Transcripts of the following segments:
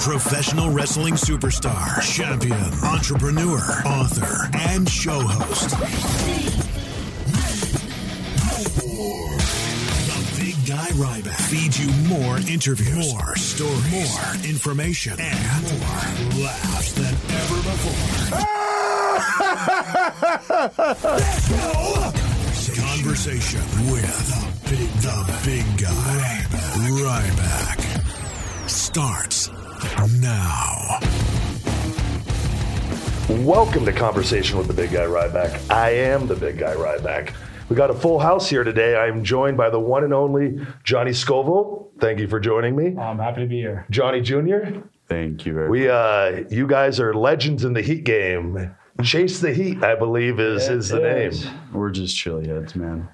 Professional wrestling superstar, champion, entrepreneur, author, and show host. The Big Guy Ryback feeds you more interviews, more stories, more information, and more laughs than ever before. Conversation with the big, the big guy, Ryback, starts now. Welcome to Conversation with the Big Guy Ryback. I am the Big Guy Ryback. We got a full house here today. I'm joined by the one and only Johnny Scoville. Thank you for joining me. I'm happy to be here. Johnny Jr. Thank you very We, uh, you guys are legends in the Heat game. Chase the Heat, I believe, is is the It name. We're just chili heads, man.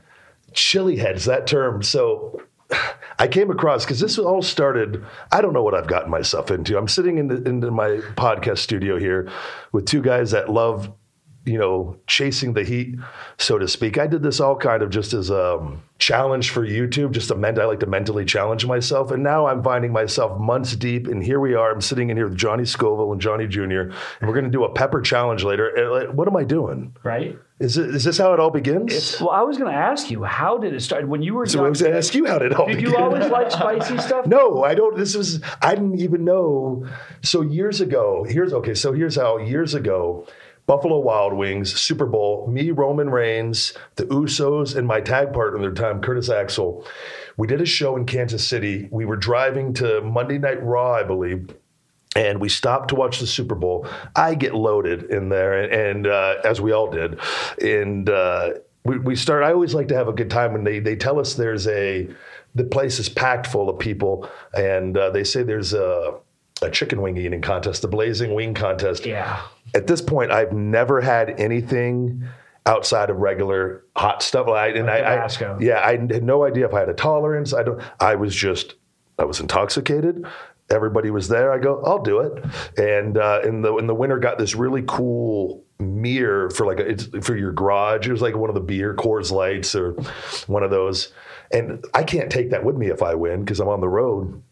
Chili heads, that term. So I came across because this all started. I don't know what I've gotten myself into. I'm sitting in, the, in my podcast studio here with two guys that love, you know, chasing the heat, so to speak. I did this all kind of just as a um, challenge for YouTube, just a ment. I like to mentally challenge myself, and now I'm finding myself months deep. And here we are. I'm sitting in here with Johnny Scoville and Johnny Jr. And we're going to do a pepper challenge later. And, like, What am I doing? Right? Is it, is this how it all begins? Well, I was going to ask you, how did it start? When you were So I was going to ask you how did it all did begin. you always like spicy stuff? No, I don't. This was, I didn't even know. So years ago, here's, okay, so here's how years ago, Buffalo Wild Wings, Super Bowl, me, Roman Reigns, the Usos, and my tag partner at the time, Curtis Axel, we did a show in Kansas City. We were driving to Monday Night Raw, I believe. And we stopped to watch the Super Bowl. I get loaded in there, and, and uh, as we all did. And uh, we, we start. I always like to have a good time when they they tell us there's a the place is packed full of people, and uh, they say there's a a chicken wing eating contest, the blazing wing contest. Yeah. At this point, I've never had anything outside of regular hot stuff. I, and I, I, yeah, I had no idea if I had a tolerance. I don't. I was just, I was intoxicated. Everybody was there. I go, I'll do it. And uh, in the in the winter, got this really cool mirror for like a, it's for your garage. It was like one of the beer Coors Lights or one of those. And I can't take that with me if I win because I'm on the road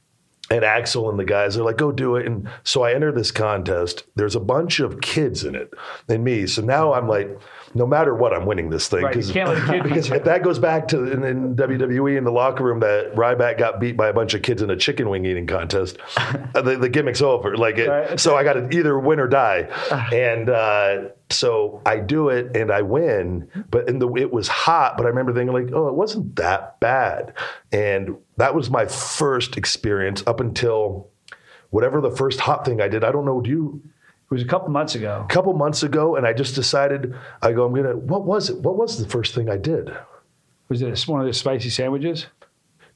and Axel and the guys are like, go do it. And so I enter this contest. There's a bunch of kids in it and me. So now I'm like, no matter what, I'm winning this thing. Right, you 'Cause- can't let a kid because if that goes back to in, in WWE in the locker room that Ryback got beat by a bunch of kids in a chicken wing eating contest, uh, the, the gimmick's over. Like, it, Right. so I got to either win or die. And uh, so I do it and I win. But in the it was hot. But I remember thinking like, oh, it wasn't that bad. And that was my first experience up until whatever the first hot thing I did. I don't know. Do you? It was a couple months ago. A couple months ago, and I just decided. I go. I'm gonna. What was it? What was the first thing I did? Was it one of the spicy sandwiches?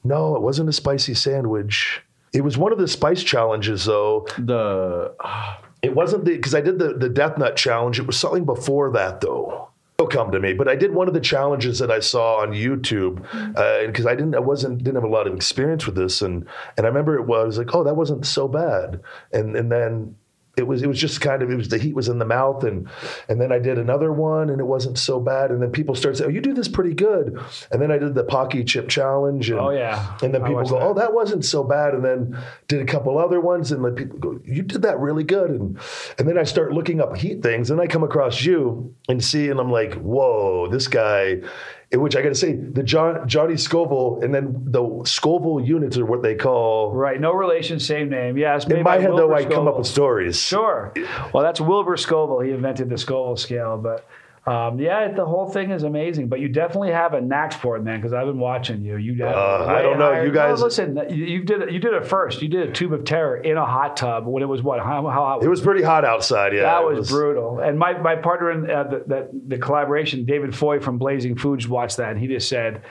No, it wasn't a spicy sandwich. It was one of the spice challenges, though. The It wasn't the because I did the the death nut challenge. It was something before that, though. It'll come to me, but I did one of the challenges that I saw on YouTube uh, because I didn't, I wasn't, didn't have a lot of experience with this, and and I remember it was like, oh, that wasn't so bad, and and then it was it was just kind of it was the heat was in the mouth, and and then I did another one, and it wasn't so bad, and then people started saying, oh, you do this pretty good, and then I did the Paqui Chip challenge, and Oh, yeah. and then people go, that. oh, that wasn't so bad, and then did a couple other ones, and like people go, you did that really good, and and then I start looking up heat things, and I come across you and see, and I'm like, whoa, this guy. In which I got to say, the John, Johnny Scoville, and then the Scoville units are what they call. Right. No relation, same name. Yeah. It's made In my head, though, Wilbur I come up with stories. Sure. Well, that's Wilbur Scoville. He invented the Scoville scale. But um, yeah, the whole thing is amazing. But you definitely have a knack for it, man. Because I've been watching you. You Uh, I don't know. higher- You guys- No, listen, you, you did it. You did it first. You did a tube of terror in a hot tub when it was what? How, how hot? It was pretty hot outside. Yeah, That it was, brutal. And my, my partner in uh, the, the, the collaboration, David Foy from Blazing Foods, watched that and he just said,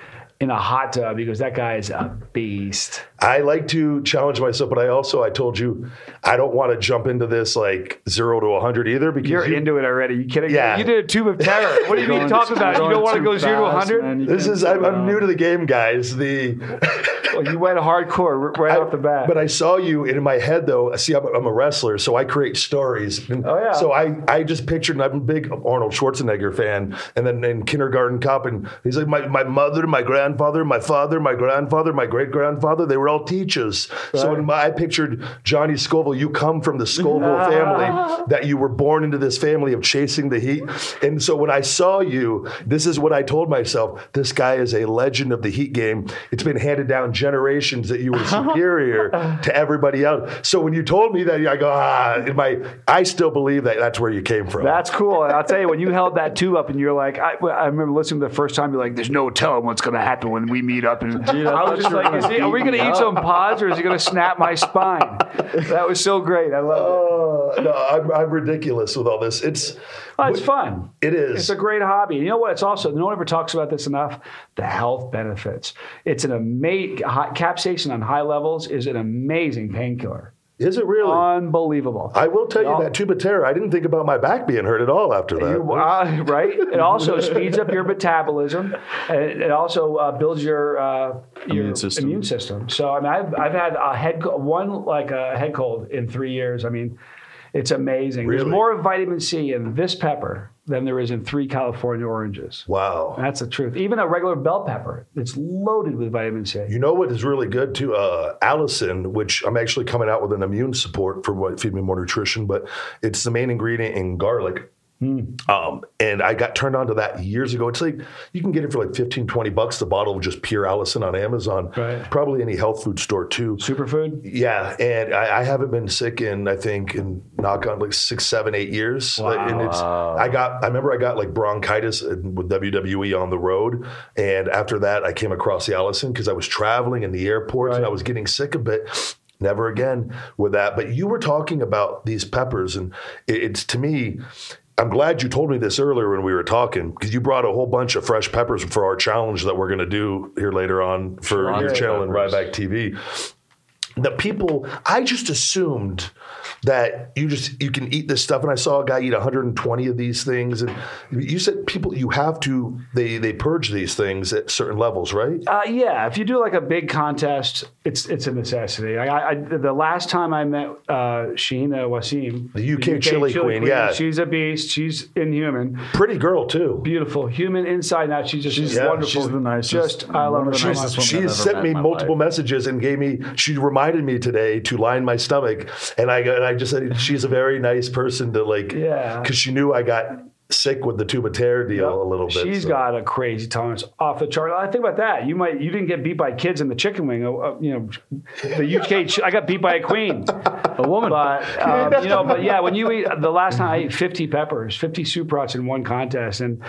in a hot tub, because that guy is a beast. I like to challenge myself, but I also I told you I don't want to jump into this like zero to hundred either because You're you- into it already. You kidding? Yeah. You did a tube of terror. What do you mean talking about? You don't want to go zero to 100? This is I'm, I'm new to the game, guys. The Well, you went hardcore right off the bat. But I saw you and in my head though. See, I'm, I'm a wrestler, so I create stories. And Oh, yeah. So I, I just pictured. And I'm a big Arnold Schwarzenegger fan. And then in Kindergarten Cop, and he's like, my, my mother, my grandfather, my father, my grandfather, my great grandfather, they were all teachers. So in my, I pictured Johnny Scoville. You come from the Scoville family. That you were born into this family of chasing the heat. And so when I saw you, this is what I told myself. This guy is a legend of the heat game. It's been handed down generations that you were superior to everybody else. So when you told me that, I go, ah, in my, I still believe that that's where you came from. That's cool. And I'll tell you, when you held that tube up and you're like, I, I remember listening the first time, you're like, there's no telling what's going to happen when we meet up. And Dude, I, I was just like, he, are we going to eat some pods or is he going to snap my spine? That was so great. I love it. Uh, no, I'm, I'm ridiculous with all this. It's Oh, it's fun. It is. It's a great hobby. You know what? It's also no one ever talks about this enough. The health benefits. It's an amazing capsaicin on high levels is an amazing painkiller. Is it really? Unbelievable. I will tell you Y'all- that Tube of Terror, I didn't think about my back being hurt at all after that. You- uh, right? It also speeds up your metabolism. And it it also uh, builds your uh, your Immune system. immune system. So I mean, I've I've had a head one like a head cold in three years. I mean, it's amazing. There's Really? more vitamin C in this pepper than there is in three California oranges. wow. That's the truth. Even a regular bell pepper, it's loaded with vitamin C. You know what is really good too? Uh, allicin, which I'm actually coming out with an immune support for what Feed Me More Nutrition, but it's the main ingredient in garlic. Um, and I got turned on to that years ago. It's like you can get it for like 15, 20 bucks, the bottle of just pure allicin on Amazon. Right. Probably any health food store too. Superfood. Yeah, and I, I haven't been sick in I think in knock on like six, seven, eight years. Like, and it's I got I remember I got like bronchitis with WWE on the road, and after that I came across the allicin because I was traveling in the airports and I was getting sick a bit. Never again with that. But you were talking about these peppers, and it's to me. I'm glad you told me this earlier when we were talking because you brought a whole bunch of fresh peppers for our challenge that we're going to do here later on for your Sure. channel and Peppers. Ryback TV the people i just assumed that you just you can eat this stuff and i saw a guy eat 120 of these things and you said people you have to they they purge these things at certain levels right Uh, yeah, if you do like a big contest, it's it's a necessity. I, I, the last time I met uh, Shahina Waseem, The UK chili queen, yeah. she's a beast. She's inhuman, pretty girl too beautiful, human inside and out. She's just She's- yeah, wonderful. she's the nicest- Just I love one her. of the nicest much. women she I've has sent me multiple life. messages and gave me she reminded me today to line my stomach and i and i just said she's a very nice person to like Yeah. because she knew i got sick with the tube of terror deal a little bit She's so. got a crazy tolerance off the chart. I think about that. You might you didn't get beat by kids in the chicken wing. Uh, uh, you know, the UK. I got beat by a queen, a woman. But um, you know, but yeah, when you eat the last time I ate 50 peppers, 50 superhots in one contest, and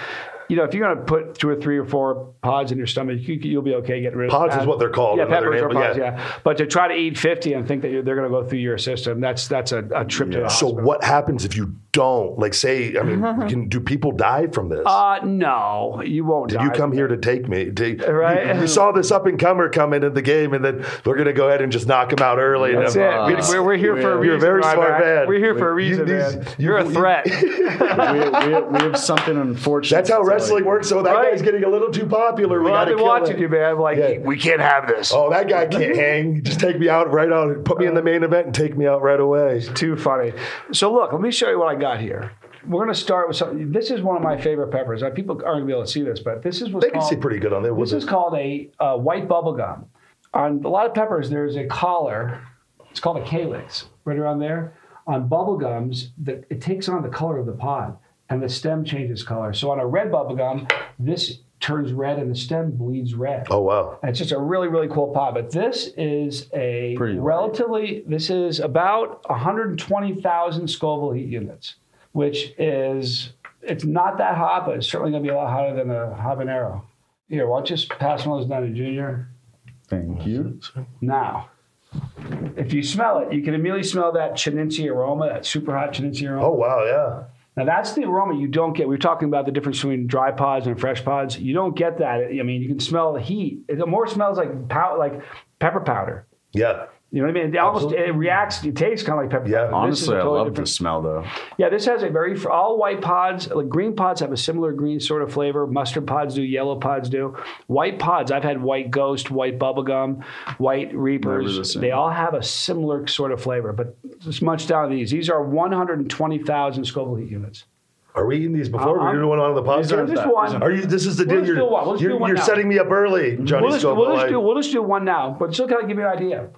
you know, if you're going to put two or three or four pods in your stomach, you, you'll be okay getting rid of Pods that. is what they're called, Yeah, peppers name, are pods. yeah. Yeah. but to try to eat 50 and think that you're, they're going to go through your system, that's that's a, a trip to the hospital. so what happens if you don't like say i mean can, do people die from this Uh, no, you won't. Did die you come from here to take me? Take, Right. You, you saw this up and comer come into the game, and then we're going to go ahead and just knock him out early. That's and it. I'm- We- it's- we're, we're here for a reason. You're a very smart man. We're here for a You- reason, these- man. you- You're a threat. we, we, we have something unfortunate. That's how to tell wrestling. So that Right. guy's getting a little too popular. We well, I've been kill watching it. you, man. I'm like, Yeah. we can't have this. Oh, that guy can't hang. Just take me out right on. Put me in the main event and take me out right away. It's too funny. So look, let me show you what I got here. We're going to start with something. This is one of my favorite peppers. Uh, People aren't going to be able to see this, but this is what's They can called, see pretty good on there. This is called a uh, white bubble gum. On a lot of peppers, there's a collar. It's called a calyx, right around there. On bubble gums, the, it takes on the color of the pod, and the stem changes color. So on a red bubble gum, this turns red, and the stem bleeds red. Oh wow. And It's just a really, really cool pod. But this is a Pretty light. relatively, this is about 120,000 Scoville heat units, which is, it's not that hot, but it's certainly going to be a lot hotter than a habanero. Here, why don't you just pass one of those down to Junior? Thank you. Now, if you smell it, you can immediately smell that Chinense aroma, that super hot Chinense aroma. Oh wow. Yeah. Now that's the aroma you don't get. We are talking about the difference between dry pods and fresh pods. You don't get that. I mean, you can smell the heat. It more smells like pow- like pepper powder. Yeah. You know what I mean? It almost it reacts. It tastes kind of like pepper. Yeah. This Honestly, a I totally love different- the smell though. Yeah, this has a very all white pods. Like green pods have a similar green sort of flavor. Mustard pods do. Yellow pods do. White pods. I've had white ghost, white bubblegum, white reapers. the. They all have a similar sort of flavor. But just munch down these. These are 120,000 Scoville heat units. Are we eating these before? We're uh-huh. doing one on the These are podcast. just one. Are you? This is the We'll deal. You're. We'll you're, you're setting me up early, Johnny We'll just, Scoville. we'll, just do, we'll just do one now, but still kind of give you an idea.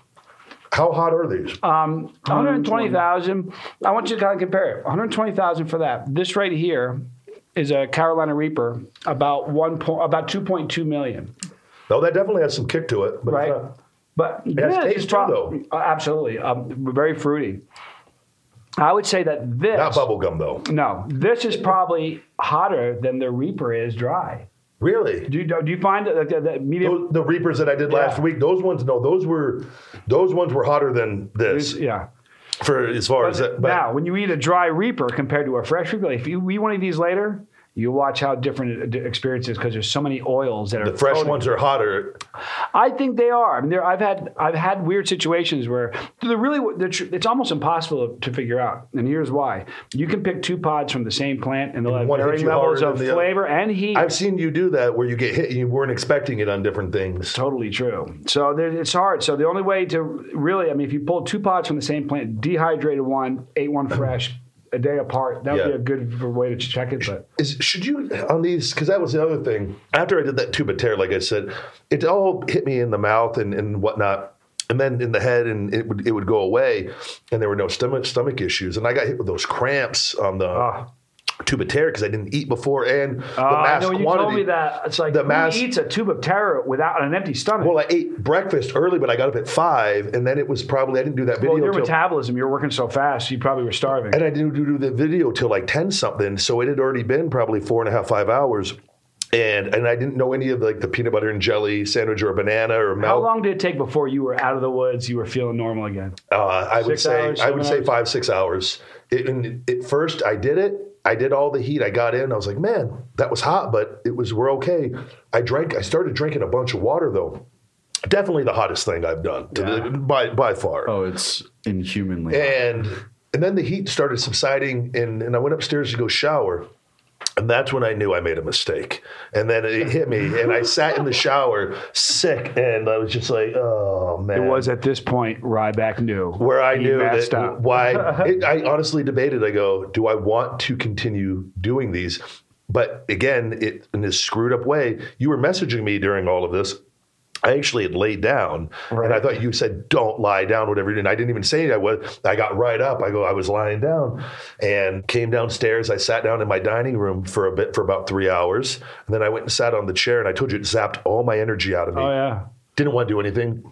How hot are these? Um, 120,000. I want you to kind of compare it. 120,000 for that. This right here is a Carolina Reaper, about one point, about 2.2 million. no, that definitely has some kick to it. But right? it's not- But this taste is too, though. uh, absolutely um, very fruity. I would say that this not bubble gum though. no, this is probably hotter than the Reaper is dry. Really? Do you do you find that that, that medium? Those, the Reapers that I did last week, those ones, no, those were, those ones were hotter than this. yeah. For as far as that, but now, when you eat a dry Reaper compared to a fresh Reaper, like if you eat one of these later, you watch how different it experience is because there's so many oils that are the fresh ones are hotter. I think they are. I mean, there, I've had I've had weird situations where they're really they're, it's almost impossible to figure out. And here's why: you can pick two pods from the same plant, and they'll have varying levels of the other. flavor and heat. I've seen you do that where you get hit and you weren't expecting it on different things. Totally true. So there, it's hard. So the only way to really, I mean, if you pull two pods from the same plant, dehydrated one, ate one fresh, a day apart, that would Yeah. be a good way to check it. But Is should you on these? Because that was the other thing. After I did that tube of terror, like I said, it all hit me in the mouth and, and whatnot, and then in the head, and it would it would go away, and there were no stomach stomach issues, and I got hit with those cramps on the Ah. Tuba tear because I didn't eat before, and the uh, mass when you quantity. told me that, it's like the who mass- eats a tube of terror without an empty stomach. Well, I ate breakfast early, but I got up at five, and then it was probably I didn't do that video well, your till metabolism, you're working so fast, you probably were starving. and I didn't do the video till like ten something, so it had already been probably four and a half five hours, and and I didn't know any of like the peanut butter and jelly sandwich or a banana or How long did it take before you were out of the woods? You were feeling normal again. Uh, I would say hours, I would seven say five six hours. It, and at first, I did it. I did all the heat. I got in. I was like, man, that was hot, but it was we're okay. I drank. I started drinking a bunch of water though. Definitely the hottest thing I've done to Yeah. the, by by far. Oh, it's inhumanly. hot. And and then the heat started subsiding, and, and I went upstairs to go shower. And that's when I knew I made a mistake. And then it hit me, and I sat in the shower sick, and I was just like, "Oh man!" It was at this point Ryback knew where I knew that up. why. It, I honestly debated. I go, "Do I want to continue doing these?" But again, it in this screwed up way. You were messaging me during all of this. I actually had laid down, and I thought you said, "Don't lie down," whatever. you did. And I didn't even say I was. I got right up. I go. I was lying down, and came downstairs. I sat down in my dining room for a bit for about three hours, and then I went and sat on the chair. And I told you it zapped all my energy out of me Oh yeah. didn't want to do anything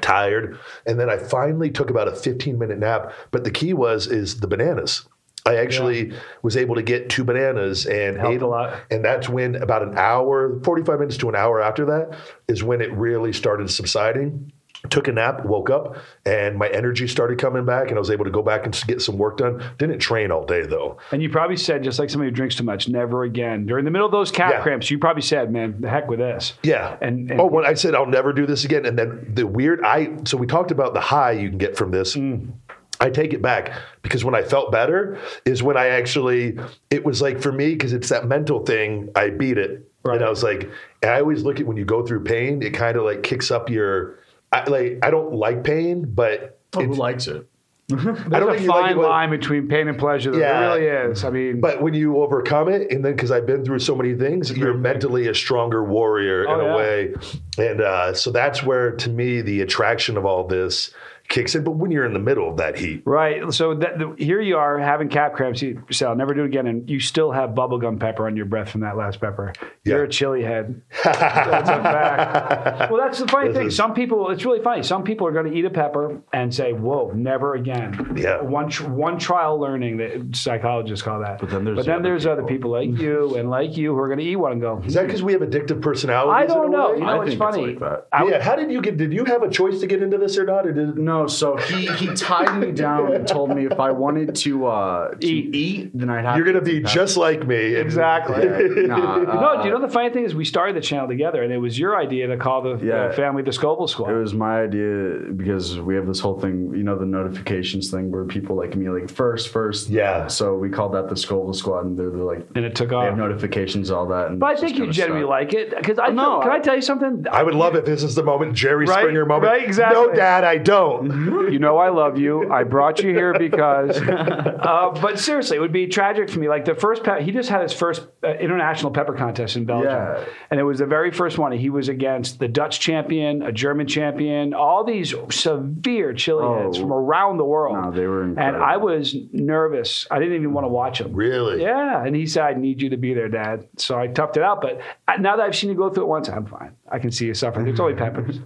tired and then i finally took about a 15 minute nap but the key was is the bananas i actually was able to get two bananas and Helped ate a lot. and that's when about an hour 45 minutes to an hour after that is when it really started subsiding took a nap woke up and my energy started coming back and i was able to go back and get some work done didn't train all day though And you probably said, just like somebody who drinks too much, never again. During the middle of those calf Yeah. cramps, you probably said, man, the heck with this. Yeah. And- and- oh, when I said I'll never do this again, and then the weird I so we talked about the high you can get from this. Mm. I take it back because when I felt better is when I actually it was like for me because it's that mental thing. I beat it, Right. and I was like, and I always look at when you go through pain, it kind of like kicks up your. I, like I don't like pain, but Oh, who likes it? I There's don't a think you like fine it when- line between pain and pleasure. There Yeah. really is. I mean, But when you overcome it, and then because I've been through so many things, you're mentally a stronger warrior Oh, in a yeah. way. And uh, so that's where, to me, the attraction of all this kicks in. But when you're in the middle of that heat, Right. So that, the, here you are having cap cramps. You say, I'll never do it again. And you still have bubblegum pepper on your breath from that last pepper. You're Yeah. a chili head. that's a fact. Well, that's the funny This thing. is- Some people, it's really funny. Some people are going to eat a pepper and say, whoa, never again. Yeah. One, tr- one trial learning that psychologists call that. But then there's but the then other there's other people like you and like you who are going to eat one and go, is that hmm. because we have addictive personalities? I don't know. You know, I it's think it's funny. like that. I would- yeah. How did you get? Did you have a choice to get into this or not? Or did No, No, so he he tied me down and told me if I wanted to uh, to Eat. eat, then I'd have. You're gonna be eat just like me. Exactly. Yeah, nah, no, uh, do you know the funny thing is we started the channel together, and it was your idea to call the, the Yeah. family the Scoville Squad. It was my idea because we have this whole thing, you know, the notifications thing where people like me like first, first. Yeah. So we called that the Scoville Squad, and they're, they're like, and it took they off. have notifications, all that. And but I think you kinda genuinely stuck. like it because I No, can I, I- tell you something? I would love if this is the moment, Jerry Right, Springer moment. right, exactly. No, Dad, I don't. You know I love you. I brought you here because. uh, but seriously, it would be tragic for me. Like the first, pe- he just had his first uh, international pepper contest in Belgium, Yeah. and it was the very first one. He was against the Dutch champion, a German champion, all these severe chili Oh. heads from around the world. No, they were and. I was nervous. I didn't even want to watch him. Really? Yeah, and he said, "I need you to be there, Dad." So I toughed it out. But uh, now that I've seen you go through it once, I'm fine. I can see you suffering. It's only peppers.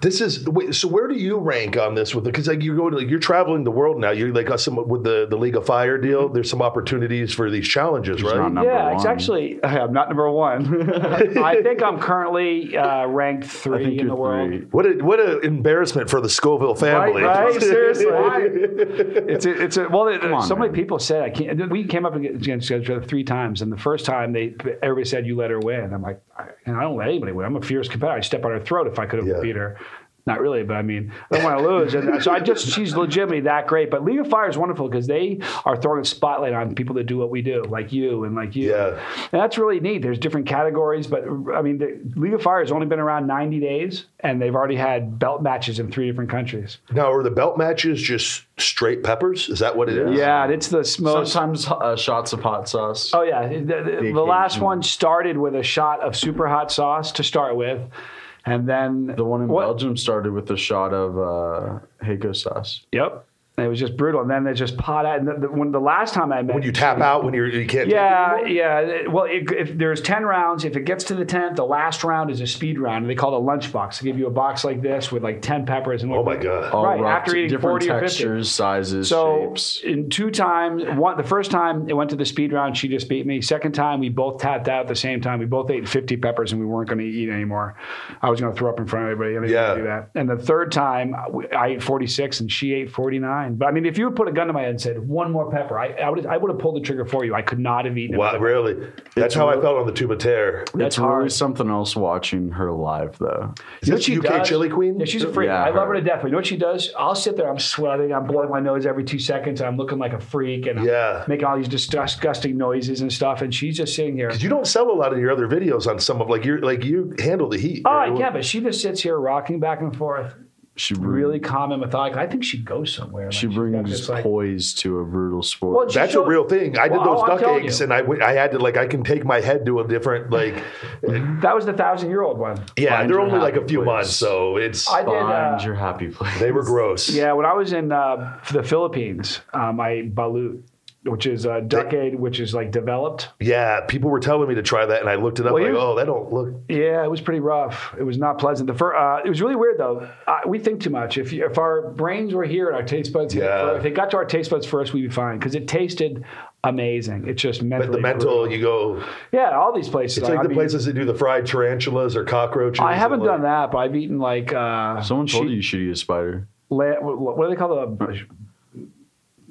This is wait, so. Where do you rank on this with it? Because like you're going, to, like, you're traveling the world now. You're like uh, some with the the League of Fire deal. There's some opportunities for these challenges, right? not number yeah, it's actually I'm not number one. I think I'm currently uh, ranked three in you're the world. three. What a what an embarrassment for the Scoville family. Right, right, seriously. it's a, it's a, well. It, on, so many people said I can't. We came up against each other three times, and the first time they everybody said you let her win. I'm like, I, and I don't let anybody win. I'm a fierce competitor. I'd step on her throat if I could have Yeah. beat her. Not really, but I mean, I don't want to lose. And so I just, she's legitimately that great. But League of Fire is wonderful because they are throwing a spotlight on people that do what we do, like you and like you. Yeah. And that's really neat. There's different categories, but I mean, the League of Fire has only been around 90 days, and they've already had belt matches in three different countries. Now, are the belt matches just straight peppers? Is that what it is? Yeah, and it's the most. Sometimes uh, shots of hot sauce. Oh yeah, the, the, the last one started with a shot of super hot sauce to start with, and then The one in what- Belgium started with a shot of uh, Heiko sauce. Yep, it was just brutal. And then they just pot out. And the, the, when the last time I met, When you tap out, when you're, you can't. Yeah, yeah. Well, it, if there's ten rounds, if it gets to the tenth, the last round is a speed round, and they call it a lunch box. They give you a box like this with like ten peppers and. Oh my God. All Right wrapped- after eating different 40 or 50. textures, sizes, So shapes. in two times, one the first time it went to the speed round, she just beat me. Second time, we both tapped out at the same time. We both ate 50 peppers, and we weren't going to eat anymore. I was going to throw up in front of everybody. I didn't Yeah. do that. And the third time, I ate 46, and she ate 49. But I mean, if you would put a gun to my head and said one more pepper, I, I would I would have pulled the trigger for you. I could not have eaten. Wow, really? That's how I felt on the tube of terror. That's it's really hard. something else watching her live, though. Is You know this what she UK does? chili queen? Yeah, she's a freak. Yeah, I love her. her to death. But you know what she does? I'll sit there, I'm sweating, I'm blowing my nose every two seconds, I'm looking like a freak, and I'm Yeah. making all these disgusting noises and stuff. And she's just sitting here. Because You don't sell a lot of your other videos on some of like you like you handle the heat. Oh, I You're- can, but she just sits here rocking back and forth, She br- really calm and methodical. I think she'd go somewhere. Like, she brings this, like- poise to a brutal sport. Well, That's showed- a real thing. I did Well, those I'm duck eggs, you. and I, w- I had to like I can take my head to a different like. That was the thousand year old one. yeah, Find they're only like a few place. months, so it's I did. Find Uh, your happy place. they were gross. yeah, when I was in uh, the Philippines, um, I balut, which is a duck egg, which is like developed. Yeah, people were telling me to try that, and I looked it up. Well, like, here's- oh, that don't look. Yeah, it was pretty rough. It was not pleasant. The fir- uh, it was really weird though. Uh, we think too much. If you, if our brains were here and our taste buds, hit it Yeah. first- if they got to our taste buds first, we'd be fine because it tasted amazing. It's just mentally. But the mental, brutal. you go. yeah, all these places. It's like I the mean, places that do the fried tarantulas or cockroaches. I haven't and, like- done that, but I've eaten like. Uh, Someone told she- you you should eat a spider. la- what, what do they call the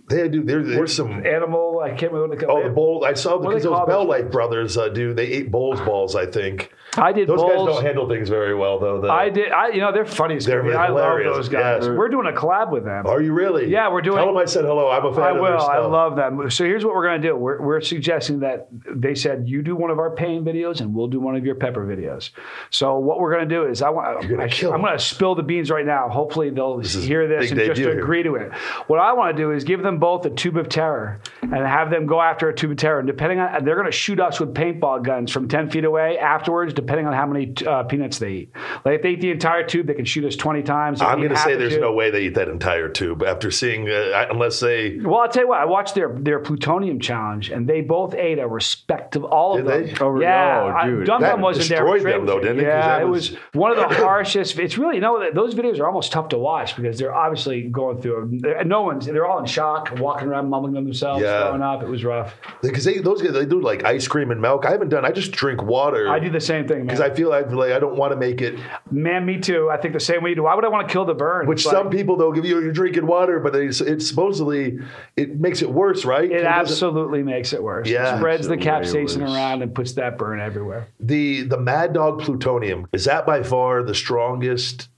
They do. There, there's some. animal? I can't remember what they call Oh, the bowl. I saw because those Bell? Life brothers uh, do. They ate bowls balls. I think I did those bowls. guys don't handle things very well, though. The- I did. I, you know, they're funny. as They're. I love hilarious, those guys. yeah. We're doing a collab with them. Are you really? Yeah, we're doing- Tell them I said hello. I'm a fan I of their will. stuff. I love them. So here's what we're going to do. We're, we're suggesting that they said you do one of our pain videos and we'll do one of your pepper videos. So what we're going to do is I want. You're gonna I, kill I'm going to spill the beans right now. Hopefully they'll is hear this and just debut here. agree to it. What I want to do is give them both a tube of terror and have them go after a tube of terror. And depending on, they're going to shoot us with paintball guns from 10 feet away afterwards, depending on how many uh, peanuts they eat. Like if they eat the entire tube, they can shoot us 20 times. If I'm going to say there's tube- no way they eat that entire tube after seeing, uh, unless they. well, I'll tell you what. I watched their their plutonium challenge, and they both ate a respective all of Did them. they? Oh, yeah, I- dude. Dum That Dum wasn't there. destroyed for them, though, didn't it? 'Cause Yeah, it was- was one of the harshest. It's really you know those videos are almost tough to watch because they're obviously going through. No one's. They're all in shock, walking around mumbling to themselves, Yeah. throwing up. It was rough. Because they, those guys, they do like ice cream and milk. I haven't done. I just drink water. I do the same thing. Thing, because I feel like, like I don't want to make it. man, me too. I think the same way you do. Why would I want to kill the burn? Which It's some people they'll give you you're drinking water, but they, it's supposedly it makes it worse, right? It doesn't- absolutely makes it worse. Yeah. it spreads the Makes capsaicin around and puts that burn everywhere. the the Mad Dog plutonium is that by far the strongest.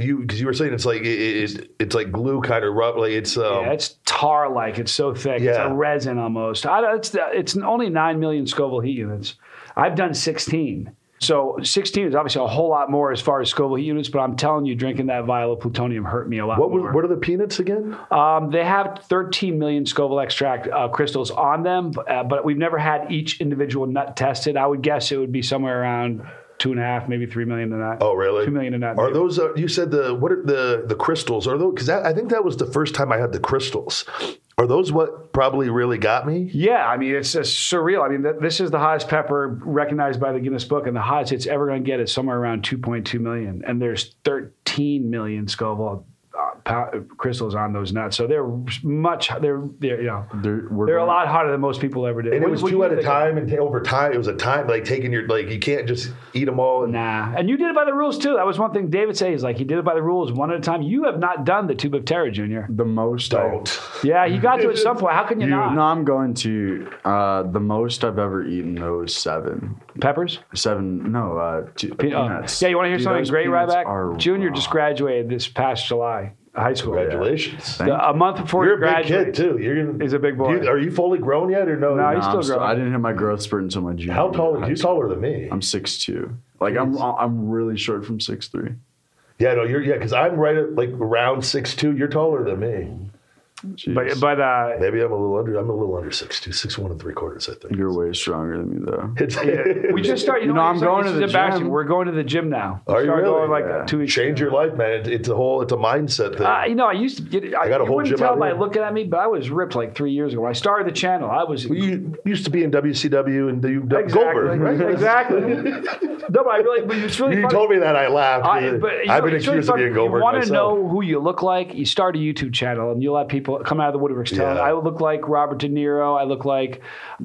You because you were saying it's like it, it, it's like glue kind of rough. Like it's um, Yeah, it's tar like. It's so thick. It's a resin almost. I, it's it's only nine million Scoville heat units. I've done sixteen. So 16 is obviously a whole lot more as far as Scoville heat units, but I'm telling you, drinking that vial of plutonium hurt me a lot what more. was, what are the peanuts again? Um, they have 13 million Scoville extract uh, crystals on them, uh, but we've never had each individual nut tested. I would guess it would be somewhere around two and a half, maybe three million a nut. Oh, really? Two million a nut. Are maybe. those? Uh, you said the what are the the crystals? Are those? Because I think that was the first time I had the crystals. Are those what probably really got me? Yeah, I mean it's just surreal. I mean th- this is the hottest pepper recognized by the Guinness Book, and the hottest it's ever going to get is somewhere around 2.2 million, and there's 13 million Scoville crystals on those nuts. So they're much they're they're you know They're, we're they're a lot hotter than most people ever did. And it was two at a time, and ta- over time, it was a time like taking your like you can't just eat them all. And, Nah, and you did it by the rules too. That was one thing David said. He's like he did it by the rules, one at a time. You have not done the tube of terror, Junior. the most. I- Don't. Yeah, you got to at some point. How can you, You, not? no, I'm going to. Uh, the most I've ever eaten though is seven. Peppers. Seven. No, uh, two, Pe- oh. peanuts. Yeah, you want to hear Dude, something those great, peanuts Ryback? are Junior just raw. graduated this past July, high school. Congratulations. Thank A month before You're he a big graduated. kid too. You're gonna, He's a big boy. You- are you fully grown yet, or no? No, No, he's still I'm still- growing. I didn't hit my growth spurt until my junior. How year tall? of You're taller than me. I'm six two. Like I'm, I'm really short from six three. yeah, no, you're yeah, because I'm right at like around six two. You're taller than me. But but uh, Maybe I'm a little under. I'm a little under six two, six one and three quarters. I think. You're way stronger than me though. It's, we just started. You, You know, what, I'm going to the embarrassing. gym. We're going to the gym now. Are you really? Going like Yeah. two weeks. change your life, man. It, it's a whole. It's a mindset thing. Uh, you know, I used to get. I, got a whole wouldn't gym tell out by here. looking at me, but I was ripped like three years ago. When I started the channel, I was. you used to be in WCW and the Exactly. Goldberg, right? Exactly. no, but I really. But it's really. You funny. told me that I laughed. I, but, I've know, been it's really accused of funny. being Goldberg You want to know who you look like? You start a YouTube channel, and you'll have people come out of the woodworks telling, Yeah. "I look like Robert De Niro. I look like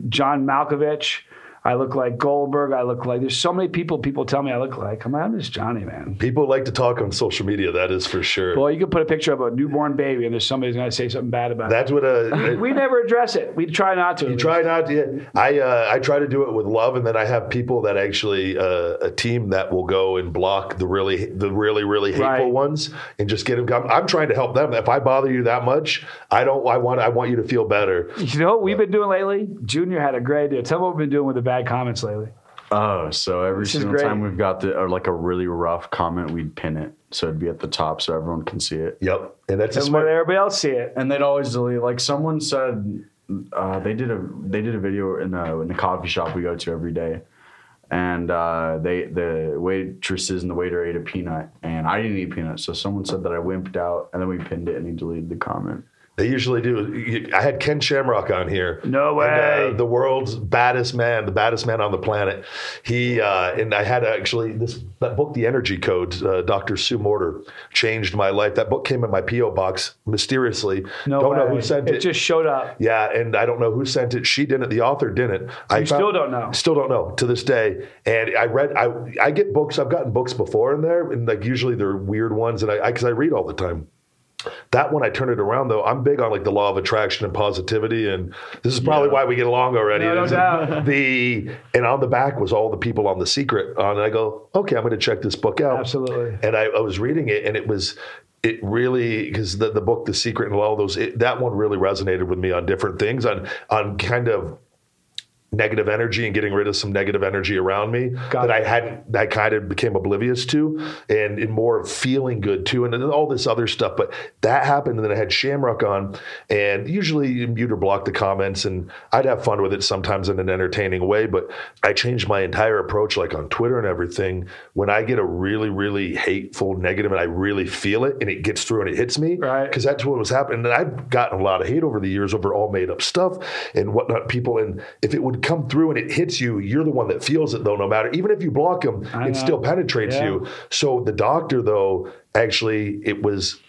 John Malkovich. I look like Goldberg. I look like." There's so many people. People tell me I look like. I'm, I'm just Johnny, man. People like to talk on social media. That is for sure. Well, you could put a picture of a newborn baby, and there's somebody's going to say something bad about it. That's what it. a. We never address it. We try not to. You try not to. yeah. I uh, I try to do it with love, and then I have people that actually uh, a team that will go and block the really the really really hateful Right. ones and just get them. I'm, I'm trying to help them. If I bother you that much, I don't. I want I want you to feel better. You know what we've been doing lately? Junior had a great idea. Tell me what we've been doing with the bad comments lately. Oh, so every is single great. time we've got the or like a really rough comment, we'd pin it so it'd be at the top so everyone can see it. Yep, and that's a And let smart. everybody else see it. And they'd always delete. Like someone said, uh, they did a they did a video in a in a coffee shop we go to every day, and uh, they the waitresses and the waiter ate a peanut, and I didn't eat peanuts. So someone said that I wimped out, and then we pinned it, and he deleted the comment. They usually do. I had Ken Shamrock on here. No And, way. uh, the world's baddest man, the baddest man on the planet. He uh, and I had actually this that book, The Energy Code. Uh, Dr. Sue Morter changed my life. That book came in my PO box mysteriously. No don't know who sent it it. just showed up. yeah, and I don't know who sent it. She didn't. The author didn't. I You still don't know. Still don't know to this day. And I read. I I get books. I've gotten books before in there, and like usually they're weird ones, and I because I, read all the time. That one I turn it around though. I'm big on like the law of attraction and positivity, and this is probably why we get along already. No, no doubt. The and on the back was all the people on the secret. On and I go, okay, I'm going to check this book out. Absolutely. And I, I was reading it, and it was it really because the, the book, The Secret, and all those it, that one really resonated with me on different things on on kind of negative energy and getting rid of some negative energy around me Got that it. I hadn't that kind of became oblivious to and, and more of feeling good too and then all this other stuff but that happened and then I had Shamrock on and usually you mute or block the comments and I'd have fun with it sometimes in an entertaining way but I changed my entire approach like on Twitter and everything when I get a really really hateful negative and I really feel it and it gets through and it hits me Right. because that's what was happening. And I've gotten a lot of hate over the years over all made up stuff and whatnot. People, and if it would come through and it hits you, you're the one that feels it though, no matter, even if you block them, I it know. still penetrates Yeah. you. So the doctor, though, actually, it was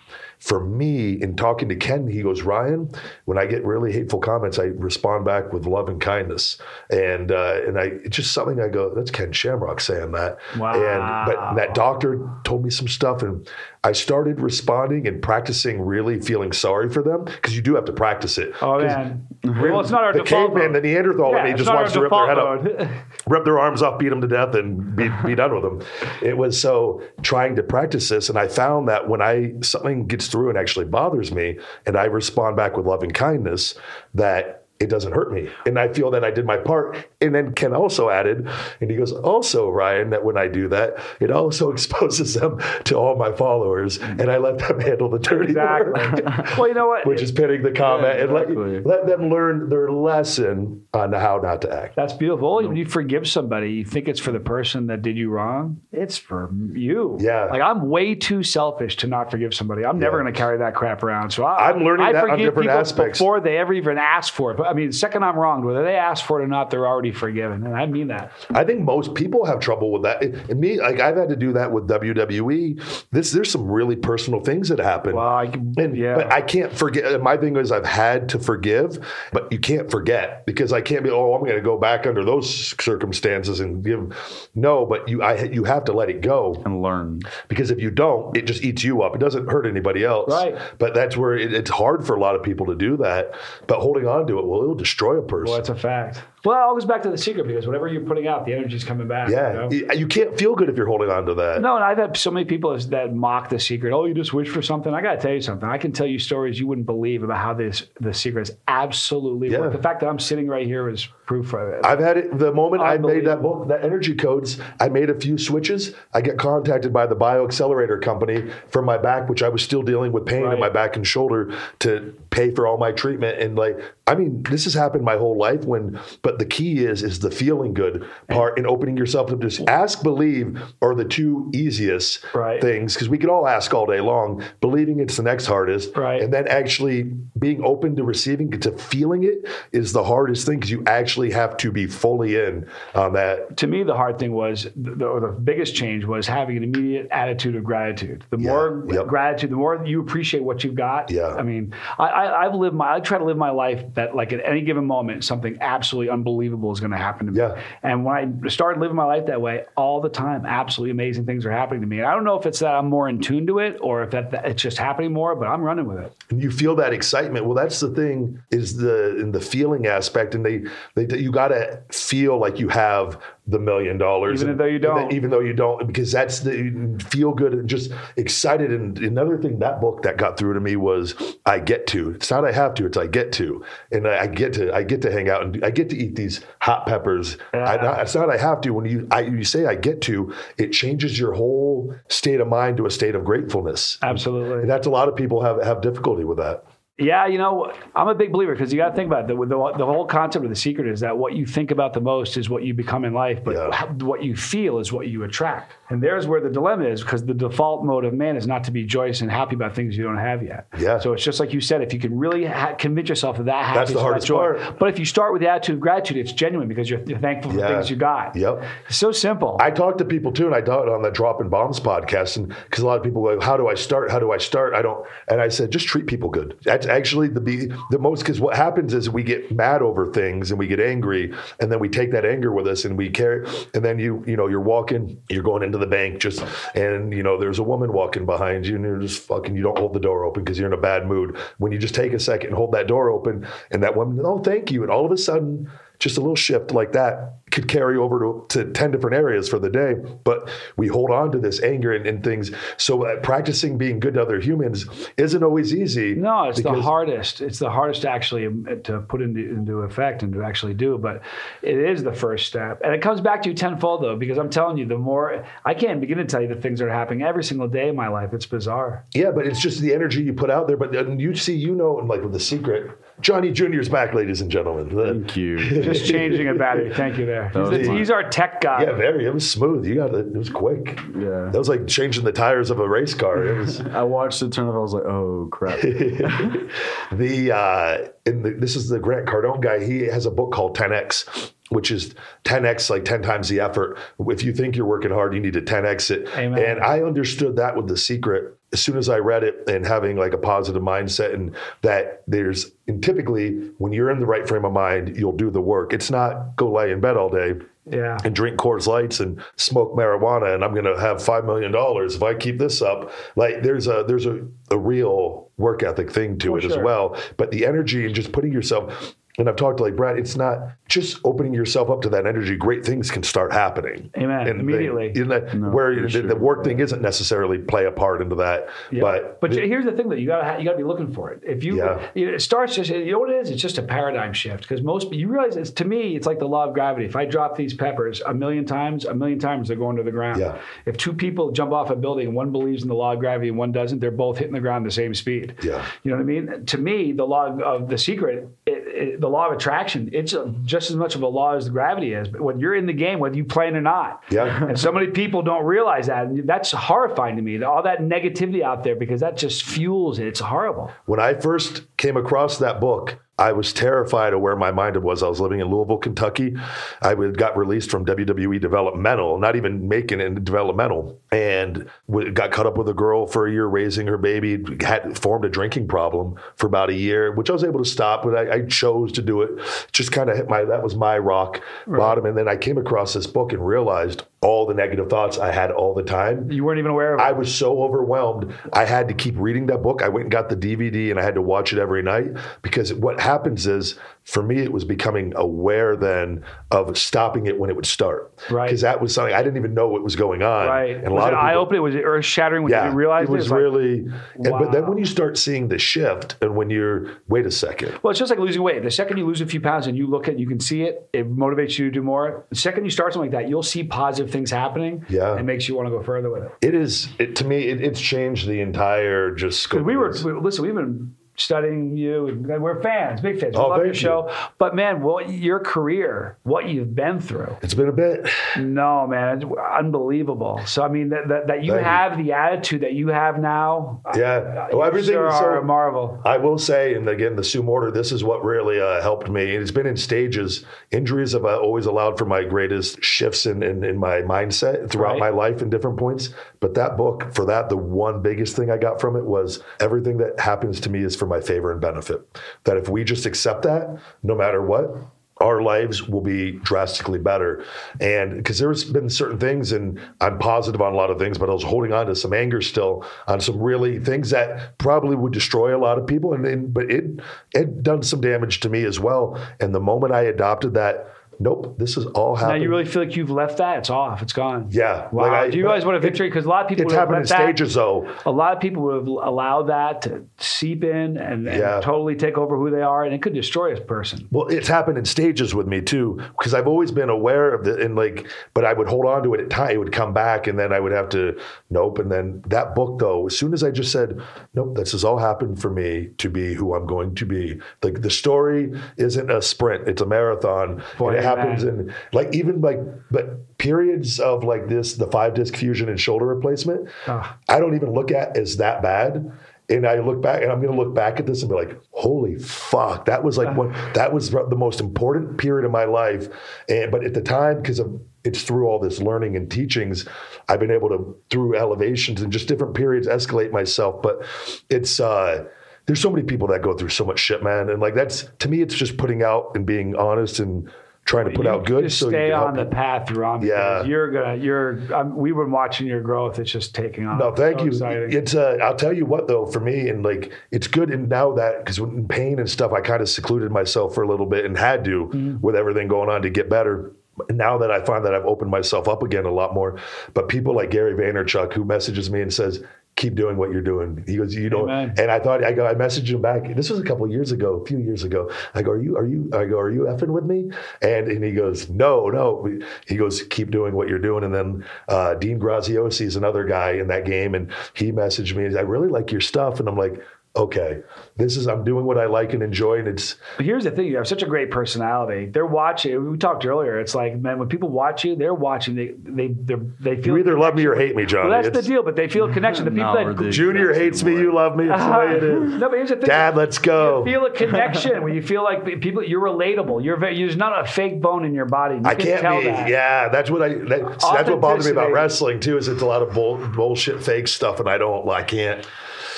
for me, in talking to Ken, he goes, Ryan, when I get really hateful comments, I respond back with love and kindness. And uh, and I it's just something I go, that's Ken Shamrock saying that. Wow. And but that doctor told me some stuff and I started responding and practicing really feeling sorry for them because you do have to practice it. Oh man, well, it's not our The default. caveman, the mode. Neanderthal in Yeah, me it's just wants to rip their head default up rip their arms off, beat them to death, and be, be done with them. It was so trying to practice this, and I found that when I something gets through and actually bothers me, and I respond back with love and kindness, that it doesn't hurt me, and I feel that I did my part. And then Ken also added, and he goes, also Ryan, that when I do that, it also exposes them to all my followers, and I let them handle the dirty Exactly. work. well, you know what? Which is pinning the comment Yeah, and let, let them learn their lesson on how not to act. That's beautiful. When you forgive somebody, you think it's for the person that did you wrong. It's for you. Yeah. Like I'm way too selfish to not forgive somebody. I'm never going to carry that crap around. So I, I'm learning I that on different aspects. before they ever even ask for it. But I mean, the second I'm wronged, whether they ask for it or not, they're already forgiven, and I mean that. I think most people have trouble with that. And me, like I've had to do that with WWE. This there's some really personal things that happen. Well, I, And, yeah. But I can't forget. My thing is, I've had to forgive, but you can't forget because I can't be. Oh, I'm going to go back under those circumstances and give. No, but you, I, you have to let it go and learn. because if you don't, it just eats you up. It doesn't hurt anybody else. Right. But that's where it, it's hard for a lot of people to do that. But holding on to it, well, it'll destroy a person. well, that's a fact. Well, it all goes back to the secret because whatever you're putting out, the energy's coming back. you yeah, know? you, you can't feel good if you're holding on to that. No, and I've had so many people that mock the secret. Oh, you just wish for something. I got to tell you something. I can tell you stories you wouldn't believe about how this the secret is absolutely Yeah. The fact that I'm sitting right here is proof of it. I've had it the moment I made that book, that energy codes. I made a few switches. I get contacted by the bioaccelerator company for my back, which I was still dealing with pain in my back and shoulder to pay for all my treatment. And like, I mean, this has happened my whole life. When, but the key is is the feeling good part and opening yourself up. Just ask, believe are the two easiest Right. things because we could all ask all day long. Believing it's the next hardest, Right. and then actually being open to receiving to feeling it is the hardest thing because you actually have to be fully in on that to me, the hard thing was the, or the biggest change was having an immediate attitude of gratitude. The Yeah, more yep. gratitude, the more you appreciate what you've got. Yeah. I mean, I, I, I've lived my, I try to live my life that like at any given moment, something absolutely unbelievable is going to happen to me. Yeah. And when I started living my life that way all the time, absolutely amazing things are happening to me. And I don't know if it's that I'm more in tune to it or if that, that it's just happening more, but I'm running with it. and you feel that excitement well that's the thing is the in the feeling aspect and they, they you got to feel like you have the million dollars Even and- though you don't. even though you don't because that's the feel good and just excited. And another thing that book that got through to me was i get to. It's not i have to it's i get to. And i, I get to i get to hang out and i get to eat these hot peppers. I, not, it's not i have to. When you I, you say i get to it changes your whole state of mind to a state of gratefulness. Absolutely. and that's a lot of people have have difficulty with that Yeah, you know, I'm a big believer because you got to think about it. The, the, the whole concept of the secret is that what you think about the most is what you become in life, but Yeah. what you feel is what you attract. And there's where the dilemma is because the default mode of man is not to be joyous and happy about things you don't have yet. Yeah. So it's just like you said, if you can really ha- convince yourself of that That's happiness, the that hardest joy. part. But if you start with the attitude of gratitude, it's genuine because you're, you're thankful for Yeah. things you got. Yep. It's so simple. I talk to people too, and I talked on the Dropping Bombs podcast, and because a lot of people go, "How do I start? How do I start?" I don't, and I said, just treat people good. That's actually the be the most because what happens is we get mad over things and we get angry, and then we take that anger with us and we carry, and then you you know you're walking, you're going into the bank just, and you know there's a woman walking behind you, and you're just fucking, you don't hold the door open because you're in a bad mood. When you just take a second and hold that door open, and that woman, oh thank you, and all of a sudden just a little shift like that could carry over to, to 10 different areas for the day but we hold on to this anger and, and things so uh, practicing being good to other humans isn't always easy No, it's the hardest. It's the hardest actually um, to put into, into effect and to actually do. But it is the first step, and it comes back to you tenfold though, because I'm telling you, the more I can't begin to tell you the things that are happening every single day in my life. It's bizarre. yeah but it's just the energy you put out there but then you see you know and like with the secret johnny junior's back ladies and gentlemen Thank you. Just changing a battery. Thank you there. He's, the- he's our tech guy. yeah very it was smooth you got it it was quick Yeah. that was like changing the tires of a race car it was I watched it turn off. I was like, oh crap. the uh in the, this is the Grant Cardone guy. He has a book called 10x, which is 10x like 10 times the effort. If you think you're working hard, you need to 10x it. Amen. And I understood that with the secret as soon as I read it and having like a positive mindset and that there's and typically when you're in the right frame of mind, you'll do the work. It's not go lay in bed all day Yeah. and drink Coors Lights and smoke marijuana and I'm going to have 5 million dollars if I keep this up. Like there's a there's a, a real work ethic thing to it as well, but the energy and just putting yourself and I've talked to like Brad, it's not just opening yourself up to that energy. Great things can start happening. Amen. And Immediately. in that, No, where the, sure. the work thing isn't necessarily play a part into that. Yeah. But, but here's the thing that you gotta you gotta be looking for it. If you, Yeah. it starts just you know what it is. It's just a paradigm shift because most you realize it's to me it's like the law of gravity. If I drop these peppers a million times, a million times they're going to the ground. Yeah. If two people jump off a building and one believes in the law of gravity and one doesn't, they're both hitting the ground the same speed. Yeah. You know what I mean? To me, the law of the secret, it, it, the law of attraction, it's a, just as much of a law as the gravity is. But when you're in the game, whether you play it or not, Yeah. and so many people don't realize that. And that's horrifying to me. All that negativity out there because that just fuels it. It's horrible. when I first came across that book, I was terrified of where my mind was. I was living in Louisville, Kentucky. I got released from WWE Developmental, not even making it in developmental, and got caught up with a girl for a year raising her baby. Had formed a drinking problem for about a year, which I was able to stop, but I, I chose to do it. Just kind of hit my that was my rock bottom, and then I came across this book and realized all the negative thoughts I had all the time. You weren't even aware of it. I was so overwhelmed. I had to keep reading that book. I went and got the DVD and I had to watch it every night because what happens is, for me, it was becoming aware then of stopping it when it would start. Right. Because that was something I didn't even know what was going on. right. And a was lot it of eye opening? Was it earth shattering when yeah, you realized it was It's like- really. and- but then when you start seeing the shift, and when you're, wait a second, Well, it's just like losing weight. The second you lose a few pounds and you look at, you can see it. It motivates you to do more. The second you start something like that, you'll see positive things happening. Yeah. It makes you want to go further with it. it is. It, to me, it, it's changed the entire just scope. we were we, listen. We've been studying you. and We're fans, big fans. We Oh, love your thank show. But man, what your career, what you've been through. It's been a bit. No, man, it's unbelievable. So I mean, that that, that you Thank you. have the attitude that you have now. Yeah. you Well, everything sure so- a marvel. I will say, and again, the Sue Morter, this is what really uh, helped me. And it's been in stages. Injuries have uh, always allowed for my greatest shifts in, in, in my mindset throughout Right. my life in different points. But that book, for that, the one biggest thing I got from it was everything that happens to me is for my favor and benefit. That if we just accept that, no matter what, our lives will be drastically better. And because there's been certain things, and I'm positive on a lot of things, but I was holding on to some anger still on some really things that probably would destroy a lot of people. And then, but it it done some damage to me as well. And the moment I adopted that, nope, this is all happening. Now you really feel like you've left that. It's off. It's gone. yeah. Wow. like I- Do you guys want a victory? Because a lot of people It's happened in that- stages, though. A lot of people would have allowed that to seep in and, and Yeah. totally take over who they are, and it could destroy a person. Well, it's happened in stages with me too, because I've always been aware of it, and like, but I would hold on to it at time. It would come back, and then I would have to nope. And then that book, though, as soon as I just said, nope, this has all happened for me to be who I'm going to be. Like the story isn't a sprint; it's a marathon, Boy, and it amen. Happens in like even like but periods of like this, the five disc fusion and shoulder replacement. Ah. I don't even look at as that bad. And I look back, and I'm going to look back at this and be like, "Holy fuck, that was like one. That was the most important period of my life." And but at the time, because of it's through all this learning and teachings, I've been able to through elevations and just different periods escalate myself. But it's uh, there's so many people that go through so much shit, man. And like that's to me, it's just putting out and being honest and trying to put You out good. Just so you stay on the path you're on. Yeah. You're gonna. You're. Um, we've been watching your growth. It's just taking off. No, thank So you. exciting. It's uh, I'll tell you what though, for me, and like it's good. And now that because in pain and stuff, I kind of secluded myself for a little bit and had to Mm-hmm. with everything going on to get better. Now that I find that I've opened myself up again a lot more, but people like Gary Vaynerchuk who messages me and says, "Keep doing what you're doing." He goes, "You know," Amen. and I thought I go, I messaged him back. This was a couple years ago, a few years ago. I go, "Are you? Are you? I go, are you effing with me?" And and he goes, "No, no." He goes, "Keep doing what you're doing." And then uh, Dean Graziosi is another guy in that game, and he messaged me. I really like your stuff, and I'm like. Okay, this is I'm doing what I like and enjoy, and it's But here's the thing: you have such a great personality. They're watching. We talked earlier. It's like, man, when people watch you, they're watching. They they they're, they feel. you either love me or hate me, John. Well, that's the deal. But they feel a connection. The people No, that the- Junior hates the me, you love me. It's the way it is. no, but here's the thing. Dad, let's go. feel a connection when you feel like people. You're relatable. You're very, there's not a fake bone in your body. You I can can't tell be. that. Yeah, that's what I. That, that's what bothers me about wrestling too. Is it's a lot of bull, bullshit, fake stuff, and I don't. I can't.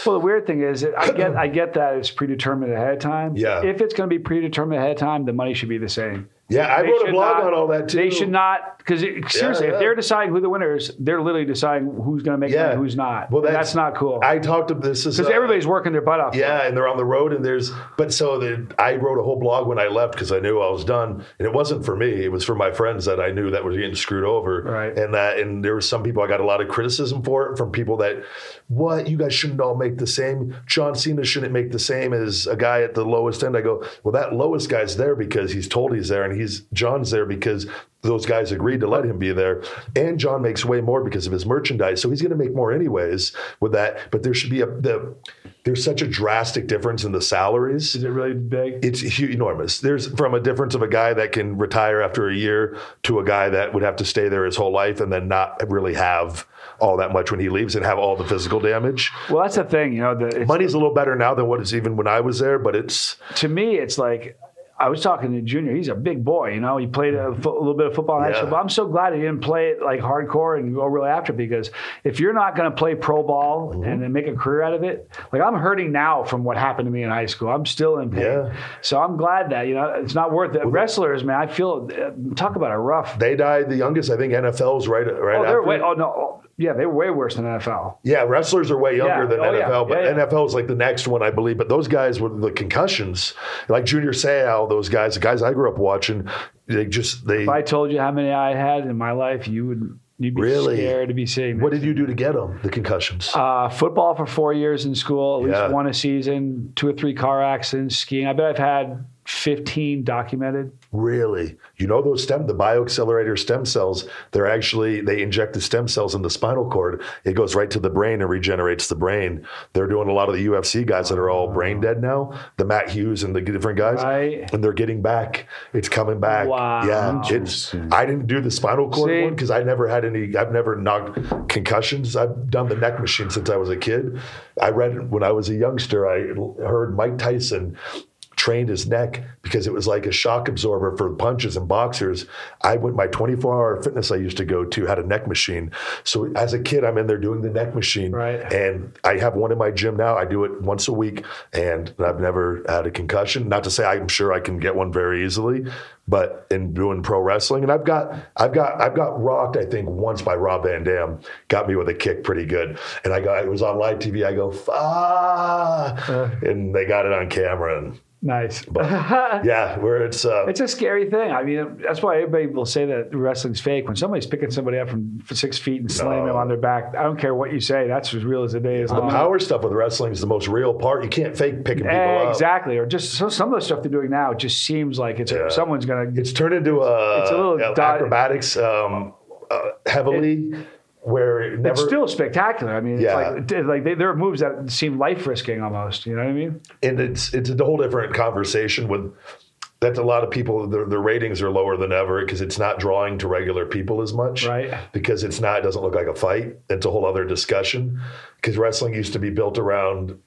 Well, the weird thing is, I get I get that it's predetermined ahead of time. Yeah. If it's going to be predetermined ahead of time, the money should be the same. Yeah, I wrote a blog not- on all that too. They should not because seriously, yeah. if they're deciding who the winner is, they're literally deciding who's going to make Yeah, money, who's not. Well, And that's, not cool. I talked to this Because uh, everybody's working their butt off. Yeah, and they're on the road, and there's. But so the, I wrote a whole blog when I left because I knew I was done, and it wasn't for me. It was for my friends that I knew that were getting screwed over, Right. And that, and there were some people I got a lot of criticism for it from people that, what you guys shouldn't all make the same. John Cena shouldn't make the same as a guy at the lowest end. I go, well, that lowest guy's there because he's told he's there, and he's John's there because those guys agreed to let him be there. And John makes way more because of his merchandise, so he's going to make more anyways with that. But there should be a the there's such a drastic difference in the salaries. Is it really big? It's enormous. There's from a difference of a guy that can retire after a year to a guy that would have to stay there his whole life and then not really have all that much when he leaves and have all the physical damage. well, that's the thing. You know, the, it's, Money's a little better now than what it's even when I was there, but it's to me, it's like I was talking to Junior. He's a big boy. You know, he played a, fo- a little bit of football in high school. But I'm so glad he didn't play it like hardcore and go really after it because if you're not going to play pro ball Mm-hmm. and then make a career out of it, like I'm hurting now from what happened to me in high school. I'm still in pain. Yeah. So I'm glad that you know it's not worth it. Wrestlers, man, I feel uh, talk about a rough. they died the youngest. I think NFL NFL's right right Oh, they're after. way. Oh no. Yeah, they were way worse than NFL. Yeah, wrestlers are way younger Yeah. than Oh, yeah. NFL, but Yeah, yeah. NFL is like the next one, I believe. But those guys with the concussions, like Junior Seau, those guys, the guys I grew up watching, they just they. If I told you how many I had in my life, you would you'd be Really? scared to be seeing. what did you do to get them? The concussions. Uh, football for four years in school, at least Yeah. one a season, two or three car accidents, skiing. I bet I've had 15 documented. Really? You know those stem, the bioaccelerator stem cells, they're actually, they inject the stem cells in the spinal cord. It goes right to the brain and regenerates the brain. They're doing a lot of the UFC guys that are all brain dead now, the Matt Hughes and the different guys. Right. And they're getting back. It's coming back. Wow. Yeah. It's, I didn't do the spinal cord See? one because I never had any, I've never knocked concussions. I've done the neck machine since I was a kid. I read when I was a youngster, I heard Mike Tyson trained his neck because it was like a shock absorber for punches and boxers. I went my 24 hour fitness I used to go to had a neck machine. So as a kid, I'm in there doing the neck machine. Right. And I have one in my gym now. I do it once a week and I've never had a concussion. Not to say I'm sure I can get one very easily, but in doing pro wrestling, and I've got I've got I've got rocked, I think, once by Rob Van Dam. Got me with a kick pretty good. And I got it was on live TV, I go, ah and they got it on camera and Nice. but yeah, where it's uh, It's a scary thing. I mean, that's why everybody will say that wrestling's fake. When somebody's picking somebody up from six feet and slamming No. them on their back, I don't care what you say. That's as real as the day is the long. power stuff with wrestling is the most real part. You can't fake picking people up. Exactly. Or just so, some of the stuff they're doing now just seems like it's Yeah. someone's going to. It's turned into a, It's a little di- acrobatics um, uh, heavily, where it never. It's still spectacular. I mean, Yeah. it's like, like they, there are moves that seem life risking almost. You know what I mean? and it's it's a whole different conversation with that a lot of people their, their ratings are lower than ever because it's not drawing to regular people as much Right. because it's not it doesn't look like a fight it's a whole other discussion because wrestling used to be built around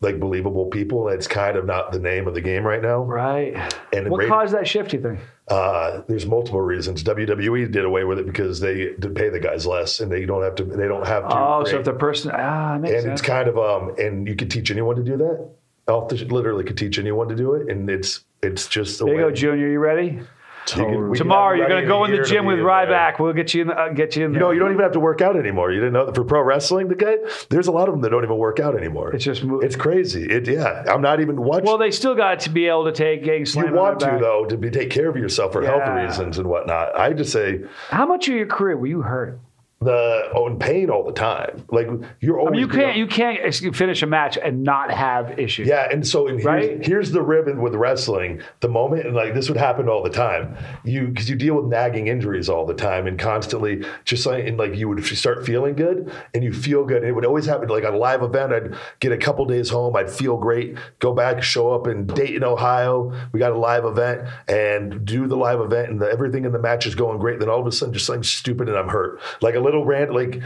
like believable people and it's kind of not the name of the game right now Right. And what rate- caused that shift? You think? uh, there's multiple reasons WWE did away with it because they pay the guys less and they don't have to they don't have to Oh, so if the person ah, makes and sense. it's kind of um and you could teach anyone to do that off the literally could teach anyone to do it and it's it's just the there you way go, Junior. You ready? you can- we Tomorrow have you're going to go in the gym with in there. Ryback. We'll get you in. The, uh, get you in there. You know, you don't even have to work out anymore. You didn't know that for pro wrestling, the guy. There's a lot of them that don't even work out anymore. It's just mo- it's crazy. It yeah. I'm not even watching. well, they still got to be able to take getting you slammed. want to though to be take care of yourself for health reasons and whatnot. I just say How much of your career were you hurt? The oh, in pain all the time. Like you're I mean, you can't you can't finish a match and not have issues. Yeah, and so and here's, Right? here's the ribbon with wrestling. The moment, and like this would happen all the time. You because you deal with nagging injuries all the time and constantly, just like and like you would start feeling good and you feel good. And it would always happen like on a live event. I'd get a couple days home. I'd feel great. Go back, show up in Dayton, Ohio. We got a live event and do the live event, and the, everything in the match is going great. Then all of a sudden, just something stupid, and I'm hurt. Like a little rant, like.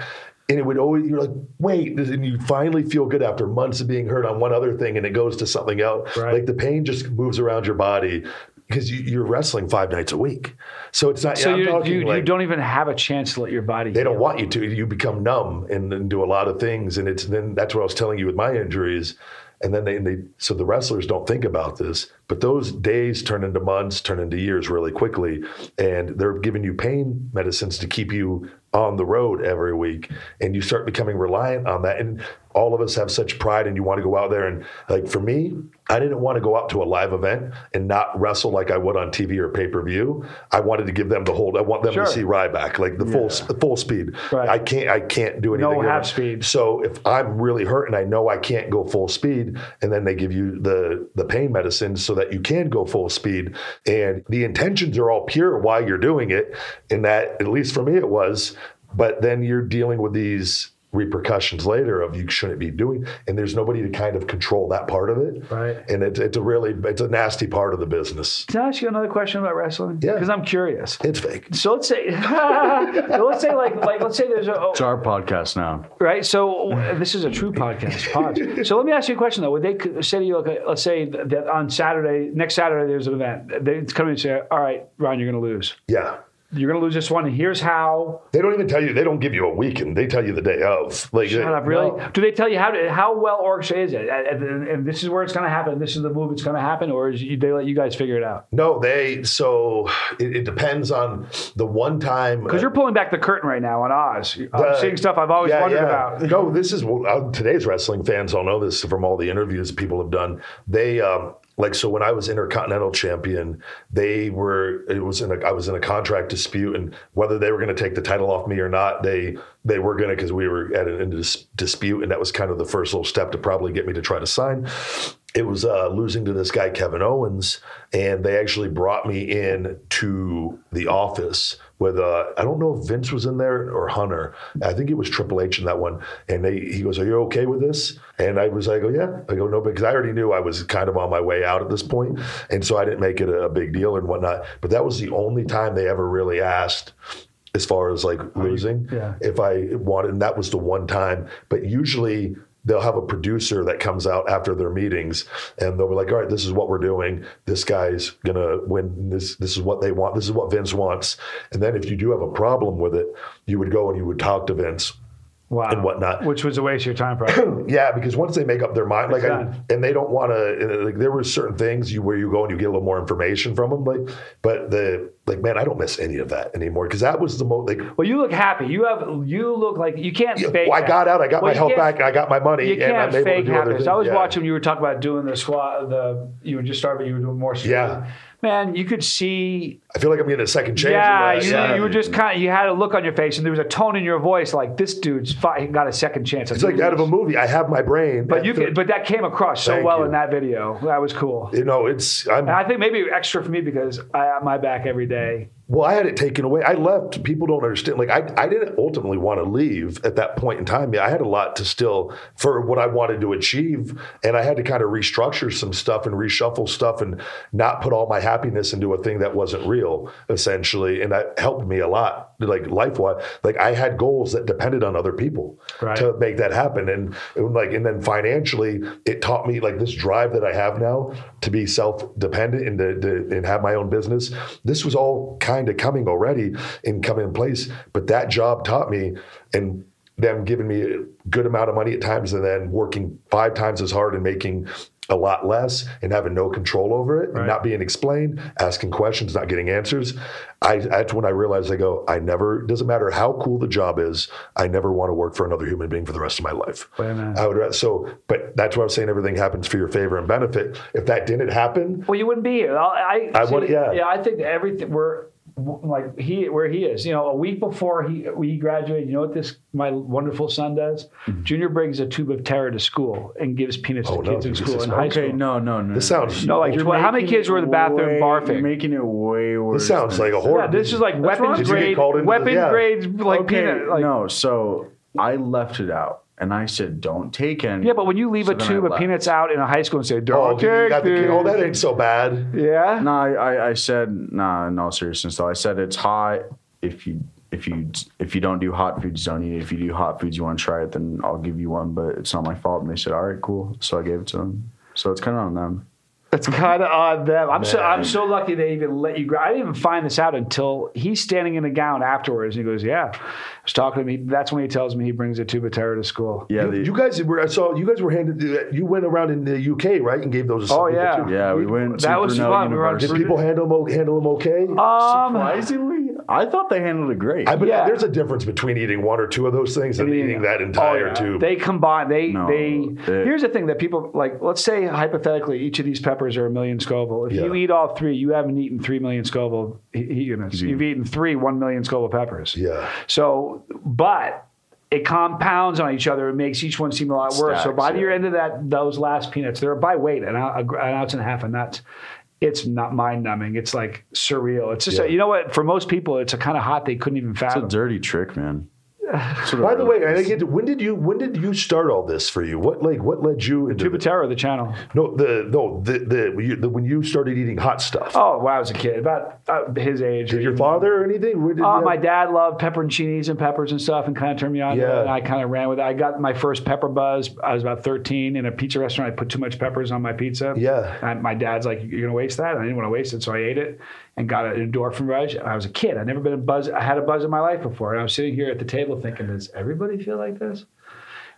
And it would always, you're like, wait, and you finally feel good after months of being hurt on one other thing, and it goes to something else. Right. Like the pain just moves around your body because you, you're wrestling five nights a week. So it's not, So I'm you talking you, you don't even have a chance to let your body. they don't want you to. You become numb and, and do a lot of things, and it's then that's what I was telling you with my injuries. And then they, and they so the wrestlers don't think about this, but those days turn into months, turn into years really quickly, and they're giving you pain medicines to keep you on the road every week, and you start becoming reliant on that. And all of us have such pride, and you want to go out there and like for me, I didn't want to go out to a live event and not wrestle like I would on TV or pay per view. I wanted to give them the hold I want them Sure. to see Ryback like the full full speed. Right. I can't I can't do anything. No half speed. So if I'm really hurt and I know I can't go full speed, and then they give you the the pain medicine so that you can go full speed, and the intentions are all pure while you're doing it, and that at least for me it was. But then you're dealing with these repercussions later of you shouldn't be doing, and there's nobody to kind of control that part of it. Right. And it's it's a really it's a nasty part of the business. Can I ask you another question about wrestling? Yeah. Because I'm curious. It's fake. So let's say, so let's say like like let's say there's a oh, It's our podcast now. right. So this is a true podcast. Pod. So let me ask you a question though. Would they say to you, like let's say that on Saturday, next Saturday, there's an event. They come in and say, all right, Ryan, you're going to lose. Yeah. You're going to lose this one. And here's how. They don't even tell you. They don't give you a weekend. They tell you the day of. Like, Shut up, really? no. Do they tell you how to, how well orchestrated is it? And, and- and this is where it's going to happen. This is the move. It's going to happen, or is they let you guys figure it out? No, they. So it, it depends on the one time. Because you're pulling back the curtain right now on Oz. I'm Uh, seeing stuff I've always yeah, wondered yeah. about. No, this is uh, today's wrestling fans all know this from all the interviews people have done. They um, like so when I was intercontinental champion, they were it was in a I was in a contract dispute, and whether they were going to take the title off me or not, they they were going to because we were at an dispute, and that was kind of the first little step to probably get me to try to sign. It was uh, losing to this guy Kevin Owens, and they actually brought me in to the office with uh, I don't know if Vince was in there or Hunter. I think it was Triple H in that one. And they, he goes, "Are you okay with this?" And I was like, "Oh yeah." I go, "No," because I already knew I was kind of on my way out at this point, and so I didn't make it a, big deal and whatnot. But that was the only time they ever really asked. As far as like losing, yeah. if I wanted, and that was the one time. But usually they'll have a producer that comes out after their meetings and they'll be like, all right, this is what we're doing. This guy's gonna win. This this is what they want. This is what Vince wants. And then if you do have a problem with it, you would go and you would talk to Vince. Wow. and whatnot. Which was a waste of your time, probably. Yeah, because once they make up their mind, like, I, and they don't want to. Like, there were certain things you where you go and you get a little more information from them, like, but the like, man, I don't miss any of that anymore because that was the most like. well, you look happy. You have you look like you can't fake. Well, I got out. I got Well, my health back. I got my money, You and can't I'm fake happiness. I was Yeah. watching when you were talking about doing the squat. The you were just starting. You were doing more. Yeah. Man, you could see. I feel like I'm getting a second chance. Yeah, you, yeah. you were just kind of. You had a look on your face, and there was a tone in your voice like this dude's fi- got a second chance. It's like out of a movie. I have my brain, But you could, but that came across so Thank well you. in that video. That was cool. you know, it's I'm I think maybe extra for me because I have my back every day. Well, I had it taken away. I left. People don't understand. Like, I, I didn't ultimately want to leave at that point in time. Yeah, I had a lot to still for what I wanted to achieve, and I had to kind of restructure some stuff and reshuffle stuff and not put all my happiness into a thing that wasn't real, essentially. And that helped me a lot, like life wise. Like, I had goals that depended on other people Right. to make that happen, and, like, and then financially, it taught me like this drive that I have now to be self dependent and to, to and have my own business. This was all kind of coming already and coming in place, but that job taught me and them giving me a good amount of money at times and then working five times as hard and making a lot less and having no control over it Right. and not being explained, asking questions, not getting answers. I that's when I realized I go, I never doesn't matter how cool the job is, I never want to work for another human being for the rest of my life. I would rather so but that's why I'm saying everything happens for your favor and benefit. If that didn't happen, Well, you wouldn't be here. I, I, I would- yeah. yeah. I think everything we're like he where he is. You know, a week before he we graduated, you know what this my wonderful son does? Mm-hmm. Junior brings a tube of terror to school and gives peanuts Oh, to no, kids in school is- in high Okay, school. no, no, no. This sounds No, like You're tw- how many kids were in the bathroom way- barfing? You're making it way worse. This sounds like a horror. Yeah, this is like That's weapons wrong. Did you get grade, called into the- yeah. grades like okay, peanut. Like, no, so I left it out, and I said, "Don't take any." Yeah, but when you leave So a tube of peanuts out in a high school and say, Oh, "Don't okay, you take got the. Oh, that ain't so bad. yeah, No, I, I, I said, nah, in all seriousness though, I said it's hot. If you if you if you don't do hot foods, don't eat it. If you do hot foods, you want to try it, then I'll give you one. But it's not my fault. And they said, all right, cool. So I gave it to them. So it's kind of on them. It's kind of on them. I'm so I'm so lucky they even let you. Gra- I didn't even find this out until he's standing in a gown afterwards, and he goes, "Yeah." I was talking to me. That's when he tells me he brings a tube of terror to school. Yeah, You, the- you guys were. I saw you guys were handed. You went around in the UK, right, and gave those. to Oh people, yeah, too. yeah. We went. That to was Brunel fun. We were on Did people handle them? Handle them okay? Um, Surprisingly, I thought they handled it great. I bet yeah. there's a difference between eating one or two of those things and eating that Oh, entire yeah. tube. They combine. They No, they. they- Here's the thing that people like. Let's say hypothetically, each of these peppers are a million Scoville. If you eat all three, you haven't eaten three million Scoville heat heat units. Mm-hmm. You've eaten three one million Scoville peppers. Yeah. So, but it compounds on each other. It makes each one seem a lot worse. so Stacks, by the end of that, those last peanuts, they're by weight, an, an ounce and a half of nuts. It's not mind numbing. It's like surreal. It's just, Yeah. a, you know what? For most people, it's a kind of hot they couldn't even fathom. it's a dirty trick, man. What it By the way, I is. get to, when did you when did you start all this for you? What like what led you into Tube of the channel. no the no the the, you, the when you started eating hot stuff? Oh, when I was a kid, about uh, his age. Did your father or anything? Where Uh, my dad loved pepperoncinis and peppers and stuff and kind of turned me on Yeah. And I kind of ran with it. I got my first pepper buzz. I was about 13 in a pizza restaurant. I put too much peppers on my pizza. Yeah. And my dad's like, You're going to waste that? And I didn't want to waste it. So I ate it and got an endorphin rush. I was a kid. I'd never been a buzz. I had a buzz in my life before. And I was sitting here at the table thinking, Does everybody feel like this?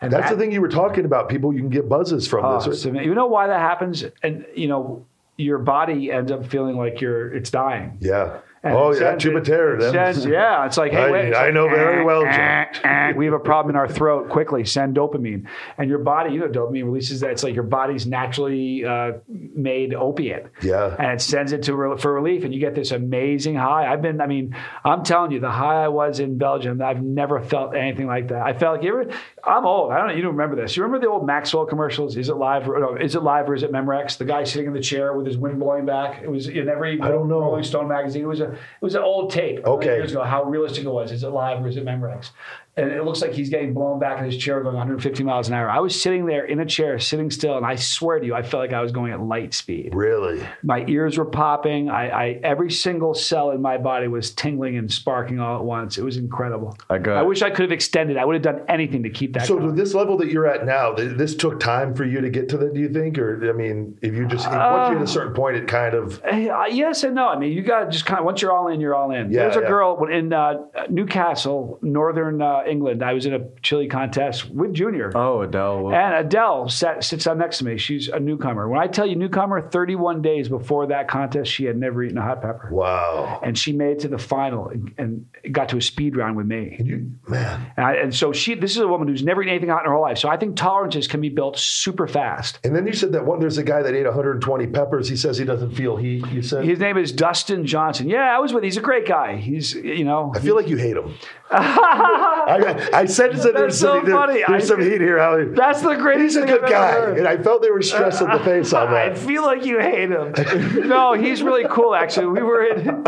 And That's that- the thing you were talking about. People, you can get buzzes from Oh, this. so you know why that happens? And, you know, your body ends up feeling like you're it's dying. Yeah. And oh yeah, sends- tube of terror. it sends- yeah, it's like, hey, I- wait. it's I like, know very eh, well, eh, eh, we have a problem in our throat. Quickly, send dopamine, and your body, you know, dopamine releases that. It's like your body's naturally uh, made opiate. Yeah. and it sends it to re- for relief, and you get this amazing high. I've been, I mean, I'm telling you, the high I was in Belgium, I've never felt anything like that. I felt like you ever, I'm old. I don't know. You don't remember this. You remember the old Maxell commercials? Is it live? Or, no, is it live or is it Memorex? The guy sitting in the chair with his wind blowing back. It was in every I don't know. Rolling Stone magazine. It was a it was an old tape. Okay. Years ago, how realistic it was. Is it live or is it Memorex? And it looks like he's getting blown back in his chair going 150 miles an hour. I was sitting there in a chair, sitting still, and I swear to you, I felt like I was going at light speed. Really? My ears were popping. I, I every single cell in my body was tingling and sparking all at once. It was incredible. I got- I wish I could have extended. I would have done anything to keep that. So going. to this level that you're at now, this took time for you to get to that. Do you think, or I mean, if you just once you're at a certain point, it kind of Uh, yes and no. I mean, you got to just kind of once you're all in, you're all in. Yeah, There's a yeah. girl in uh, Newcastle, northern uh, England. I was in a chili contest with Junior. Oh, Adele. And Adele sat, sits down next to me. She's a newcomer. When I tell you newcomer, 31 days before that contest, she had never eaten a hot pepper. wow. And she made it to the final and, and got to a speed round with me. You man. And, I, and so she, this is a woman who's never eaten anything hot in her whole life. So I think tolerances can be built super fast. And then you said that one. There's a guy that ate 120 peppers. He says he doesn't feel heat. You said. His name is Dustin Johnson. Yeah, I was with. He's a great guy. He's you know. I feel like you hate him. I, I said that there's, so some, funny. there's I- some heat here. Alan. That's the greatest. He's a good guy, heard. and I felt they were stressed at the face on that. I feel like you hate him. no, he's really cool. Actually, we were in.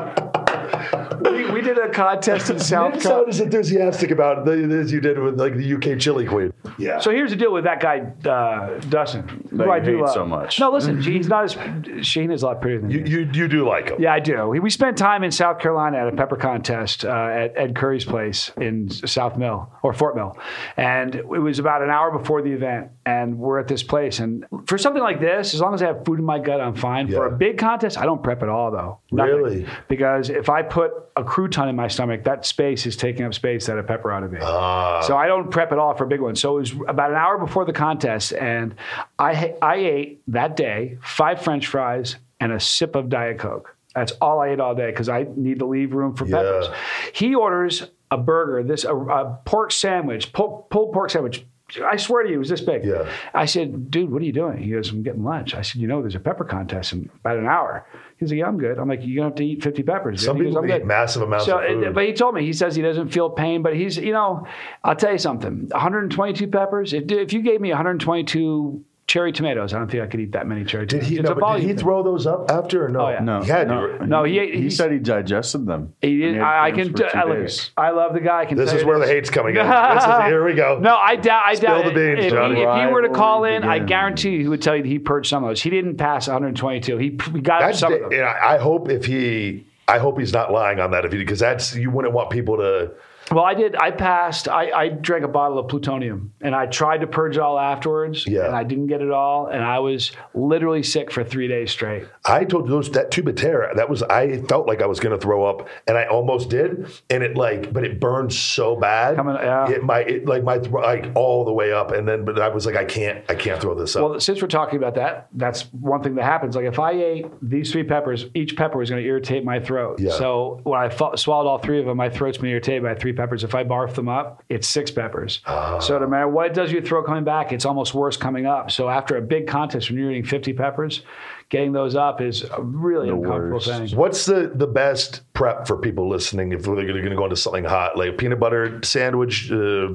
We, we did a contest in You South didn't Carolina. sound as enthusiastic about it as you did with like the UK chili queen. Yeah. So here's the deal with that guy, uh, Dustin. who I you do hate love. so much. No, listen, he's not as. Shane is a lot prettier than you, me. you you do like him. Yeah, I do. We spent time in South Carolina at a pepper contest uh, at Ed Currie's place in South Mill or Fort Mill, and it was about an hour before the event. And we're at this place, and for something like this, as long as I have food in my gut, I'm fine. For a big contest, I don't prep at all, though. Nothing. Really? Because if I put a crouton in my stomach, that space is taking up space that a pepper ought to be. Ah. So I don't prep at all for a big one. So it was about an hour before the contest, and I I ate that day five French fries and a sip of Diet Coke. That's all I ate all day because I need to leave room for Yeah. peppers. He orders a burger, this a, a pork sandwich, pulled, pulled pork sandwich. I swear to you, it was this big. Yeah. I said, dude, what are you doing? He goes, I'm getting lunch. I said, you know, there's a pepper contest in about an hour. He's like, yeah, I'm good. I'm like, you're gonna have to eat 50 peppers. dude." Some He goes, people "I'm eat good." massive amounts So, of food. but he told me he says he doesn't feel pain, but he's you know, I'll tell you something. 122 peppers. If, if you gave me 122 cherry tomatoes, I don't think I could eat that many cherry Did tomatoes. he? It's No, did he throw those up after or no? Oh, yeah. No, he had no, to. No, he he, he he- said he digested them. He didn't. I, I can. for t- I, look. I love the guy. I can This tell is you where the this. hate's coming in. This is, here we go. No, I doubt. I Spill doubt. the beans, if, Johnny. he, if he were to call in, Rivalry I guarantee you he would tell you that he purged some of those. He didn't pass 122. He, he got That's some da- of them. I I hope if he, I hope he's not lying on that if he because that's you wouldn't want people to. Well, I did. I passed. I, I drank a bottle of plutonium, and I tried to purge it all afterwards. Yeah. And I didn't get it all, and I was literally sick for three days straight. I told you those that tube of. That was I felt like I was going to throw up, and I almost did. And it like, but it burned so bad. Coming- yeah. It my it, like my like all the way up, and then but I was like, I can't, I can't throw this up. Well, since we're talking about that, that's one thing that happens. Like if I ate these three peppers, each pepper was going to irritate my throat. Yeah. So when I swallowed all three of them, my throat's been irritated by three peppers. If I barf them up, it's six peppers. Ah. So no matter what it does to your throat coming back, it's almost worse coming up. So after a big contest, when you're eating 50 peppers, getting those up is a really The uncomfortable worst. thing. What's the the best prep for people listening if they're going to go into something hot like peanut butter sandwich? Uh,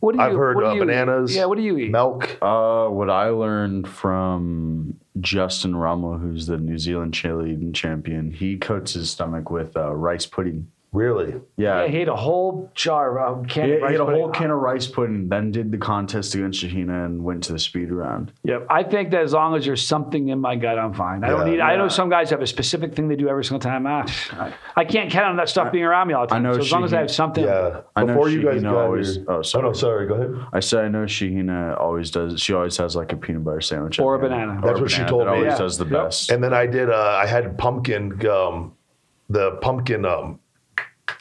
What do you, I've heard what do uh, you eat? bananas. Yeah, what do you eat? Milk. Uh, what I learned from Justin Rummel, who's the New Zealand cheerleading champion, he coats his stomach with uh, rice pudding. Really? Yeah, Yeah, he ate a whole jar of can he, of he rice ate a pudding. whole can of rice pudding, then did the contest against Shahina and went to the speed round. Yep. I think that as long as there's something in my gut, I'm fine. I don't Yeah. need. I know some guys have a specific thing they do every single time. Ah, I, I can't count on that stuff being around me all the time. I know so as long as I have something. Yeah. I know Before you guys Shahina got always- here- oh, sorry. no, sorry. Go ahead. I said I know Shahina always does. She always has like a peanut butter sandwich Or a banana. Or That's a what she told that me. Always Yeah. does the Yep. best. And then I did. Uh, I had pumpkin. Um, the pumpkin. Um,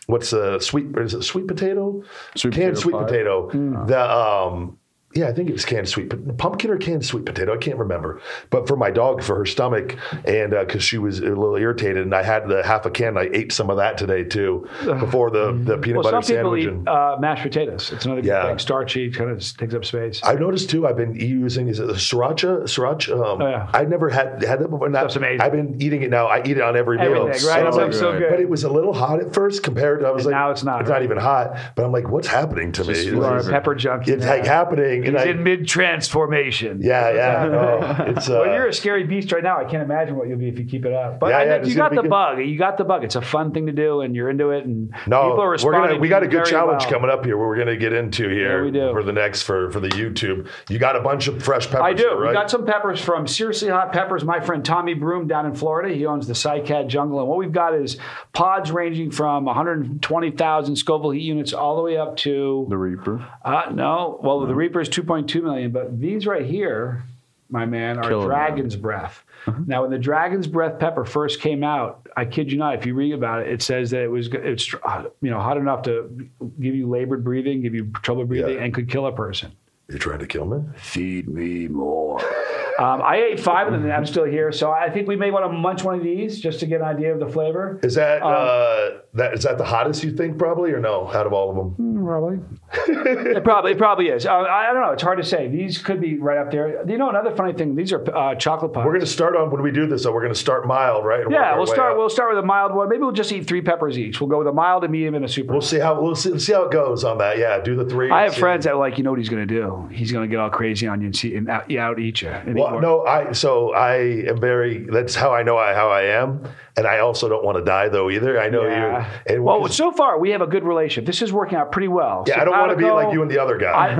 what's a sweet? Is it sweet potato? Sweet canned potato sweet pie? potato. Hmm. The um, yeah, I think it was canned sweet pumpkin or canned sweet potato. I can't remember. But for my dog, for her stomach, and because she was a little irritated, and I had the half a can. I ate some of that today too before the the peanut Well, butter some people sandwich. eat and, uh, mashed potatoes. It's another Yeah. thing. Starchy, kind of takes up space. I've noticed too. I've been using is it the sriracha? Sriracha. Um, Oh, yeah. I never had had that before. Stuff's amazing. I've been eating it now. I eat it on every meal. Everything, right? And I'm It's like, so good. But it was a little hot at first compared to I was And like, now it's not, It's right? not even hot. But I'm like, what's happening to me? just you are a pepper junkie. it's now. like happening. And He's I, in mid transformation. yeah, yeah. No, it's uh, Well, you're a scary beast right now. I can't imagine what you'll be if you keep it up. But Yeah, I yeah, think it's you got the good. bug. You got the bug. It's a fun thing to do, and you're into it. And no, people are we're responding. gonna we got a good challenge well. coming up here. Where we're gonna get into here we do. for the next for for the YouTube. You got a bunch of fresh peppers. I do. here, right? We got some peppers from Seriously Hot Peppers. My friend Tommy Broom down in Florida. He owns the Cycad Jungle, and what we've got is pods ranging from 120,000 Scoville heat units all the way up to the Reaper. uh, no. Well, the Reaper is 2.2 million, but these right here, my man, are. Dragon's Breath. Now, when the Dragon's Breath pepper first came out, I kid you not, if you read about it, it says that it was it's uh, you know hot enough to give you labored breathing, give you trouble breathing, Yeah. and could kill a person. You're trying to kill me. Feed me more. Um, I ate five of them, and I'm still here. So I think we may want to munch one of these just to get an idea of the flavor. Is that Um, uh, that is that the hottest you think probably or no out of all of them? Probably. it probably it probably is. Uh, I, I don't know. It's hard to say. These could be right up there. You know, another funny thing. These are uh, chocolate pies. We're gonna start on when we do this. though, we're gonna start mild, right? and yeah, we'll start. up. We'll start with a mild one. Maybe we'll just eat three peppers each. We'll go with a mild, a medium, and a super. We'll see how we'll see, see how it goes on that. Yeah, do the three. I have friends that are like, you know what he's going to do? He's going to get all crazy on you and, see, and out, out eat you. And eat Well, no, I so I am very. That's how I know I, how I am, and I also don't want to die though either. I know Yeah. you. And well, so far we have a good relationship. This is working out pretty well. yeah, I don't want to be Simpatico- like you and the other guy.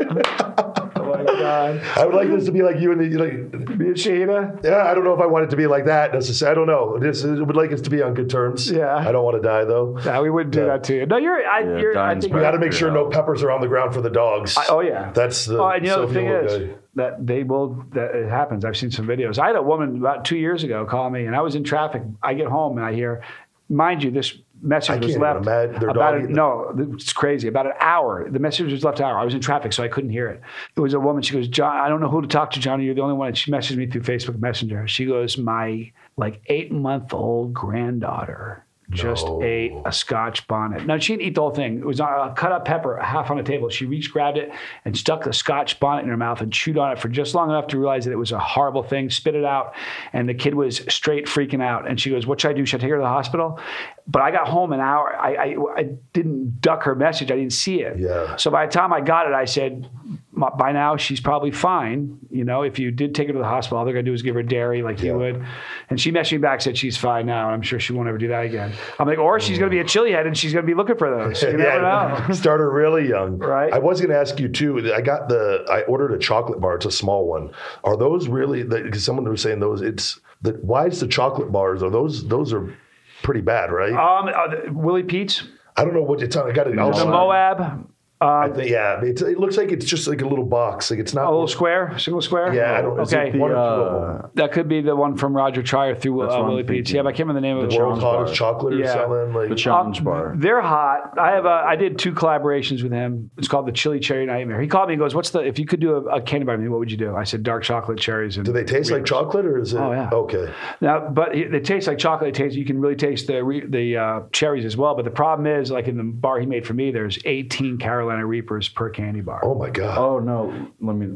Oh my god, I would like this to be like you and the like. me and Shahina. Yeah, I don't know if I want it to be like that necessarily. I don't know. This I would like us to be on good terms. Yeah. I don't want to die though. No, we wouldn't do Yeah. that to you. No, you're. I, Yeah, you're. I think We got to make sure no peppers are on the ground for the dogs. I- oh yeah. That's the. Oh, and you know the thing is go- that they will. That it happens. I've seen some videos. I had a woman about two years ago call me, and I was in traffic. I get home and I hear, mind you, this message I was left about a, no, it's crazy. About an hour. The message was left an hour. I was in traffic, so I couldn't hear it. It was a woman. She goes, John, I don't know who to talk to, Johnny. You're the only one. And she messaged me through Facebook Messenger. She goes, my like eight month old granddaughter just No. ate a Scotch bonnet. Now she didn't eat the whole thing. It was a cut up pepper, half on the table. She reached, grabbed it, and stuck the Scotch bonnet in her mouth and chewed on it for just long enough to realize that it was a horrible thing. Spit it out, and the kid was straight freaking out. And she goes, "What should I do? Should I take her to the hospital?" But I got home an hour. I, I, I didn't duck her message. I didn't see it. Yeah. So by the time I got it, I said, "M- by now she's probably fine. You know, if you did take her to the hospital, all they're gonna do is give her dairy like you would. And she messaged me back, said she's fine now, and I'm sure she won't ever do that again. I'm like, or she's gonna be a chili head and she's gonna be looking for those. You never know. Start her really young. Right. I was going to ask you too. I got the. I ordered a chocolate bar. It's a small one. Are those really? Because someone was saying those. It's the. Why is the chocolate bars? Are those? Those are pretty bad, right? Um, uh, Willie Pete's, I don't know what it's on. I got it. The. Moab, I think, yeah, it, it looks like it's just like a little box. Like it's not a little square, single square. Yeah, I don't. Okay, it one or two of uh, that could be the one from Roger Trier through That's uh, what I'm Willie Pete's. Yeah, but I can't remember the name of The it. world's challenge hottest bar. chocolate Yeah. selling. Like The challenge bar. They're hot. I have a. I did two collaborations with him. It's called the Chili Cherry Nightmare. He called me and goes, "What's the? If you could do a, a candy bar with me, what would you do?" I said, "Dark chocolate cherries." And do they taste like chocolate or is it? Oh, yeah. Okay. Now, but it- they taste like chocolate. It tastes. You can really taste the re, the uh, cherries as well. But the problem is, like in the bar he made for me, there's 18 Carolina Reapers per candy bar. Oh my god. Oh no, let me.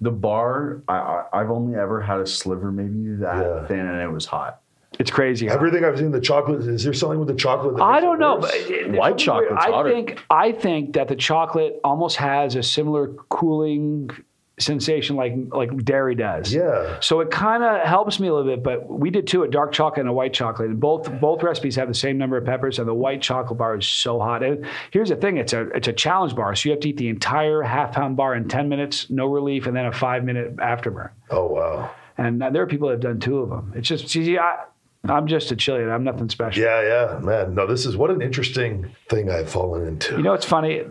The bar, I, I I've only ever had a sliver, maybe that Yeah. thin, and it was hot. It's crazy. huh? Everything I've seen, the chocolate. Is there something with the chocolate? That I don't know, but it- it- White there's something weird. chocolate's I hotter. think I think that the chocolate almost has a similar cooling sensation like like dairy does. Yeah. So it kind of helps me a little bit, but we did too a dark chocolate and a white chocolate. And both both recipes have the same number of peppers, and the white chocolate bar is so hot. And here's the thing: it's a it's a challenge bar, so you have to eat the entire half pound bar in ten minutes, no relief, and then a five minute afterburn. Oh wow. And uh, there are people that have done two of them. It's just see, I, I'm just a Chilean. I'm nothing special. Yeah, yeah, man. No, this is what an interesting thing I've fallen into. You know, it's funny.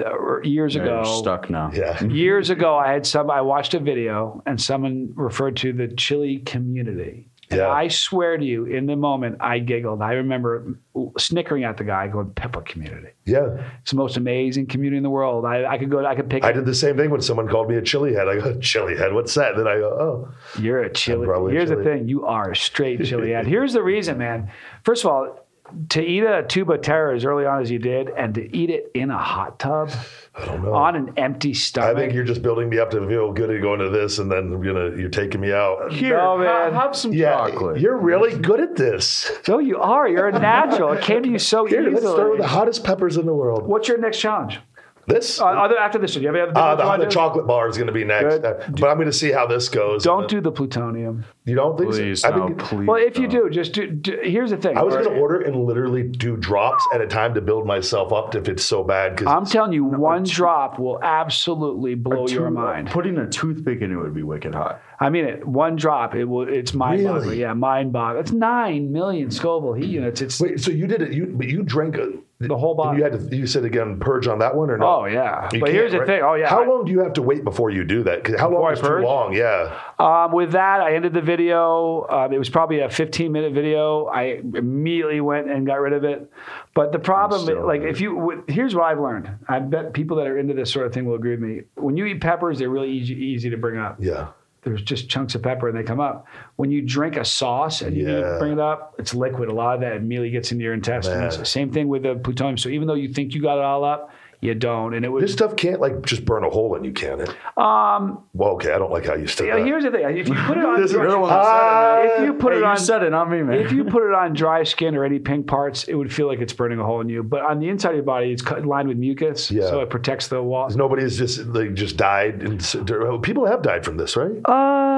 Years Yeah, ago, You're stuck now. yeah. years ago, I had some. I watched a video, and someone referred to the chili community. And Yeah. I swear to you, in the moment, I giggled. I remember snickering at the guy, going, "Peppa community. Yeah. It's the most amazing community in the world. I, I could go. I could pick. I did the same thing when someone called me a chili head. I go, chili head, what's that? Then I go, oh. You're a chili. a Here's chili. the thing: you are a straight chili head. Here's the reason, man. First of all, to eat a tube of terror as early on as you did, and to eat it in a hot tub I don't know. On an empty stomach. I think you're just building me up to feel good at going to this, and then you know you're taking me out. Here, No, man. ha- have some Yeah, chocolate. you're really good at this. So you are. You're a natural. It came to you so Here, easily. let's start with the hottest peppers in the world. What's your next challenge? This, Uh, other after this, one, do you have, have uh, what the, the chocolate bar is going to be next, Uh, but I'm going to see how this goes. Don't do the plutonium. You don't think please, so? I no, think please. Well, if you don't. do, just do. do here's the thing. I was going to order and literally do drops at a time to build myself up if it's so bad. Because I'm telling you, one drop will absolutely blow Two- your mind. Putting a toothpick in it would be wicked hot. I mean it. One drop, it will. It's mind boggling. Really? Yeah, mind boggling. It's nine million Scoville heat units. It's wait, so you did it? You but you drank a, the whole bottle. You had to. You said again, purge on that one or not? Oh yeah, You but here's the right? thing. Oh yeah, How I- long do you have to wait before you do that? how long is too long? Yeah. Um, with that, I ended the video. Um, it was probably a 15 minute video. I immediately went and got rid of it. But the problem, still- like, if you, here's what I've learned. I bet people that are into this sort of thing will agree with me. When you eat peppers, they're really easy, easy to bring up. Yeah. There's just chunks of pepper and they come up. When you drink a sauce and you Yeah. bring it up, it's liquid. A lot of that immediately gets into your intestines. Man. Same thing with the plutonium. So even though you think you got it all up, you don't. And it was This stuff can't like just burn a hole in you, can it? Um. Well, okay. I don't like how you said Yeah, that. here's the thing. If you put it on, This is- You're the one that said it, if you put Hey, it on, said it, not me, man. if you put it on dry skin or any pink parts, it would feel like it's burning a hole in you. But on the inside of your body, it's cut- lined with mucus, Yeah. so it protects the wall. Nobody's just like just died, and people have died from this, right? Uh,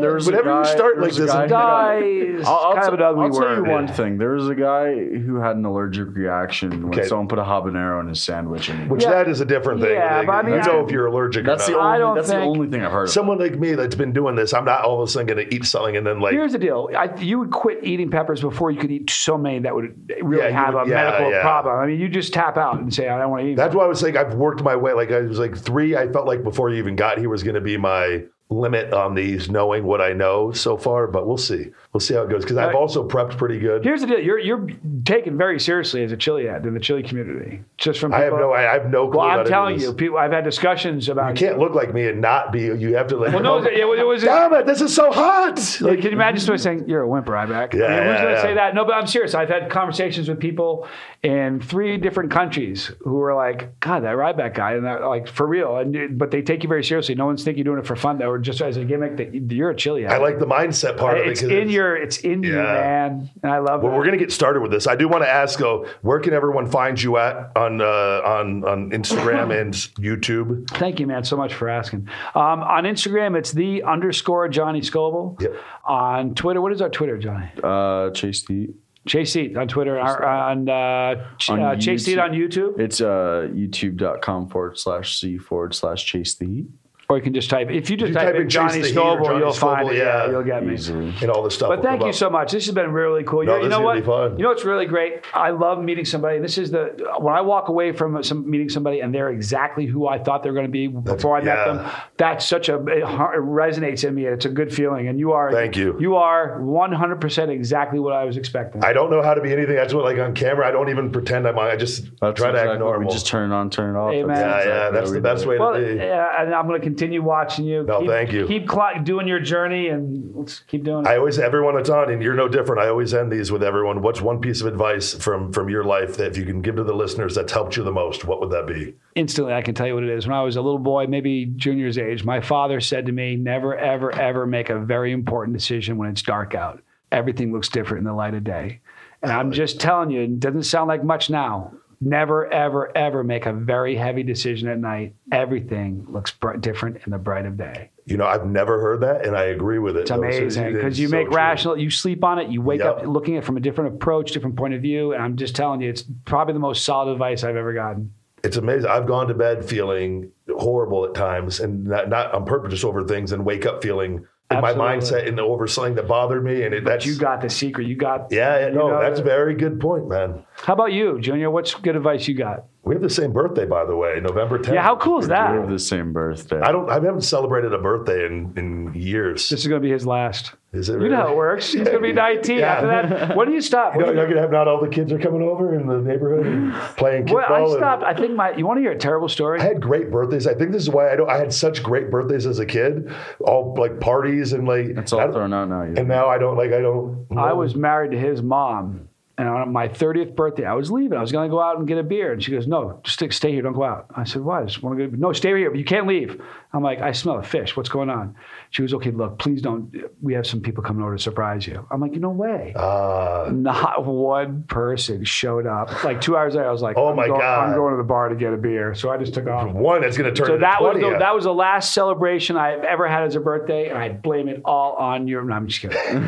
There was a Whenever you guy- start like this, guy I'm who dying. die is I'll, I'll, kind of an tell- ugly I'll tell you one thing. There was a guy who had an allergic reaction when Okay. someone put a habanero in his sandwich. And Which Yeah. that is a different thing. Yeah, Like, but I mean, you know if you're allergic that's or the not. I only don't that's the only thing I've heard. Of. Someone like me that's been doing this, I'm not all of a sudden going to eat something and then like Here's the deal: I, you would quit eating peppers before you could eat so many that would really Yeah, have would- a yeah, medical yeah. problem. I mean, you just tap out and say, "I don't want to eat." That's why I was saying I've worked my way. Like I was like three. I felt like before you even got here was going to be my limit on these, knowing what I know so far. But we'll see. We'll see how it goes because I've Uh, also prepped pretty good. Here's the deal: you're you're taken very seriously as a chili head in the chili community. Just from I have no. I have no clue. Well, I'm telling you, people. I've had discussions about. You can't look like me and not be. You have to like. Well, no, it, it was. Damn it! This is so hot. Like, can you imagine somebody saying, "You're a wimp, Ryback"? Yeah, I mean, who's yeah, going to yeah. say that? No, but I'm serious. I've had conversations with people in three different countries who are like, "God, that Ryback guy," and they're like, "For real," and but they take you very seriously. No one's thinking you're doing it for fun, though, or just as a gimmick. That you're a chili. I like the mindset part of it. It's in your. It's in you, man, and I love. It. Well, that. we're going to get started with this. I do want to ask, though, where can everyone find you at on uh, on on Instagram and YouTube? Thank you, man, so much for asking. Um, on Instagram, it's the underscore Johnny Scoville. Yep. On Twitter, what is our Twitter, Johnny? Uh, Chase the Chase Seat on Twitter. Our, on uh, Ch- On uh, Chase Seat YouTube. on YouTube. It's uh, youtube.com forward slash C forward slash Chase the Heat. Or you can just type if you just You type, type in in Johnny Chase the Heat or Scoville, Johnny you'll find Scoville, it. Yeah, yeah. you'll get me. Easily. And all this stuff. But thank you so much. This has been really cool. No, you this know is what? be fun. You know what's really great? I love meeting somebody. This is the when I walk away from some meeting somebody and they're exactly who I thought they're going to be before I met yeah. them. That's such a it it resonates in me. It's a good feeling. And you are Thank you. You are 100 percent exactly what I was expecting. I don't know how to be anything. That's what, like on camera, I don't even pretend I'm on. I just That's try to act normal. We just turn it on, turn it off. Amen. Yeah, yeah, what that's the best way well, to be. yeah, and I'm going to continue watching you. No, keep, thank you. Keep cl- doing your journey, and let's keep doing it. I always everyone that's on, and you're no different. I always end these with everyone. What's one piece of advice from from your life that if you can give to the listeners that's helped you the most? What would that be? instantly I can tell you what it is. When I was a little boy, maybe junior's age, my father said to me, never, ever, ever make a very important decision when it's dark out. Everything looks different in the light of day. And I'm just telling you, it doesn't sound like much now. Never, ever, ever make a very heavy decision at night. Everything looks br- different in the bright of day. You know, I've never heard that, and I agree with it. It's amazing because you make rational, you sleep on it, you wake Yep. up looking at it from a different approach, different point of view. And I'm just telling you, it's probably the most solid advice I've ever gotten. It's amazing. I've gone to bed feeling horrible at times, and not, not on purpose, just over things, and wake up feeling in my mindset and over something that bothered me. And it, that's You got the secret. You got yeah, yeah, you no, know, that's a very good point, man. How about you, Junior? What's good advice you got? We have the same birthday, by the way, November 10th. Yeah, how cool is We have that? the same birthday. I don't. I haven't celebrated a birthday in in years. This is going to be his last. Is it You know how it works. He's going to be 19 Yeah. after that. When do you stop? You know, When do you're gonna have not all the kids are coming over in the neighborhood and playing you- kickball. well, I and- stopped. I think my. You want to hear a terrible story? I had great birthdays. I think this is why I don't. I had such great birthdays as a kid, all like parties and like. It's all thrown out now. And now I don't like. I don't. I was married to his mom. And on my 30th birthday, I was leaving. I was going to go out and get a beer. And she goes, No, just stay, here. Don't go out. I said, Why? I just want to go. No, stay here, but you can't leave. I'm like, I smell a fish. What's going on? She was, Okay, look, please don't. We have some people coming over to surprise you. I'm like, no way. Uh, Not one person showed up. Like two hours later, I was like, Oh I'm my go- God. I'm going to the bar to get a beer. So I just took off. one that's going to turn. So that was the, that was the last celebration I've ever had as a birthday, and I blame it all on your. No, I'm just kidding.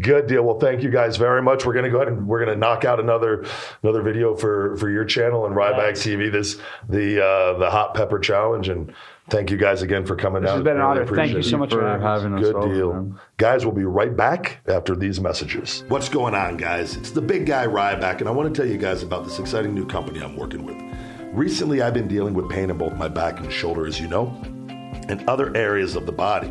Good deal. Well, thank you guys very much. We're going to go ahead and we're going to knock out another another video for for your channel and Ryback TV. This the uh, the hot pepper challenge. And thank you guys again for coming out. This down. has been an Really honor. Thank you so much for for having us. having us. Good over, deal. man. Guys, we'll be right back after these messages. What's going on, guys? It's the big guy Ryback, and I want to tell you guys about this exciting new company I'm working with. Recently, I've been dealing with pain in both my back and shoulder, as you know, and other areas of the body.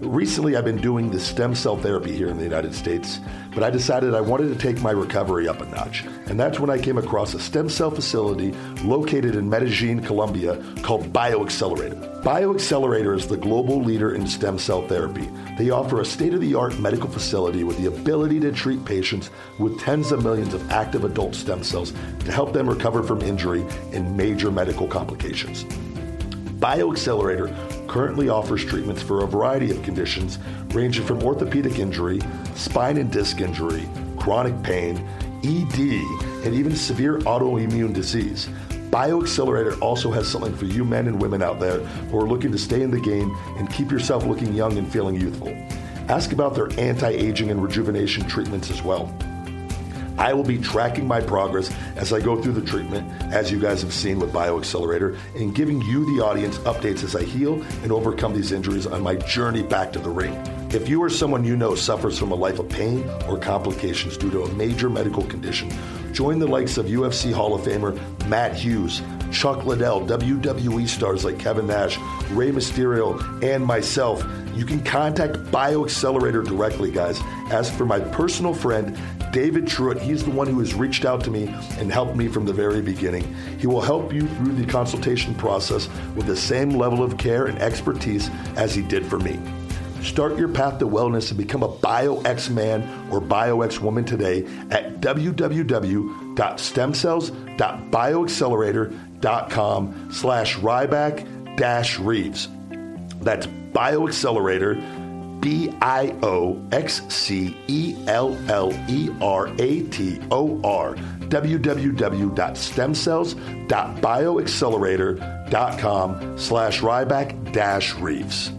Recently, I've been doing the stem cell therapy here in the United States, but I decided I wanted to take my recovery up a notch. And that's when I came across a stem cell facility located in Medellin, Colombia called BioXcellerator. BioXcellerator is the global leader in stem cell therapy. They offer a state of the art medical facility with the ability to treat patients with tens of millions of active adult stem cells to help them recover from injury and major medical complications. BioXcellerator currently offers treatments for a variety of conditions ranging from orthopedic injury, spine and disc injury, chronic pain, ED, and even severe autoimmune disease. BioXcellerator also has something for you men and women out there who are looking to stay in the game and keep yourself looking young and feeling youthful. Ask about their anti aging and rejuvenation treatments as well. I will be tracking my progress as I go through the treatment, as you guys have seen with BioXcellerator, and giving you, the audience, updates as I heal and overcome these injuries on my journey back to the ring. If you or someone you know suffers from a life of pain or complications due to a major medical condition, join the likes of UFC Hall of Famer Matt Hughes, Chuck Liddell, WWE stars like Kevin Nash, Rey Mysterio, and myself. You can contact BioXcellerator directly, guys. As for my personal friend, David Truitt, he's the one who has reached out to me and helped me from the very beginning. He will help you through the consultation process with the same level of care and expertise as he did for me. Start your path to wellness and become a BioX man or BioX woman today at www.stemcells.bioxcellerator.com slash Ryback dash Reeves. That's BioXcellerator, B I O X C E L L E R A T O R, www.stemcells.bioxcellerator.com slash Ryback dash Reeves.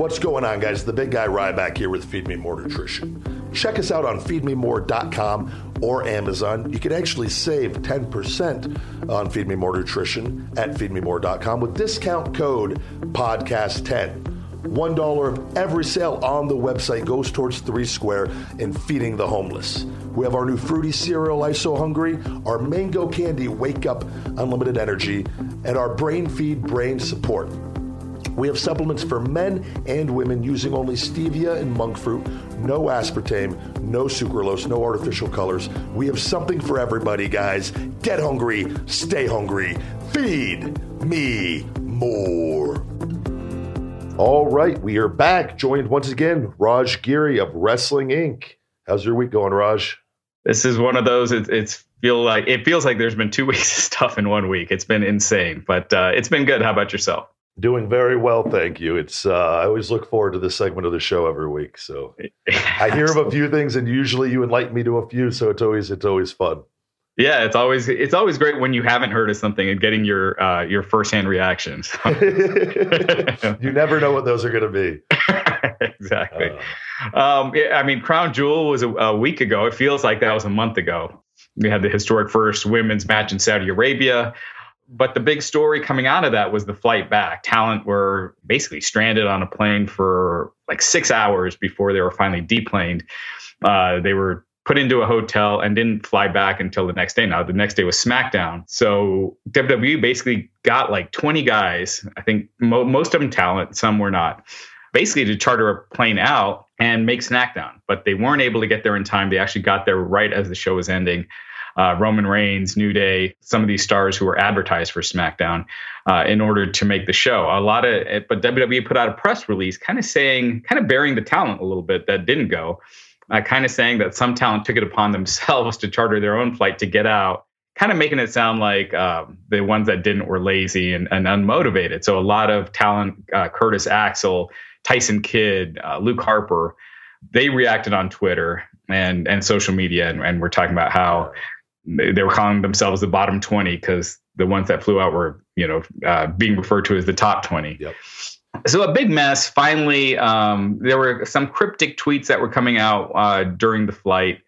What's going on, guys? The big guy Ryback here with Feed Me More Nutrition. Check us out on feedmemore.com or Amazon. You can actually save 10% on Feed Me More Nutrition at feedmemore.com with discount code podcast10. $1 of every sale on the website goes towards Three Square and feeding the homeless. We have our new fruity cereal, I So Hungry, our mango candy, Wake Up Unlimited Energy, and our Brain Feed Brain Support. We have supplements for men and women using only stevia and monk fruit, no aspartame, no sucralose, no artificial colors. We have something for everybody, guys. Get hungry, stay hungry, feed me more. All right, we are back, joined once again, Raj Giri of Wrestling Inc. How's your week going, Raj? This is one of those. It, it's feel like it feels like there's been two weeks of stuff in one week. It's been insane, but uh, it's been good. How about yourself? Doing very well, thank you. It's uh, I always look forward to this segment of the show every week. So I hear of a few things, and usually you enlighten me to a few. So it's always it's always fun. Yeah, it's always it's always great when you haven't heard of something and getting your uh, your firsthand reactions. you never know what those are going to be. exactly. Uh, um, yeah, I mean, Crown Jewel was a, a week ago. It feels like that was a month ago. We had the historic first women's match in Saudi Arabia. But the big story coming out of that was the flight back. Talent were basically stranded on a plane for like six hours before they were finally deplaned. Uh, they were put into a hotel and didn't fly back until the next day. Now, the next day was SmackDown. So WWE basically got like 20 guys, I think mo- most of them talent, some were not, basically to charter a plane out and make SmackDown. But they weren't able to get there in time. They actually got there right as the show was ending uh, Roman Reigns, New Day, some of these stars who were advertised for SmackDown uh, in order to make the show. A lot of, but WWE put out a press release, kind of saying, kind of burying the talent a little bit that didn't go, uh, kind of saying that some talent took it upon themselves to charter their own flight to get out. Kind of making it sound like um, the ones that didn't were lazy and, and, unmotivated. So a lot of talent, uh, Curtis Axel, Tyson Kidd, uh, Luke Harper, they reacted on Twitter and and social media, and, and we're talking about how they were calling themselves the bottom 20 because the ones that flew out were, you know, uh, being referred to as the top 20. Yep. So a big mess. Finally, um, there were some cryptic tweets that were coming out uh, during the flight.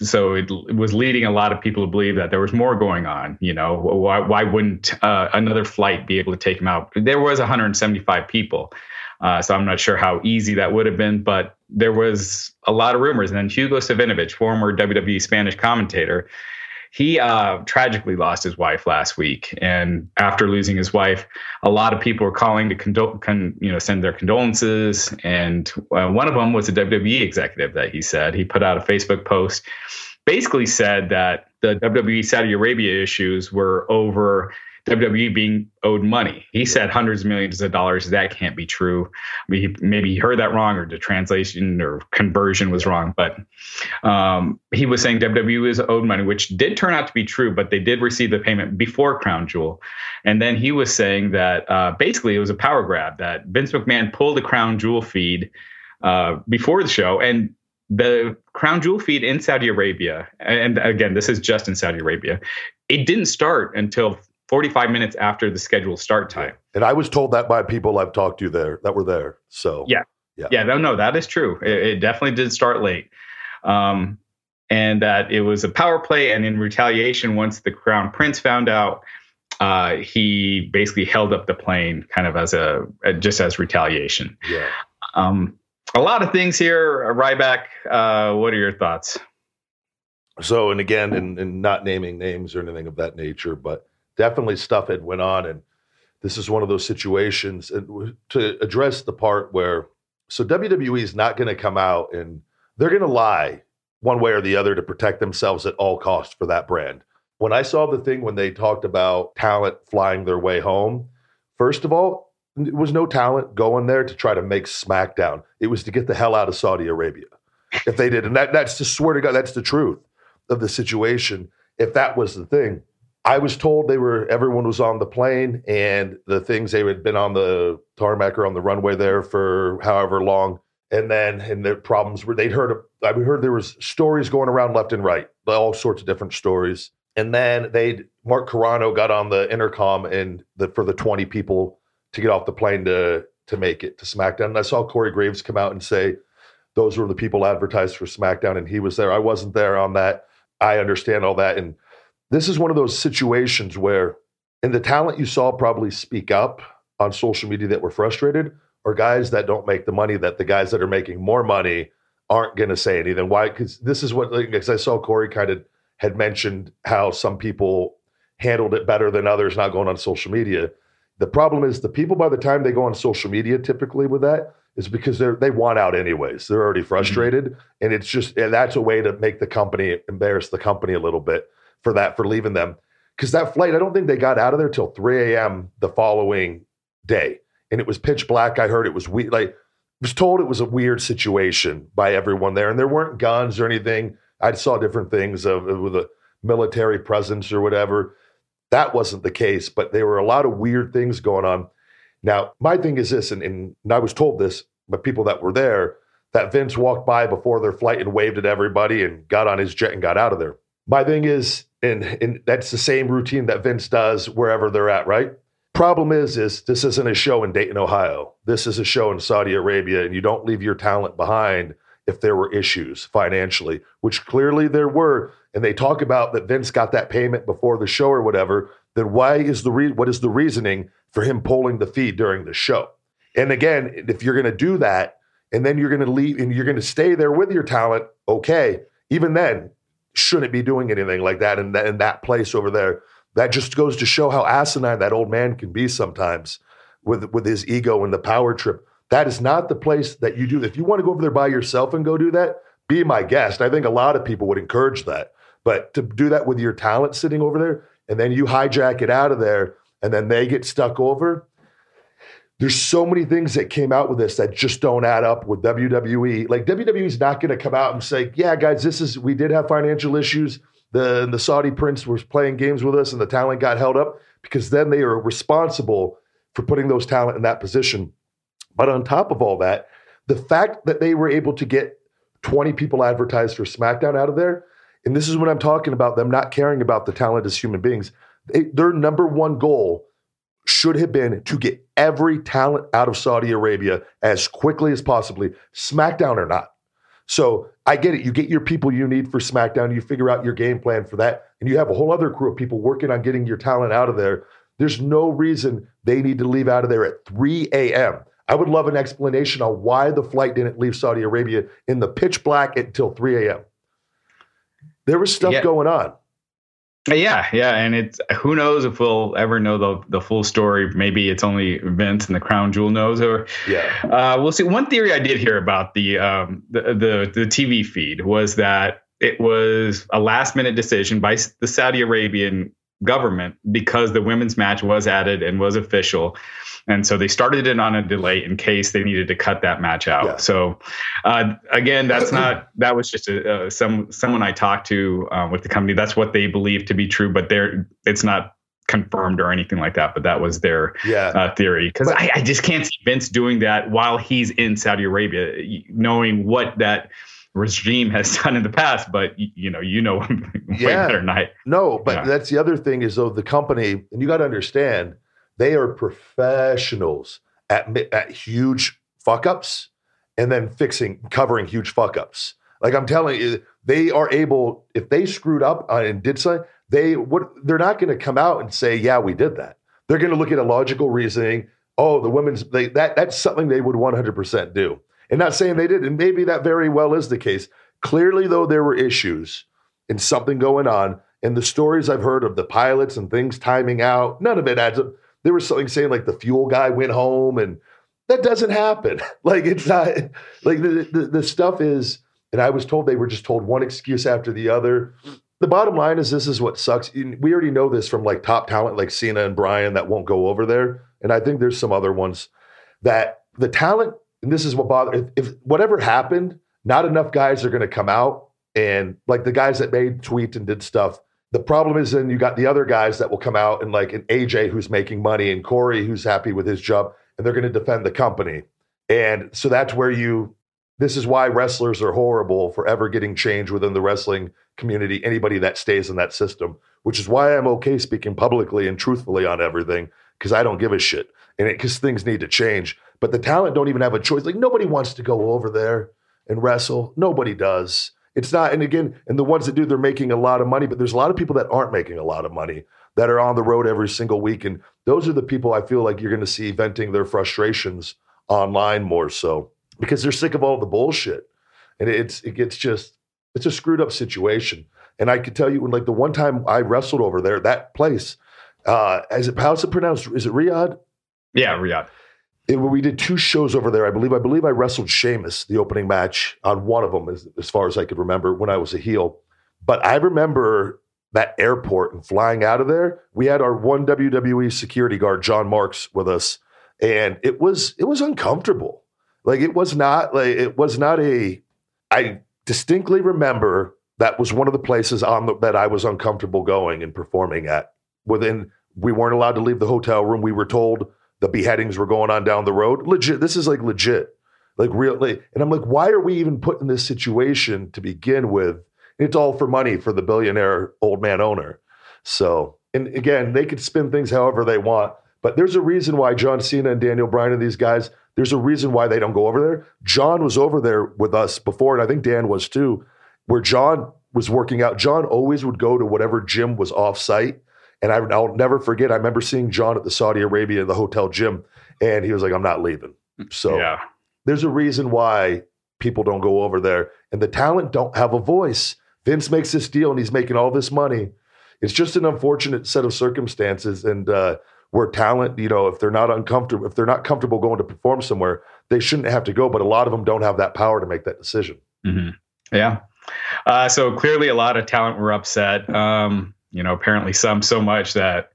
So it, it, was leading a lot of people to believe that there was more going on. You know, why, why wouldn't uh, another flight be able to take them out? There was 175 people. Uh, so I'm not sure how easy that would have been, but there was a lot of rumors. And then Hugo Savinovich, former WWE Spanish commentator, he uh, tragically lost his wife last week, and after losing his wife, a lot of people were calling to con- you know send their condolences. And uh, one of them was a WWE executive that he said he put out a Facebook post, basically said that the WWE Saudi Arabia issues were over WWE being owed money. He said hundreds of millions of dollars. That can't be true. Maybe he heard that wrong, or the translation or conversion was wrong. But um, he was saying WWE is owed money, which did turn out to be true. But they did receive the payment before Crown Jewel, and then he was saying that uh, basically it was a power grab that Vince McMahon pulled the Crown Jewel feed uh, before the show and the crown jewel feed in Saudi Arabia, and again, this is just in Saudi Arabia, it didn't start until 45 minutes after the scheduled start time. And I was told that by people I've talked to there that were there. So yeah, yeah, yeah. No, no, that is true. It, it definitely did start late, um, and that it was a power play. And in retaliation, once the crown prince found out, uh, he basically held up the plane, kind of as a just as retaliation. Yeah. Um, a lot of things here, Ryback. Uh, what are your thoughts? So, and again, and, and not naming names or anything of that nature, but definitely stuff had went on, and this is one of those situations. And to address the part where, so WWE is not going to come out and they're going to lie one way or the other to protect themselves at all costs for that brand. When I saw the thing when they talked about talent flying their way home, first of all, it was no talent going there to try to make SmackDown. It was to get the hell out of Saudi Arabia. If they did, and that that's to swear to God, that's the truth of the situation. If that was the thing, I was told they were everyone was on the plane and the things they had been on the tarmac or on the runway there for however long, and then and the problems were they'd heard I heard there was stories going around left and right, all sorts of different stories, and then they Mark Carrano got on the intercom and the, for the twenty people to get off the plane to to make it to SmackDown, and I saw Corey Graves come out and say those were the people advertised for SmackDown, and he was there. I wasn't there on that. I understand all that. And this is one of those situations where, and the talent you saw probably speak up on social media that were frustrated are guys that don't make the money that the guys that are making more money aren't going to say anything. Why? Because this is what, because I saw Corey kind of had mentioned how some people handled it better than others not going on social media. The problem is the people by the time they go on social media typically with that is because they're they want out anyways. They're already mm-hmm. frustrated, mm-hmm. and it's just and that's a way to make the company embarrass the company a little bit for that for leaving them. Because that flight, I don't think they got out of there till 3 a.m. the following day, and it was pitch black. I heard it was we like was told it was a weird situation by everyone there, and there weren't guns or anything. I saw different things of uh, with a military presence or whatever. That wasn't the case, but there were a lot of weird things going on. Now, my thing is this, and, and I was told this by people that were there, that Vince walked by before their flight and waved at everybody and got on his jet and got out of there. My thing is, and, and that's the same routine that Vince does wherever they're at, right? Problem is, is this isn't a show in Dayton, Ohio. This is a show in Saudi Arabia, and you don't leave your talent behind if there were issues financially, which clearly there were. And they talk about that Vince got that payment before the show or whatever. Then why is the re- what is the reasoning for him pulling the feed during the show. And again, if you're going to do that and then you're going to leave and you're going to stay there with your talent, okay, even then, shouldn't be doing anything like that in that, in that place over there. That just goes to show how asinine that old man can be sometimes with, with his ego and the power trip. That is not the place that you do. If you want to go over there by yourself and go do that, be my guest. I think a lot of people would encourage that. But to do that with your talent sitting over there and then you hijack it out of there and then they get stuck over. There's so many things that came out with this that just don't add up with WWE. Like WWE's not going to come out and say, "Yeah, guys, this is we did have financial issues. The the Saudi prince was playing games with us, and the talent got held up." Because then they are responsible for putting those talent in that position. But on top of all that, the fact that they were able to get 20 people advertised for SmackDown out of there, and this is what I'm talking about them not caring about the talent as human beings they, their number one goal should have been to get every talent out of Saudi Arabia as quickly as possibly, SmackDown or not. So I get it. You get your people you need for SmackDown, you figure out your game plan for that, and you have a whole other crew of people working on getting your talent out of there. There's no reason they need to leave out of there at 3 a.m. I would love an explanation on why the flight didn't leave Saudi Arabia in the pitch black until 3 a.m. There was stuff yeah. going on. Yeah, yeah, and it's who knows if we'll ever know the the full story. Maybe it's only Vince and the crown jewel knows, or yeah, uh, we'll see. One theory I did hear about the um, the, the the TV feed was that it was a last minute decision by the Saudi Arabian government because the women's match was added and was official and so they started it on a delay in case they needed to cut that match out. Yeah. So uh, again, that's not that was just a, uh, some someone I talked to uh, with the company. That's what they believe to be true, but they're it's not confirmed or anything like that. But that was their yeah. uh, theory because I, I, just can't see Vince doing that while he's in Saudi Arabia, knowing what that regime has done in the past. But you know, you know, way yeah. better than I. No, but yeah. that's the other thing is though the company, and you got to understand they are professionals at, at huge fuck ups and then fixing, covering huge fuck ups. Like I'm telling you, they are able, if they screwed up uh, and did something, they would, they're not going to come out and say, yeah, we did that. They're going to look at a logical reasoning. Oh, the women's, they, that, that's something they would 100% do. And not saying they did. And maybe that very well is the case. Clearly, though, there were issues and something going on. And the stories I've heard of the pilots and things timing out, none of it adds up. There was something saying like the fuel guy went home, and that doesn't happen. Like it's not like the, the, the stuff is. And I was told they were just told one excuse after the other. The bottom line is this is what sucks. We already know this from like top talent like Cena and Bryan that won't go over there. And I think there's some other ones that the talent, and this is what bothers if, if whatever happened, not enough guys are going to come out and like the guys that made tweet and did stuff. The problem is then you got the other guys that will come out and like an AJ who's making money and Corey who's happy with his job and they're going to defend the company. And so that's where you this is why wrestlers are horrible for ever getting change within the wrestling community, anybody that stays in that system, which is why I'm okay speaking publicly and truthfully on everything because I don't give a shit. And because things need to change. But the talent don't even have a choice. Like nobody wants to go over there and wrestle. Nobody does. It's not, and again, and the ones that do, they're making a lot of money, but there's a lot of people that aren't making a lot of money that are on the road every single week. And those are the people I feel like you're going to see venting their frustrations online more so because they're sick of all the bullshit. And it's, it gets just, it's a screwed up situation. And I could tell you when, like, the one time I wrestled over there, that place, uh, is it, how's it pronounced? Is it Riyadh? Yeah, Riyadh it, we did two shows over there. I believe I believe I wrestled Sheamus the opening match on one of them, as, as far as I could remember when I was a heel. But I remember that airport and flying out of there. We had our one WWE security guard, John Marks, with us, and it was it was uncomfortable. Like it was not like it was not a. I distinctly remember that was one of the places on the, that I was uncomfortable going and performing at. Within, we weren't allowed to leave the hotel room. We were told the beheadings were going on down the road. Legit, this is like legit, like real. And I'm like, why are we even put in this situation to begin with? It's all for money for the billionaire old man owner. So, and again, they could spin things however they want, but there's a reason why John Cena and Daniel Bryan and these guys. There's a reason why they don't go over there. John was over there with us before, and I think Dan was too. Where John was working out, John always would go to whatever gym was off site and I, will never forget. I remember seeing John at the Saudi Arabia, in the hotel gym, and he was like, "I'm not leaving." So yeah. there's a reason why people don't go over there, and the talent don't have a voice. Vince makes this deal, and he's making all this money. It's just an unfortunate set of circumstances, and uh, where talent, you know, if they're not uncomfortable, if they're not comfortable going to perform somewhere, they shouldn't have to go. But a lot of them don't have that power to make that decision. Mm-hmm. Yeah. Uh, so clearly, a lot of talent were upset. Um, you know, apparently some so much that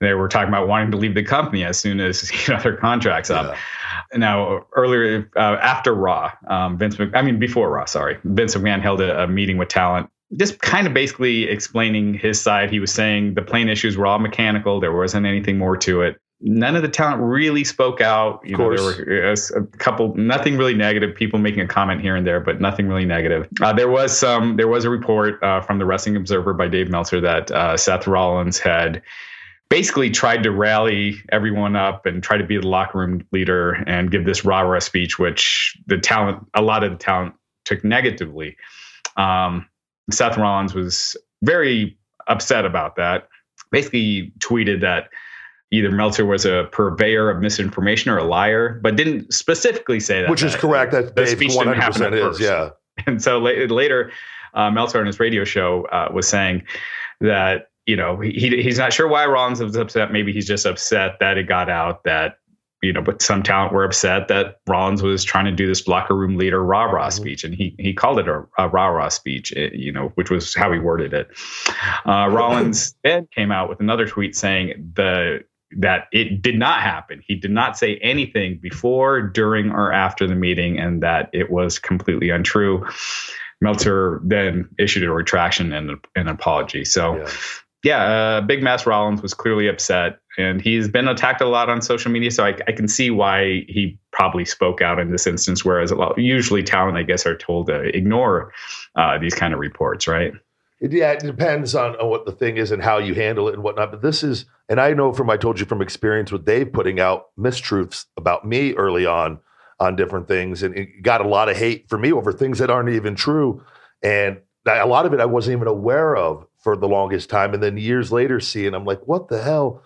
they were talking about wanting to leave the company as soon as you know their contracts up. Yeah. Now, earlier uh, after Raw, um, Vince, Mc, I mean before Raw, sorry, Vince McMahon held a, a, meeting with talent, just kind of basically explaining his side. He was saying the plane issues were all mechanical; there wasn't anything more to it none of the talent really spoke out. You know, there were a, couple, nothing really negative. People making a comment here and there, but nothing really negative. Uh, there was some. There was a report uh, from the Wrestling Observer by Dave Meltzer that uh, Seth Rollins had basically tried to rally everyone up and try to be the locker room leader and give this rah rah speech, which the talent, a lot of the talent, took negatively. Um, Seth Rollins was very upset about that. Basically, tweeted that either Meltzer was a purveyor of misinformation or a liar, but didn't specifically say that. Which is correct. That Dave 100% is, first. yeah. And so later, uh, Meltzer on his radio show uh, was saying that you know he he's not sure why Rollins was upset. Maybe he's just upset that it got out that you know, but some talent were upset that Rollins was trying to do this locker room leader rah rah mm-hmm. speech, and he he called it a, a rah rah speech, eh, you know, which was how he worded it. Uh, Rollins then came out with another tweet saying the that it did not happen. He did not say anything before, during, or after the meeting, and that it was completely untrue. Meltzer then issued a retraction and an apology. So, yeah, yeah uh, Big Mass Rollins was clearly upset, and he's been attacked a lot on social media. So I, I can see why he probably spoke out in this instance. Whereas a lot, usually talent, I guess, are told to ignore uh, these kind of reports, right? It, yeah, it depends on, on what the thing is and how you handle it and whatnot. But this is, and I know from I told you from experience with Dave putting out mistruths about me early on on different things, and it got a lot of hate for me over things that aren't even true, and a lot of it I wasn't even aware of for the longest time, and then years later seeing, I'm like, what the hell?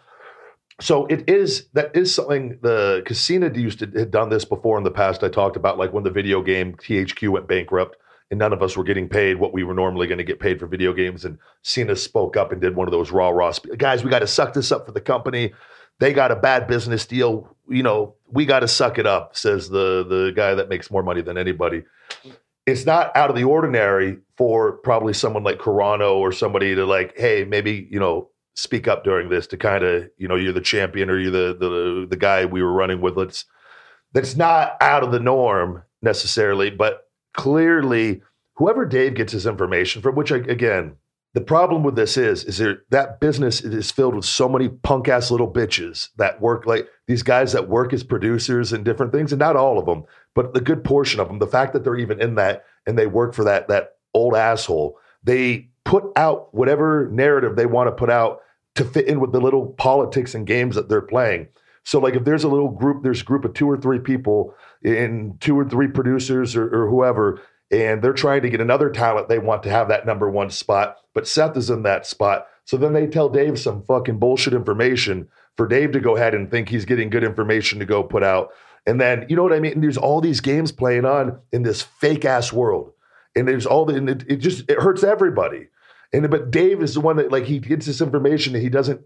So it is that is something the Casino used to had done this before in the past. I talked about like when the video game THQ went bankrupt and none of us were getting paid what we were normally going to get paid for video games. And Cena spoke up and did one of those raw, raw guys. We got to suck this up for the company. They got a bad business deal. You know, we got to suck it up. Says the the guy that makes more money than anybody. It's not out of the ordinary for probably someone like Carrano or somebody to like, hey, maybe you know, speak up during this to kind of you know, you're the champion or you're the the the guy we were running with. Let's that's not out of the norm necessarily, but clearly, whoever Dave gets his information from, which again, the problem with this is, is there that business is filled with so many punk ass little bitches that work like these guys that work as producers and different things, and not all of them, but the good portion of them. The fact that they're even in that and they work for that that old asshole, they put out whatever narrative they want to put out to fit in with the little politics and games that they're playing. So like if there's a little group, there's a group of two or three people in two or three producers or, or whoever, and they're trying to get another talent they want to have that number one spot, but Seth is in that spot. So then they tell Dave some fucking bullshit information for Dave to go ahead and think he's getting good information to go put out. And then, you know what I mean? And there's all these games playing on in this fake ass world. And there's all the, and it, it just, it hurts everybody. And, but Dave is the one that like, he gets this information and he doesn't,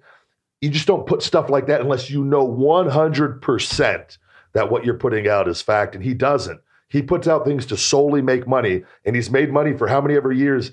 you just don't put stuff like that unless you know 100% that what you're putting out is fact. And he doesn't. He puts out things to solely make money. And he's made money for how many ever years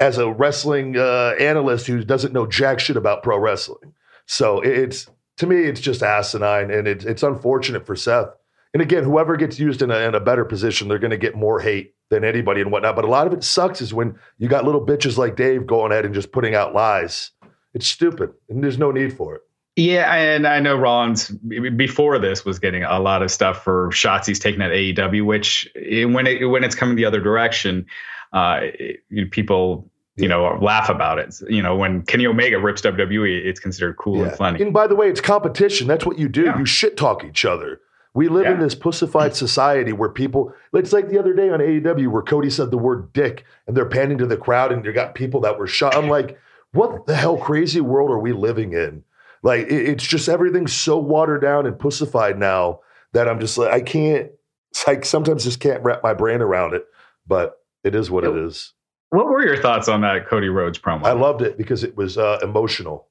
as a wrestling uh, analyst who doesn't know jack shit about pro wrestling. So it's, to me, it's just asinine. And it, it's unfortunate for Seth. And again, whoever gets used in a, in a better position, they're going to get more hate than anybody and whatnot. But a lot of it sucks is when you got little bitches like Dave going ahead and just putting out lies it's stupid, and there's no need for it. Yeah, and I know Rollins before this was getting a lot of stuff for shots he's taking at AEW, which eh, when it when it's coming the other direction, uh, it, people you know laugh about it. You know, when Kenny Omega rips WWE, it's considered cool yeah. and funny. And by the way, it's competition. That's what you do. Yeah. You shit talk each other. We live yeah. in this pussified society where people, it's like the other day on AEW where Cody said the word dick and they're panning to the crowd and you got people that were shot. I'm like, what the hell crazy world are we living in? Like it, it's just everything's so watered down and pussified now that I'm just like I can't. Like sometimes just can't wrap my brain around it. But it is what it is. What were your thoughts on that Cody Rhodes promo? I loved it because it was uh, emotional.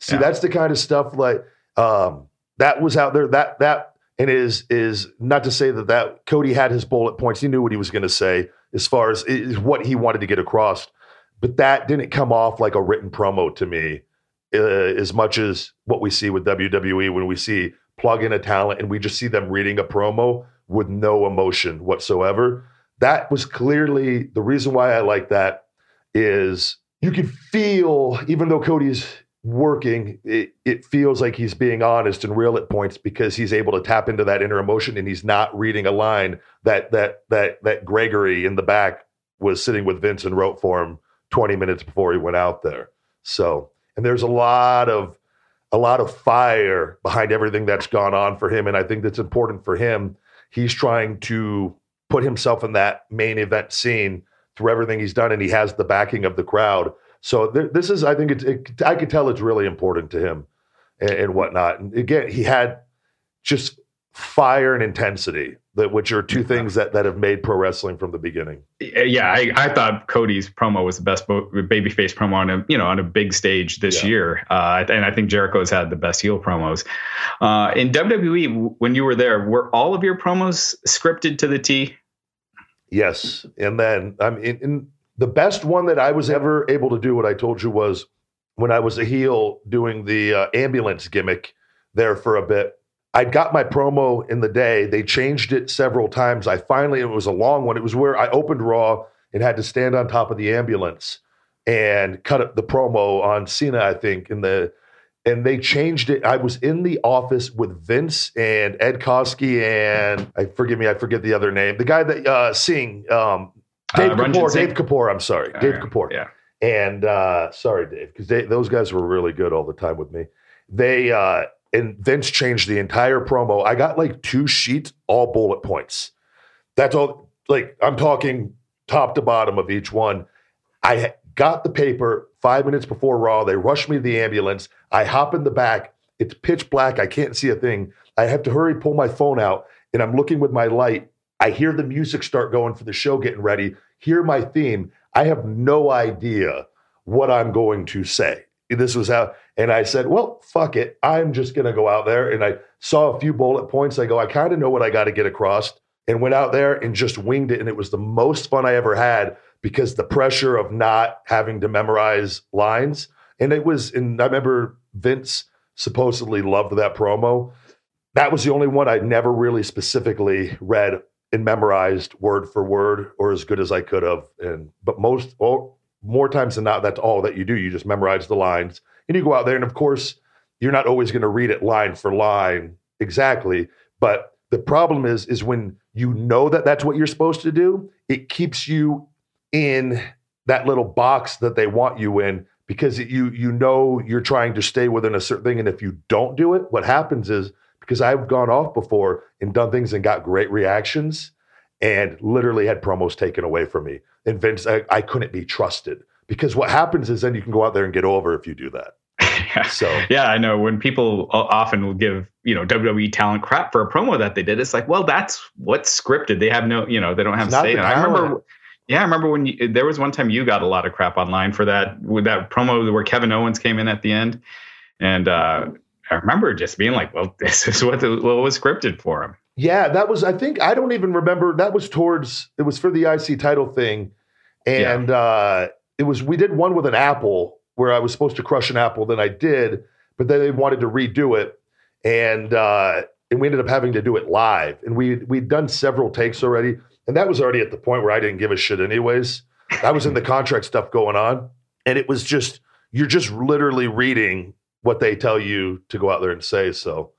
See, yeah. that's the kind of stuff like um, that was out there. That that and is is not to say that that Cody had his bullet points. He knew what he was going to say as far as is what he wanted to get across but that didn't come off like a written promo to me uh, as much as what we see with WWE when we see plug in a talent and we just see them reading a promo with no emotion whatsoever. That was clearly the reason why I like that is you can feel, even though Cody's working, it, it feels like he's being honest and real at points because he's able to tap into that inner emotion and he's not reading a line that that that that Gregory in the back was sitting with Vince and wrote for him 20 minutes before he went out there. So, and there's a lot of a lot of fire behind everything that's gone on for him and I think that's important for him. He's trying to put himself in that main event scene through everything he's done and he has the backing of the crowd. So th- this is I think it's it, I could tell it's really important to him and, and whatnot. And again, he had just fire and intensity that which are two things that, that have made pro wrestling from the beginning. Yeah, I, I thought Cody's promo was the best babyface promo on a you know on a big stage this yeah. year, uh, and I think Jericho's had the best heel promos. Uh, in WWE, when you were there, were all of your promos scripted to the T? Yes, and then I mean, the best one that I was ever able to do, what I told you was when I was a heel doing the uh, ambulance gimmick there for a bit I got my promo in the day. They changed it several times. I finally, it was a long one. It was where I opened Raw and had to stand on top of the ambulance and cut up the promo on Cena, I think, in the and they changed it. I was in the office with Vince and Ed Koskey and I forgive me, I forget the other name. The guy that uh sing um Dave uh, Kapoor, Dave Kapoor, I'm sorry. Uh, Dave Kapoor. Yeah. And uh sorry, Dave, because those guys were really good all the time with me. They uh and Vince changed the entire promo. I got like two sheets, all bullet points. That's all. Like I'm talking top to bottom of each one. I got the paper five minutes before Raw. They rush me to the ambulance. I hop in the back. It's pitch black. I can't see a thing. I have to hurry, pull my phone out, and I'm looking with my light. I hear the music start going for the show getting ready. hear my theme, I have no idea what I'm going to say. This was how, and I said, well, fuck it. I'm just going to go out there. And I saw a few bullet points. I go, I kind of know what I got to get across and went out there and just winged it. And it was the most fun I ever had because the pressure of not having to memorize lines. And it was, and I remember Vince supposedly loved that promo. That was the only one I'd never really specifically read and memorized word for word or as good as I could have. And but most or more times than not, that's all that you do. You just memorize the lines and you go out there. And of course, you're not always going to read it line for line exactly. But the problem is, is when you know that that's what you're supposed to do, it keeps you in that little box that they want you in because you you know you're trying to stay within a certain thing and if you don't do it what happens is because I've gone off before and done things and got great reactions and literally had promos taken away from me and Vince I, I couldn't be trusted because what happens is then you can go out there and get over if you do that so yeah, I know when people often will give you know WWE talent crap for a promo that they did, it's like, well, that's what's scripted. They have no, you know, they don't have say. I remember yeah, I remember when you, there was one time you got a lot of crap online for that with that promo where Kevin Owens came in at the end, and uh, I remember just being like, "Well, this is what, the, what was scripted for him." Yeah, that was. I think I don't even remember. That was towards. It was for the IC title thing, and yeah. uh, it was. We did one with an apple where I was supposed to crush an apple. Then I did, but then they wanted to redo it, and uh, and we ended up having to do it live. And we we'd done several takes already and that was already at the point where I didn't give a shit, anyways. I was in the contract stuff going on. And it was just, you're just literally reading what they tell you to go out there and say. So,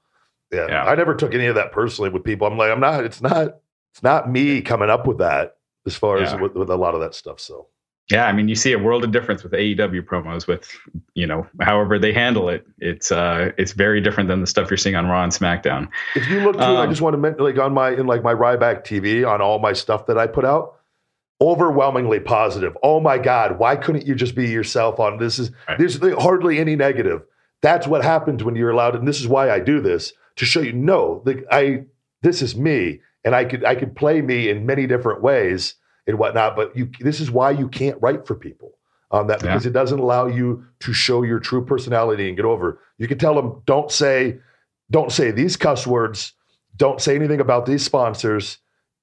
yeah, yeah. I never took any of that personally with people. I'm like, I'm not, it's not, it's not me coming up with that as far yeah. as with, with a lot of that stuff. So, yeah, I mean, you see a world of difference with AEW promos. With you know, however they handle it, it's uh, it's very different than the stuff you're seeing on Raw and SmackDown. If you look, through, um, I just want to mention, like on my in like my Ryback TV on all my stuff that I put out, overwhelmingly positive. Oh my God, why couldn't you just be yourself on this? Is right. there's hardly any negative. That's what happens when you're allowed, and this is why I do this to show you. No, like I, this is me, and I could I could play me in many different ways and whatnot. But you, this is why you can't write for people on that because yeah. it doesn't allow you to show your true personality and get over. You can tell them, don't say, don't say these cuss words, don't say anything about these sponsors.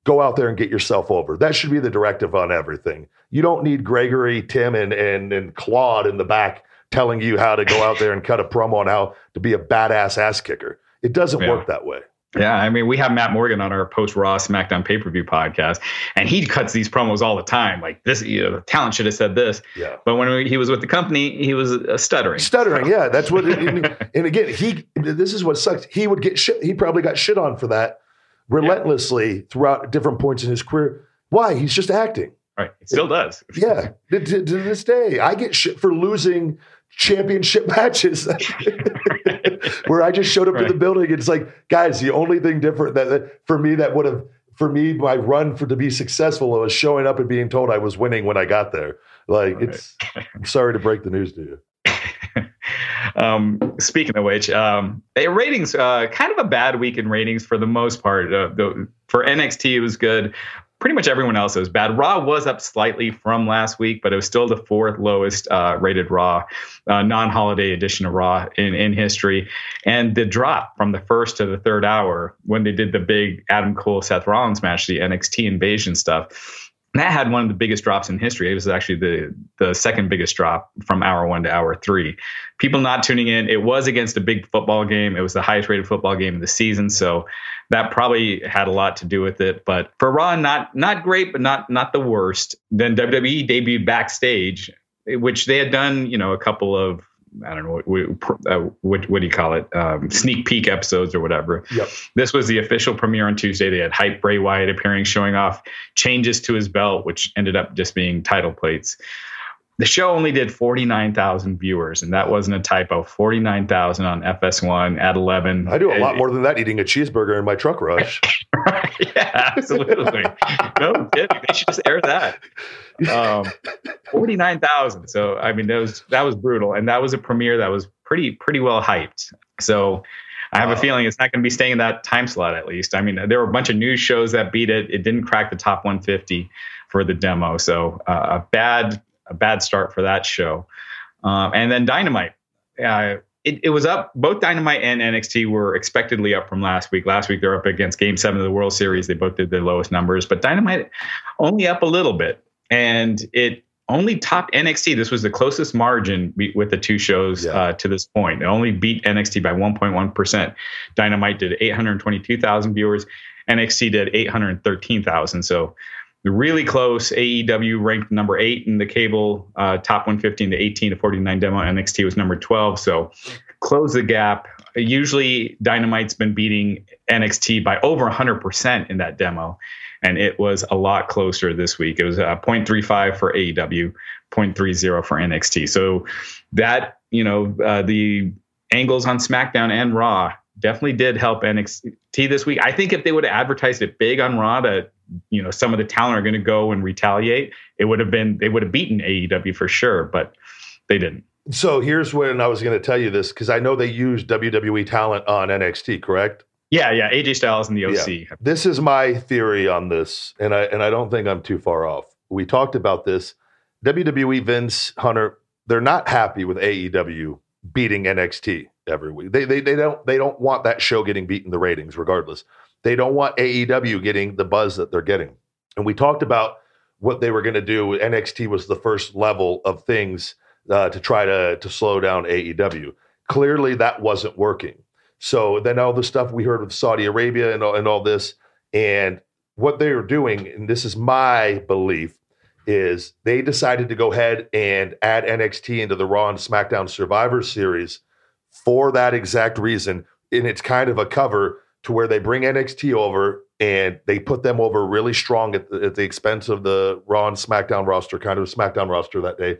Go out there and get yourself over. That should be the directive on everything. You don't need Gregory, Tim, and and and Claude in the back telling you how to go out there and cut a promo on how to be a badass ass kicker. It doesn't yeah. work that way. Yeah, I mean, we have Matt Morgan on our post Raw SmackDown pay per view podcast, and he cuts these promos all the time. Like this, you know, the talent should have said this. Yeah. But when he was with the company, he was uh, stuttering. Stuttering, yeah. That's what. and, and again, he. This is what sucks. He would get shit. He probably got shit on for that relentlessly yeah. throughout different points in his career. Why? He's just acting. Right. He still does. yeah. To, to, to this day, I get shit for losing championship matches where I just showed up right. to the building. And it's like, guys, the only thing different that, that for me that would have for me my run for to be successful was showing up and being told I was winning when I got there. Like right. it's I'm sorry to break the news to you. um, speaking of which, um, ratings uh, kind of a bad week in ratings for the most part. Uh, the, for NXT, it was good pretty much everyone else was bad. Raw was up slightly from last week, but it was still the fourth lowest uh, rated Raw, uh, non holiday edition of Raw in, in history. And the drop from the first to the third hour when they did the big Adam Cole Seth Rollins match, the NXT invasion stuff that had one of the biggest drops in history. It was actually the the second biggest drop from hour one to hour three. People not tuning in. It was against a big football game. It was the highest rated football game of the season, so that probably had a lot to do with it. But for Raw, not not great, but not not the worst. Then WWE debuted backstage, which they had done, you know, a couple of I don't know what, uh, what, what do you call it um, sneak peek episodes or whatever. Yep. This was the official premiere on Tuesday. They had hype Bray Wyatt appearing, showing off changes to his belt, which ended up just being title plates. The show only did 49,000 viewers, and that wasn't a typo. 49,000 on FS1 at 11. I do a lot more than that eating a cheeseburger in my truck rush. yeah, absolutely. no kidding. They should just air that. Um, 49,000. So, I mean, that was, that was brutal. And that was a premiere that was pretty, pretty well hyped. So, I have Uh, a feeling it's not going to be staying in that time slot at least. I mean, there were a bunch of news shows that beat it. It didn't crack the top 150 for the demo, so uh, a bad a bad start for that show. Um, and then Dynamite. Uh, it, it was up. Both Dynamite and NXT were expectedly up from last week. Last week they're up against Game Seven of the World Series. They both did their lowest numbers, but Dynamite only up a little bit, and it only topped NXT. This was the closest margin with the two shows Yeah. uh, to this point. It only beat NXT by 1.1 percent. Dynamite did 822,000 viewers. NXT did 813,000. So really close. AEW ranked number eight in the cable uh, top 115 to 18 to 49 demo. NXT was number 12. So close the gap. Usually Dynamite's been beating NXT by over 100% in that demo. And it was a lot closer this week. It was uh, 0.35 for AEW, 0.30 for NXT. So that, you know, uh, the angles on SmackDown and Raw definitely did help NXT this week. I think if they would have advertised it big on Raw that you know some of the talent are going to go and retaliate, it would have been they would have beaten AEW for sure, but they didn't. So here's when I was going to tell you this because I know they used WWE talent on NXT, correct? Yeah, yeah. AJ Styles and the OC. Yeah. This is my theory on this, and I and I don't think I'm too far off. We talked about this. WWE Vince Hunter, they're not happy with AEW beating NXT every week. They they they don't they don't want that show getting beaten the ratings regardless. They don't want AEW getting the buzz that they're getting. And we talked about what they were going to do. NXT was the first level of things uh, to try to to slow down AEW. Clearly, that wasn't working. So then all the stuff we heard with Saudi Arabia and all, and all this, and what they were doing, and this is my belief, is they decided to go ahead and add NXT into the Raw and SmackDown Survivor Series for that exact reason. And it's kind of a cover to where they bring NXT over and they put them over really strong at the, at the expense of the Raw and SmackDown roster, kind of SmackDown roster that day.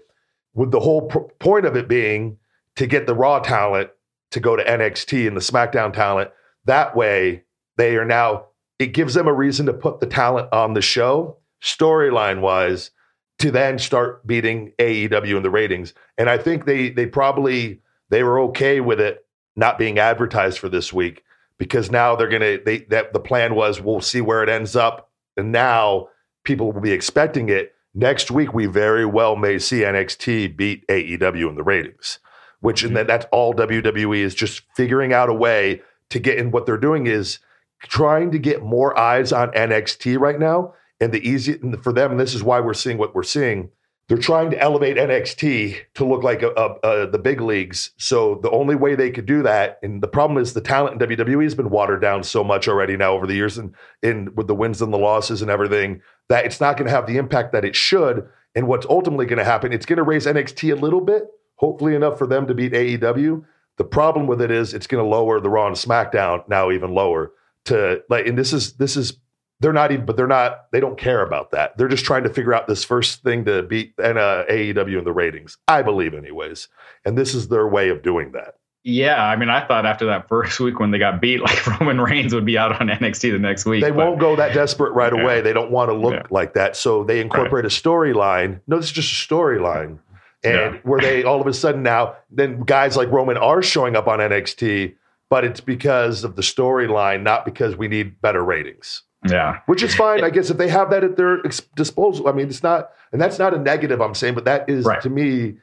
With the whole p- point of it being to get the Raw talent to go to NXT and the SmackDown talent. That way, they are now, it gives them a reason to put the talent on the show, storyline wise, to then start beating AEW in the ratings. And I think they they probably they were okay with it not being advertised for this week because now they're gonna they that the plan was we'll see where it ends up. And now people will be expecting it. Next week, we very well may see NXT beat AEW in the ratings which and then that's all WWE is just figuring out a way to get in. What they're doing is trying to get more eyes on NXT right now. And the easy and for them, and this is why we're seeing what we're seeing. They're trying to elevate NXT to look like a, a, a, the big leagues. So the only way they could do that, and the problem is the talent in WWE has been watered down so much already now over the years, and in with the wins and the losses and everything, that it's not going to have the impact that it should. And what's ultimately going to happen, it's going to raise NXT a little bit, hopefully enough for them to beat AEW. The problem with it is it's going to lower the Raw and SmackDown now even lower to like, and this is this is they're not even, but they're not. They don't care about that. They're just trying to figure out this first thing to beat and uh, AEW in the ratings. I believe, anyways, and this is their way of doing that. Yeah, I mean, I thought after that first week when they got beat, like Roman Reigns would be out on NXT the next week. They but- won't go that desperate right Yeah. away. They don't want to look Yeah. like that, so they incorporate a storyline. No, this is just a storyline, and Yeah. where they all of a sudden now, then guys like Roman are showing up on NXT, but it's because of the storyline, not because we need better ratings. Yeah. which is fine, I guess, if they have that at their disposal. I mean, it's not, and that's not a negative. I'm saying, but that is Right. to me,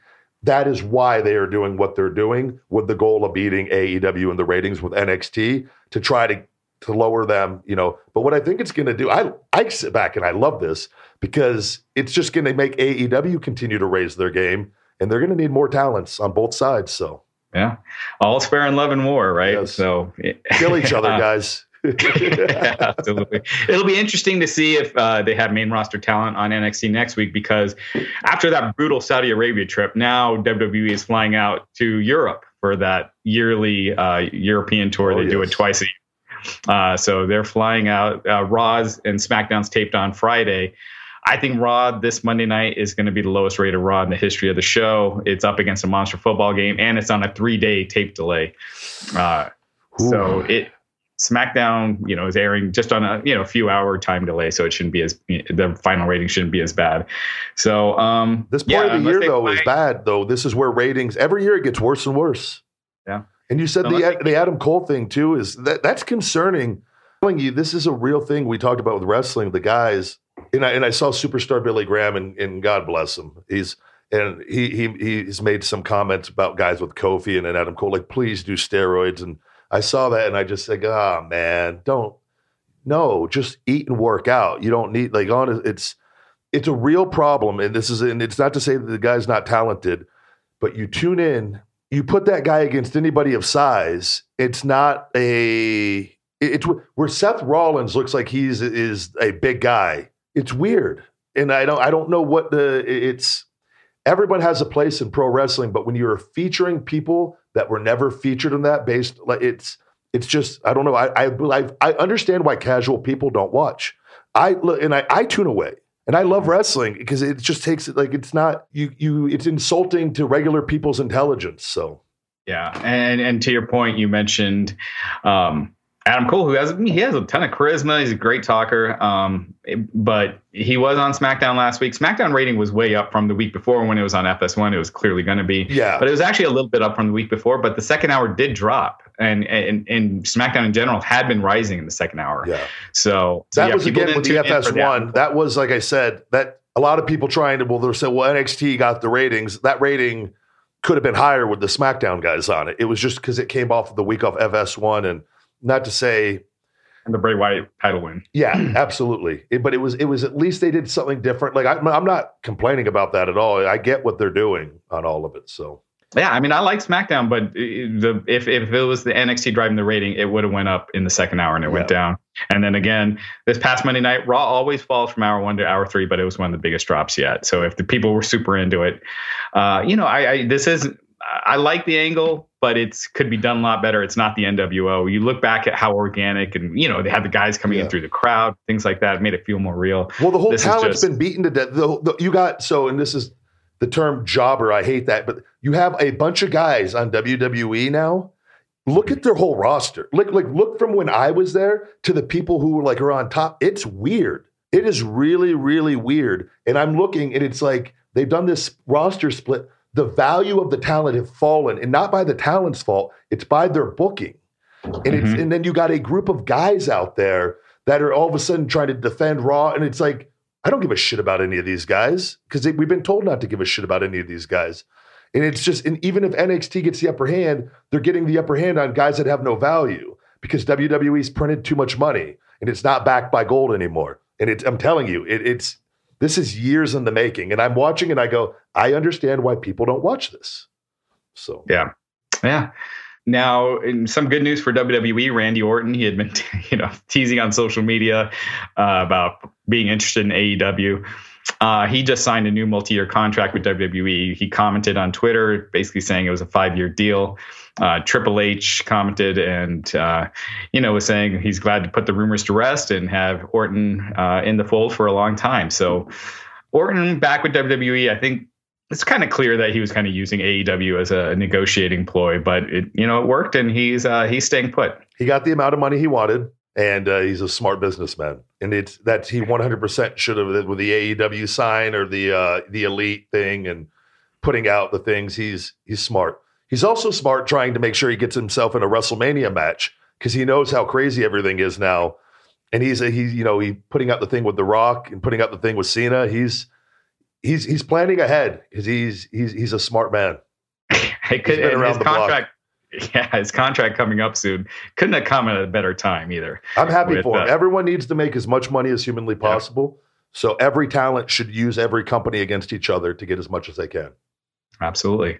that is why they are doing what they're doing with the goal of beating AEW in the ratings with NXT to try to to lower them. You know, but what I think it's going to do, I I sit back and I love this because it's just going to make AEW continue to raise their game, and they're going to need more talents on both sides. So Yeah. All's fair in love and war, right? Yes. So kill each other, uh, guys. Yeah, absolutely. It'll be interesting to see if uh, they have main roster talent on NXT next week because after that brutal Saudi Arabia trip, now WWE is flying out to Europe for that yearly uh, European tour. Oh, they do it twice a year. Uh, so they're flying out. Uh, Raw's and SmackDown's taped on Friday. I think Raw this Monday night is going to be the lowest rated Raw in the history of the show. It's up against a monster football game, and it's on a three day tape delay. Uh, so it SmackDown, you know, is airing just on a you know a few hour time delay, so it shouldn't be as the final rating shouldn't be as bad. So um, This point yeah, of the year, they though, is bad. Though this is where ratings every year it gets worse and worse. Yeah. And you said No, the I the Adam Cole thing too is that that's concerning. I'm telling you, this is a real thing we talked about with wrestling. The guys, and I and I saw superstar Billy Graham, and, and God bless him. He's and he he he's made some comments about guys with Kofi and, and Adam Cole, like please do steroids. And I saw that, and I just said, oh man, don't no, just eat and work out. You don't need like on it's it's a real problem, and this is and it's not to say that the guy's not talented, but you tune in, you put that guy against anybody of size. It's not a it's where Seth Rollins looks like he's is a big guy. It's weird, and I don't I don't know what the it's. Everyone has a place in pro wrestling, but when you're featuring people that were never featured in that, based like it's it's just I don't know. I I I understand why casual people don't watch. I look and I, I tune away. And I love wrestling because it just takes it like it's not you you it's insulting to regular people's intelligence. So Yeah, and and to your point, you mentioned um, Adam Cole, who has he has a ton of charisma. He's a great talker, um, but he was on SmackDown last week. SmackDown rating was way up from the week before when it was on FS1. It was clearly going to be, Yeah. but it was actually a little bit up from the week before. But the second hour did drop, and and, and SmackDown in general had been rising in the second hour. yeah. So, so That yeah, was again with the tune in for FS1. that. Was like I said, that a lot of people trying to well, they're say, well, NXT got the ratings. That rating could have been higher with the SmackDown guys on it. It was just because it came off of the week off FS1, and not to say, and the Bray Wyatt title win. yeah, absolutely. It- but it was it was at least they did something different. Like I, I'm not complaining about that at all. I get what they're doing on all of it. So Yeah, I mean, I like SmackDown, but the if if it was the NXT driving the rating, it would have went up in the second hour and it went down. And then again, this past Monday night, Raw always falls from hour one to hour three, but it was one of the biggest drops yet. So if the people were super into it, uh, you know, I, I this is I like the angle, but it's could be done a lot better. It's not the NWO. You look back at how organic and you know they had the guys coming Yeah. in through the crowd, things like that, made it feel more real. Well, the whole This is talent's just- been beaten to death. The, the, you got so, and this is the term jobber. I hate that, but you have a bunch of guys on WWE now. Look at their whole roster. Like, like look from when I was there to the people who were like are on top. It's weird. It is really, really weird. And I'm looking, and it's like they've done this roster split. The value of the talent have fallen, and not by the talent's fault. It's by their booking. And it's Mhm. and then you got a group of guys out there that are all of a sudden trying to defend Raw, and it's like I don't give a shit about any of these guys because we've been told not to give a shit about any of these guys. And it's just, and even if NXT gets the upper hand, they're getting the upper hand on guys that have no value because WWE's printed too much money and it's not backed by gold anymore. And it's, I'm telling you, it, it's this is years in the making. And I'm watching and I go, I understand why people don't watch this. So Yeah. Yeah. Now, some good news for WWE, Randy Orton, he had been, you know, teasing on social media uh, about being interested in AEW. Uh, he just signed a new multi-year contract with WWE. He commented on Twitter, basically saying it was a five-year deal. Uh, Triple H commented and, uh, you know, was saying he's glad to put the rumors to rest and have Orton uh, in the fold for a long time. So, Orton back with WWE, I think it's kind of clear that he was kind of using AEW as a negotiating ploy, but it you know it worked, and he's uh, he's staying put. he got the amount of money he wanted and uh, he's a smart businessman. And it's that he 100% should have with the AEW sign or the uh, the elite thing and putting out the things. He's he's smart. He's also smart trying to make sure he gets himself in a WrestleMania match because he knows how crazy everything is now. And he's he's you know he putting out the thing with The Rock and putting out the thing with Cena. He's he's he's planning ahead because he's he's he's a smart man. It could, been around his the block. contract, yeah, his contract coming up soon. Couldn't have come at a better time either. I'm happy With, for him. uh, Everyone needs to make as much money as humanly possible. So every talent should use every company against each other to get as much as they can. Absolutely.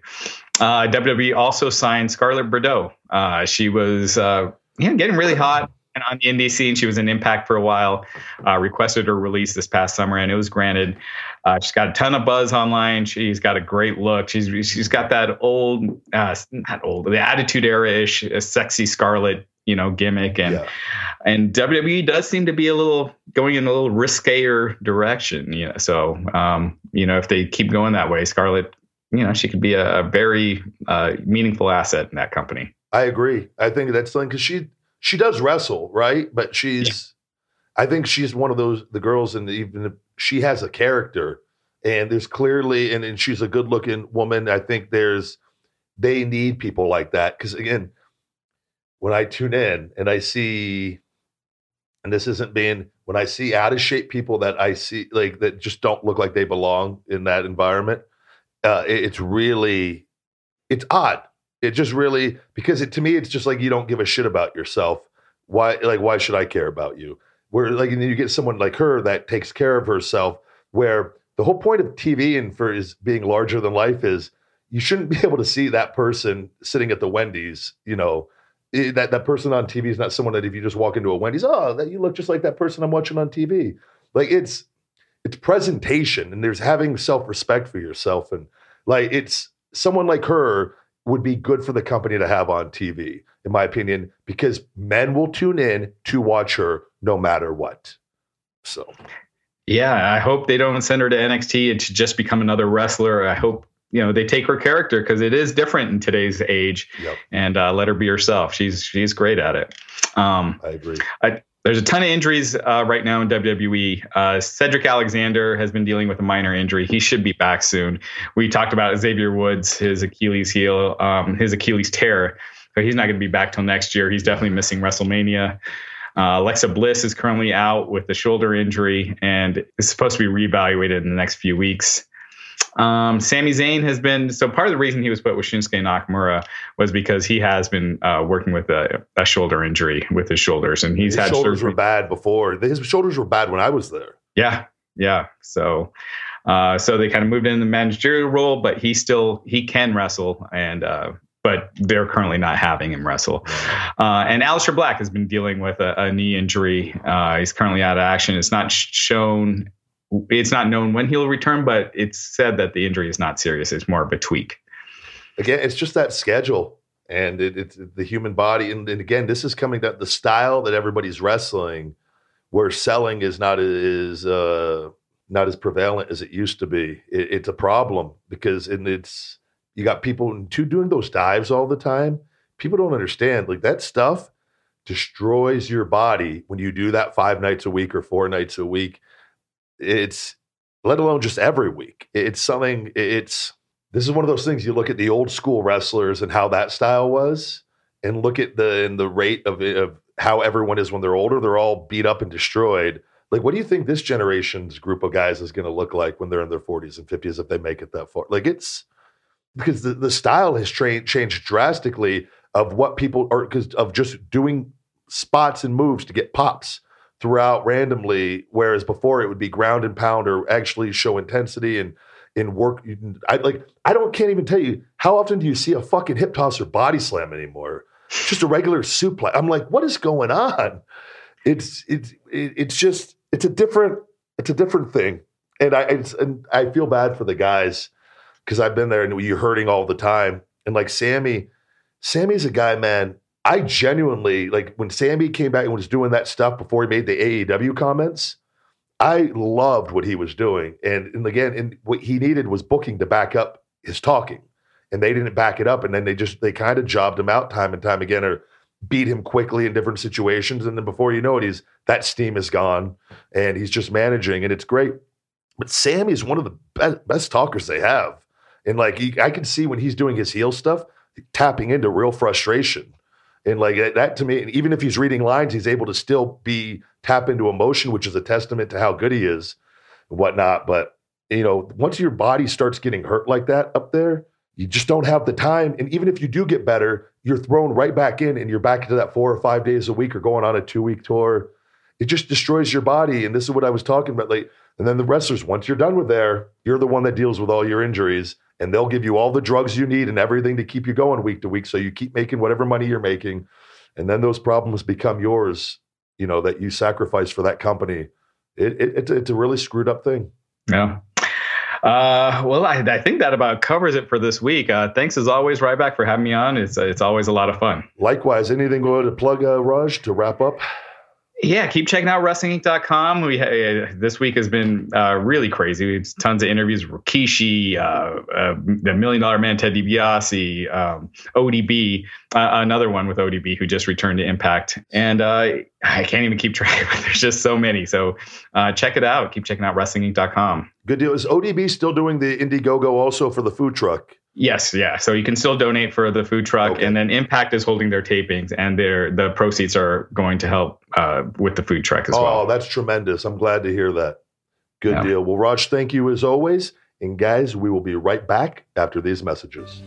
Uh, WWE also signed Scarlett Bordeaux. Uh, she was uh, know, getting really hot and on the indie scene. She was in Impact for a while. Uh, requested her release this past summer, and it was granted. Uh, she's got a ton of buzz online. She's got a great look. She's she's got that old, uh, not old, the Attitude Era-ish, uh, sexy Scarlett, you know, gimmick, and Yeah. and WWE does seem to be a little going in a little riskier direction. You know, so um, you know if they keep going that way, Scarlett, you know, she could be a, a very uh, meaningful asset in that company. I agree. I think that's something because she she does wrestle, right? But she's, I think she's one of those the girls, and even she has a character, and there's clearly, and, and she's a good looking woman. I think there's they need people like that because again, when I tune in and I see, and this isn't being when I see out of shape people that I see like that just don't look like they belong in that environment, uh, it- it's really, it's odd. It just really because it to me it's just like you don't give a shit about yourself. Why like why should I care about you? Where like and then you get someone like her that takes care of herself. Where the whole point of TV and for is being larger than life is you shouldn't be able to see that person sitting at the Wendy's. You know that that person on TV is not someone that if you just walk into a Wendy's, oh, that you look just like that person I'm watching on TV. Like it's it's presentation and there's having self respect for yourself and like it's someone like her would be good for the company to have on TV, in my opinion, because men will tune in to watch her no matter what. So Yeah, I hope they don't send her to NXT and to just become another wrestler. I hope you know they take her character because it is different in today's age, Yep. and uh, let her be herself. She's she's great at it. Um, I agree. There's a ton of injuries uh, right now in WWE. Uh, Cedric Alexander has been dealing with a minor injury. He should be back soon. We talked about Xavier Woods, his Achilles heel, um, his Achilles tear. So he's not going to be back till next year. He's definitely missing WrestleMania. Uh, Alexa Bliss is currently out with a shoulder injury and is supposed to be reevaluated in the next few weeks. Um, Sami Zayn has been so part of the reason he was put with Shinsuke Nakamura was because he has been uh, working with a, a shoulder injury with his shoulders, and he's His had shoulders surgery. were bad before. His shoulders were bad when I was there. Yeah, yeah. So, uh, so they kind of moved in the managerial role, but he still he can wrestle, and uh, but they're currently not having him wrestle. Uh, and Aleister Black has been dealing with a, a knee injury. Uh, he's currently out of action. It's not shown. It's not known when he'll return, but it's said that the injury is not serious. It's more of a tweak. again, it's just that schedule and it, it's the human body. And, and again, this is coming that the style that everybody's wrestling, where selling is not as uh, not as prevalent as it used to be. It, it's a problem because and it's you got people to doing those dives all the time. People don't understand like that stuff destroys your body when you do that five nights a week or four nights a week. It's let alone just every week. It's something. It's this is one of those things you look at the old school wrestlers and how that style was and look at the and the rate of, of how everyone is when they're older they're all beat up and destroyed like what do you think this generation's group of guys is going to look like when they're in their 40s and 50s if they make it that far like it's because the, the style has tra- changed drastically of what people are because of just doing spots and moves to get pops throughout randomly whereas before it would be ground and pound or actually show intensity and in work. I like. I don't. Can't even tell you how often do you see a fucking hip toss or body slam anymore? Just a regular suplex. I'm like, what is going on? It's it's it's just it's a different it's a different thing, and I and I feel bad for the guys because I've been there and you're hurting all the time. And like Sami, Sami's a guy, man. I genuinely like when Sami came back and was doing that stuff before he made the AEW comments. I loved what he was doing. And, and again, and what he needed was booking to back up his talking. And they didn't back it up. And then they just, they kind of jobbed him out time and time again or beat him quickly in different situations. And then before you know it, he's, that steam is gone and he's just managing and it's great. But Sami is one of the best, best talkers they have. And like, he, I can see when he's doing his heel stuff, tapping into real frustration. And like that to me, and even if he's reading lines, he's able to still be tap into emotion, which is a testament to how good he is and whatnot. But you know, once your body starts getting hurt like that up there, you just don't have the time. And even if you do get better, you're thrown right back in and you're back into that four or five days a week or going on a two week tour. It just destroys your body. And this is what I was talking about. Like, and then the wrestlers, once you're done with there, you're the one that deals with all your injuries and they'll give you all the drugs you need and everything to keep you going week to week. So you keep making whatever money you're making. And then those problems become yours, you know, that you sacrifice for that company. It, it, it's, it's a really screwed up thing. Yeah. Uh, well, I, I think that about covers it for this week. Uh, thanks as always, Ryback, for having me on. It's it's always a lot of fun. Likewise, anything go to plug, uh, Raj, to wrap up? Yeah, keep checking out WrestlingInc.com. We uh, this week has been uh, really crazy. We have tons of interviews. Rikishi, uh, uh, the Million Dollar Man, Ted DiBiase, um, ODB, uh, another one with ODB who just returned to Impact, and I can't even keep track. There's just so many. So check it out. Keep checking out WrestlingInc.com. Good deal. Is ODB still doing the Indiegogo also for the food truck? Yes, yeah. So you can still donate for the food truck, Okay. and then Impact is holding their tapings, and their the proceeds are going to help uh, with the food truck as Oh, well. Oh, that's tremendous. I'm glad to hear that. Good Yeah. deal. Well, Raj, thank you as always. And guys, we will be right back after these messages.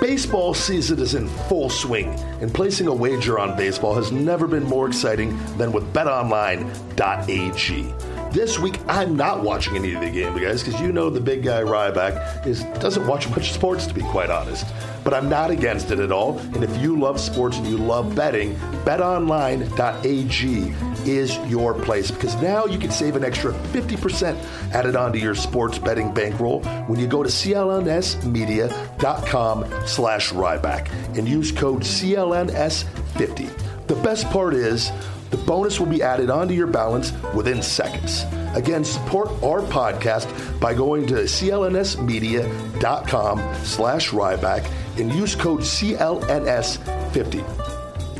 Baseball season is in full swing, and placing a wager on baseball has never been more exciting than with betonline.ag. This week, I'm not watching any of the game, guys, because you know the big guy Ryback is doesn't watch much sports, to be quite honest. But I'm not against it at all. And if you love sports and you love betting, betonline.ag is your place because now you can save an extra 50% added onto your sports betting bankroll when you go to clnsmedia.com slash Ryback and use code CLNS50. The best part is the bonus will be added onto your balance within seconds. Again, support our podcast by going to clnsmedia.com slash Ryback and use code CLNS50.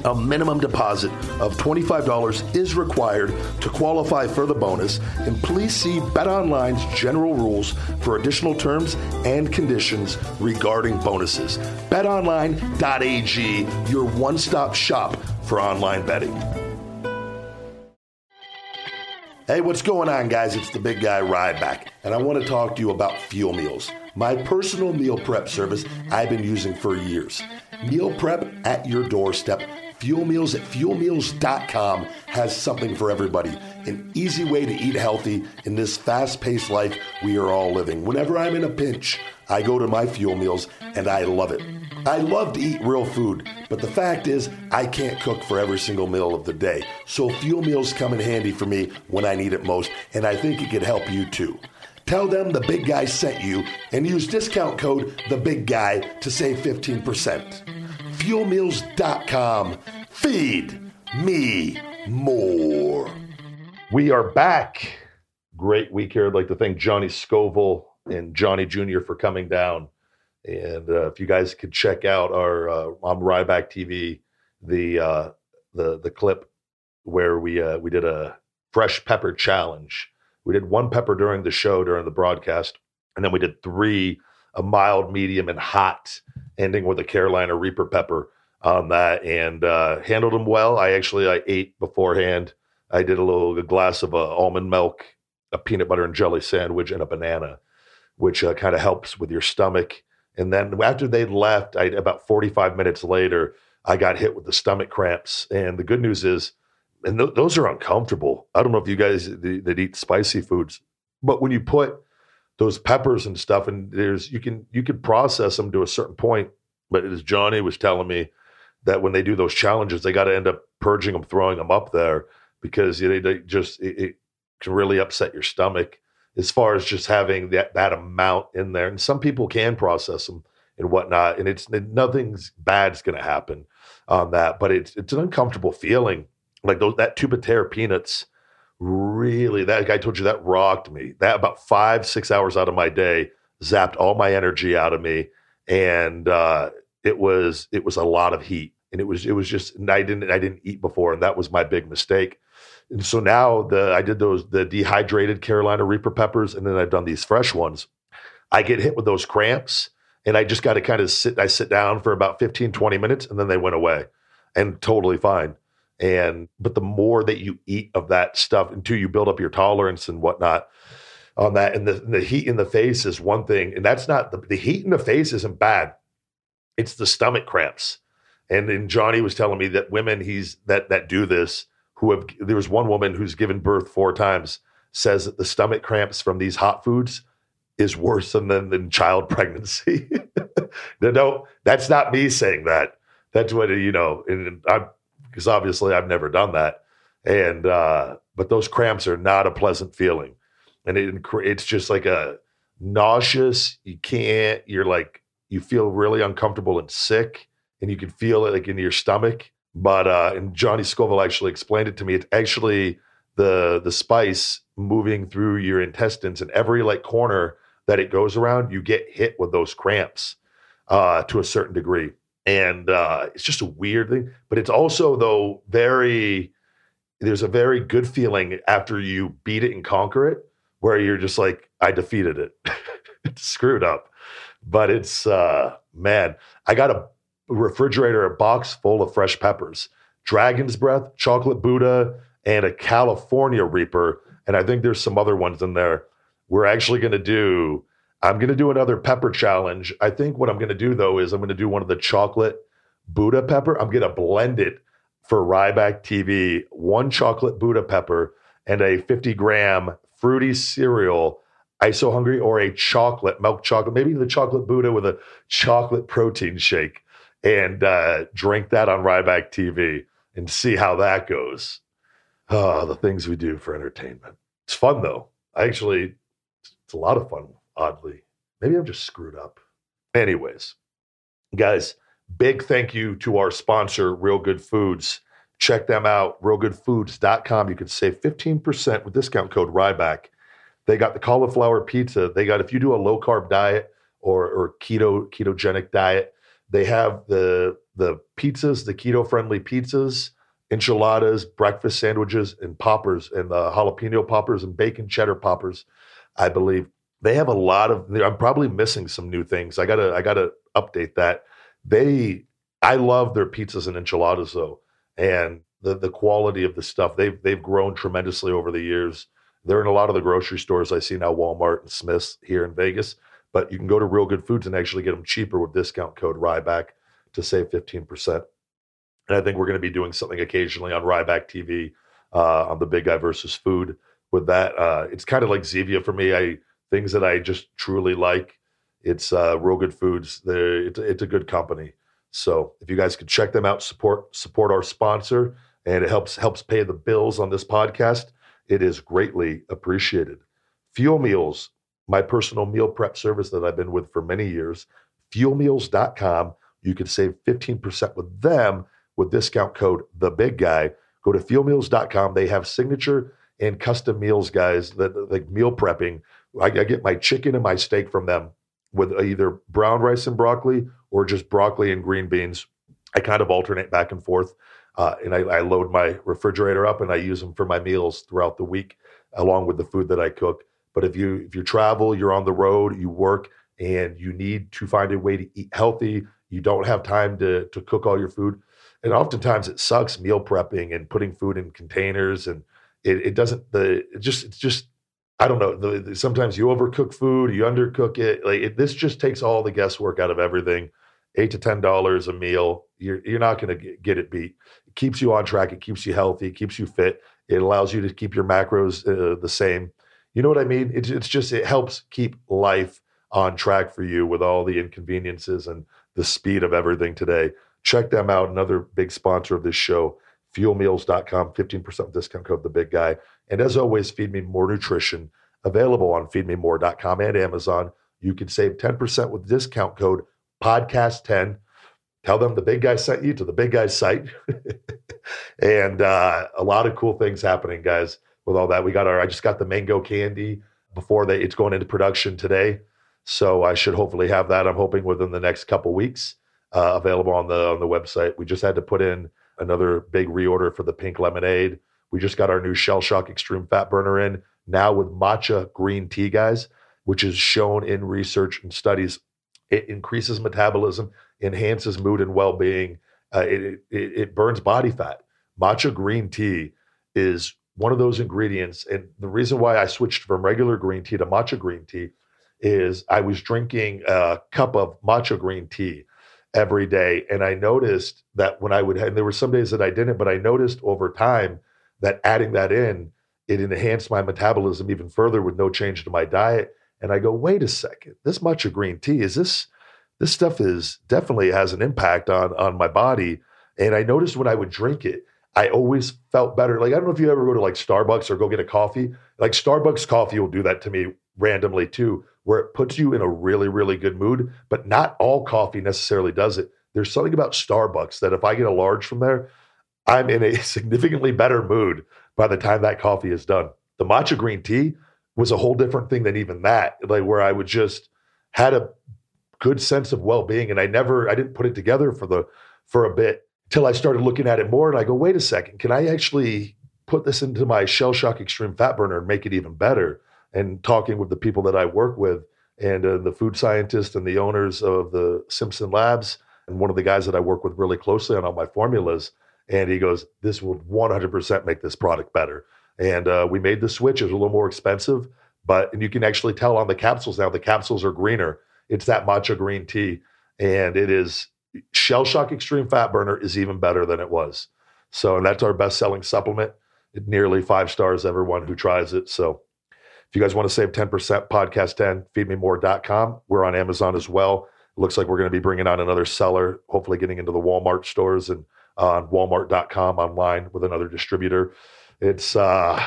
A minimum deposit of $25 is required to qualify for the bonus, and please see BetOnline's general rules for additional terms and conditions regarding bonuses. BetOnline.ag, your one stop shop for online betting. Hey, what's going on, guys? It's the big guy Ryback, and I want to talk to you about Fuel Meals, my personal meal prep service I've been using for years. Meal prep at your doorstep. Fuel Meals at fuelmeals.com has something for everybody. An easy way to eat healthy in this fast paced life we are all living. Whenever I'm in a pinch, I go to my Fuel Meals and I love it. I love to eat real food, but the fact is, I can't cook for every single meal of the day. So Fuel Meals come in handy for me when I need it most, and I think it could help you too. Tell them the big guy sent you and use discount code the big guy to save 15%. Fuelmeals.com. Feed me more. We are back. Great week here. I'd like to thank Johnny Scoville and Johnny Jr. for coming down. And uh, if you guys could check out our uh, on Ryback TV the uh, the the clip where we uh, we did a fresh pepper challenge. We did one pepper during the show during the broadcast, and then we did three a mild, medium, and hot, ending with a Carolina Reaper pepper on that, and uh, handled them well. I actually I ate beforehand. I did a little a glass of uh, almond milk, a peanut butter and jelly sandwich, and a banana, which uh, kind of helps with your stomach. And then after they left, I about 45 minutes later, I got hit with the stomach cramps. And the good news is, and th- those are uncomfortable. I don't know if you guys th- that eat spicy foods, but when you put those peppers and stuff, and there's you can you can process them to a certain point. But as Johnny was telling me that when they do those challenges, they got to end up purging them, throwing them up there because you know, they just it, it can really upset your stomach as far as just having that that amount in there. And some people can process them and whatnot, and it's nothing's bad's going to happen on that, but it's it's an uncomfortable feeling. Like those that tube of peanuts, really that guy told you that rocked me. That about five six hours out of my day zapped all my energy out of me, and uh, it was it was a lot of heat, and it was it was just and I didn't I didn't eat before, and that was my big mistake. And so now the I did those the dehydrated Carolina Reaper peppers, and then I've done these fresh ones. I get hit with those cramps, and I just got to kind of sit. I sit down for about 15, 20 minutes, and then they went away, and totally fine. And but the more that you eat of that stuff until you build up your tolerance and whatnot on that, and the, and the heat in the face is one thing, and that's not the, the heat in the face isn't bad. It's the stomach cramps. And then Johnny was telling me that women he's that that do this who have there was one woman who's given birth four times says that the stomach cramps from these hot foods is worse than than, than child pregnancy. no, no, that's not me saying that. That's what you know, and I'm because obviously I've never done that. And uh, but those cramps are not a pleasant feeling, and it, it's just like a nauseous. You can't. You're like you feel really uncomfortable and sick, and you can feel it like in your stomach. But uh, and Johnny Scoville actually explained it to me. It's actually the the spice moving through your intestines, and every like corner that it goes around, you get hit with those cramps uh, to a certain degree and uh, it's just a weird thing. But it's also though very there's a very good feeling after you beat it and conquer it, where you're just like, I defeated it. it's screwed up. but it's uh man, I got a refrigerator, a box full of fresh peppers, Dragon's Breath, Chocolate Bhutlah, and a California Reaper, and I think there's some other ones in there. We're actually going to do. I'm going to do another pepper challenge. I think what I'm going to do though is I'm going to do one of the chocolate Bhutlah pepper. I'm going to blend it for Ryback TV. One chocolate Bhutlah pepper and a 50 gram fruity cereal ISO hungry or a chocolate milk chocolate, maybe the chocolate Bhutlah with a chocolate protein shake, and uh, drink that on Ryback TV and see how that goes. Oh, the things we do for entertainment. It's fun though. I actually, it's a lot of fun. Oddly, maybe I'm just screwed up. Anyways, guys, big thank you to our sponsor, Real Good Foods. Check them out, realgoodfoods.com. You can save 15% with discount code Ryback. They got the cauliflower pizza. They got if you do a low carb diet or or keto ketogenic diet, they have the the pizzas, the keto friendly pizzas, enchiladas, breakfast sandwiches, and poppers, and the jalapeno poppers and bacon cheddar poppers. I believe they have a lot of. I'm probably missing some new things. I gotta I gotta update that. They I love their pizzas and enchiladas though, and the the quality of the stuff they've they've grown tremendously over the years. They're in a lot of the grocery stores I see now, Walmart and Smith's here in Vegas. But you can go to Real Good Foods and actually get them cheaper with discount code Ryback to save 15%. And I think we're going to be doing something occasionally on Ryback TV uh, on the Big Guy versus Food with that. Uh, it's kind of like Zevia for me. I things that I just truly like. It's uh, Real Good Foods. It's, it's a good company. So if you guys could check them out, support support our sponsor, and it helps helps pay the bills on this podcast. It is greatly appreciated. Fuel Meals, my personal meal prep service that I've been with for many years. Fuelmeals.com. You can save 15% with them with discount code the big guy. Go to fuelmeals.com. They have signature and custom meals, guys, that like meal prepping. I, I get my chicken and my steak from them with either brown rice and broccoli or just broccoli and green beans. I kind of alternate back and forth. Uh, and I, I, load my refrigerator up and I use them for my meals throughout the week, along with the food that I cook. But if you if you travel, you're on the road, you work, and you need to find a way to eat healthy, you don't have time to to cook all your food, and oftentimes it sucks meal prepping and putting food in containers, and it, it doesn't the it just it's just I don't know. The, the, sometimes you overcook food, you undercook it. Like it, this just takes all the guesswork out of everything. Eight to ten dollars a meal, you're you're not going to get it beat. It keeps you on track. It keeps you healthy. It keeps you fit. It allows you to keep your macros uh, the same. You know what I mean? It's it's just it helps keep life on track for you with all the inconveniences and the speed of everything today. Check them out. Another big sponsor of this show, fuelmeals.com, 15% discount code the big guy. And as always, feed me more nutrition available on feedmemore.com and Amazon. You can save 10% with discount code podcast10 tell them the big guy sent you to the big guy's site. and uh, a lot of cool things happening, guys, with all that. We got our, I just got the mango candy before they, it's going into production today. So I should hopefully have that. I'm hoping within the next couple weeks, uh, available on the on the website. We just had to put in another big reorder for the pink lemonade. We just got our new Shell Shock Extreme Fat Burner in now with matcha green tea, guys, which is shown in research and studies. It increases metabolism enhances mood and well being. Uh, it, it, it burns body fat. Matcha green tea is one of those ingredients. And the reason why I switched from regular green tea to matcha green tea is I was drinking a cup of matcha green tea every day. And I noticed that when I would, and there were some days that I didn't, but I noticed over time that adding that in, it enhanced my metabolism even further with no change to my diet. And I go, wait a second, this matcha green tea, is this, this stuff is definitely has an impact on on my body. And I noticed when I would drink it, I always felt better. Like I don't know if you ever go to like Starbucks or go get a coffee. Like Starbucks coffee will do that to me randomly too, where it puts you in a really really good mood. But not all coffee necessarily does it. There's something about Starbucks that if I get a large from there, I'm in a significantly better mood by the time that coffee is done. The matcha green tea was a whole different thing than even that. Like where I would just had a good sense of well-being and i never i didn't put it together for the for a bit till i started looking at it more and i go wait a second can i actually put this into my shell shock extreme fat burner and make it even better and talking with the people that i work with and uh, the food scientist and the owners of the Simpson Labs, and one of the guys that I work with really closely on all my formulas. And he goes, "This will 100% make this product better." And uh, we made the switch. It was a little more expensive, but and you can actually tell on the capsules now. The capsules are greener. It's that matcha green tea, and it is Shell Shock Extreme Fat Burner is even better than it was. So, and that's our best selling supplement. It nearly five stars everyone who tries it. So, if you guys want to save 10%, podcast 10, feedmemore.com. We're on Amazon as well. Looks like we're going to be bringing on another seller, hopefully getting into the Walmart stores and on walmart.com online with another distributor. It's, uh,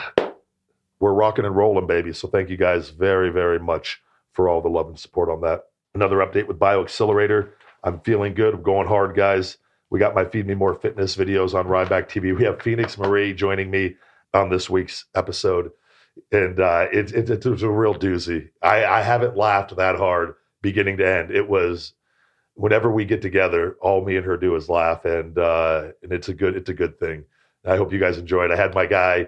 we're rocking and rolling, baby. So, thank you guys very, very much for all the love and support on that. Another update with BioXcellerator. I'm feeling good. I'm going hard, guys. We got my Feed Me More Fitness videos on Ryback TV. We have Phoenix Marie joining me on this week's episode. And uh, it, it, it was a real doozy. I, I haven't laughed that hard beginning to end. It was whenever we get together, all me and her do is laugh, and uh, and it's a good it's a good thing. I hope you guys enjoy it. I had my guy.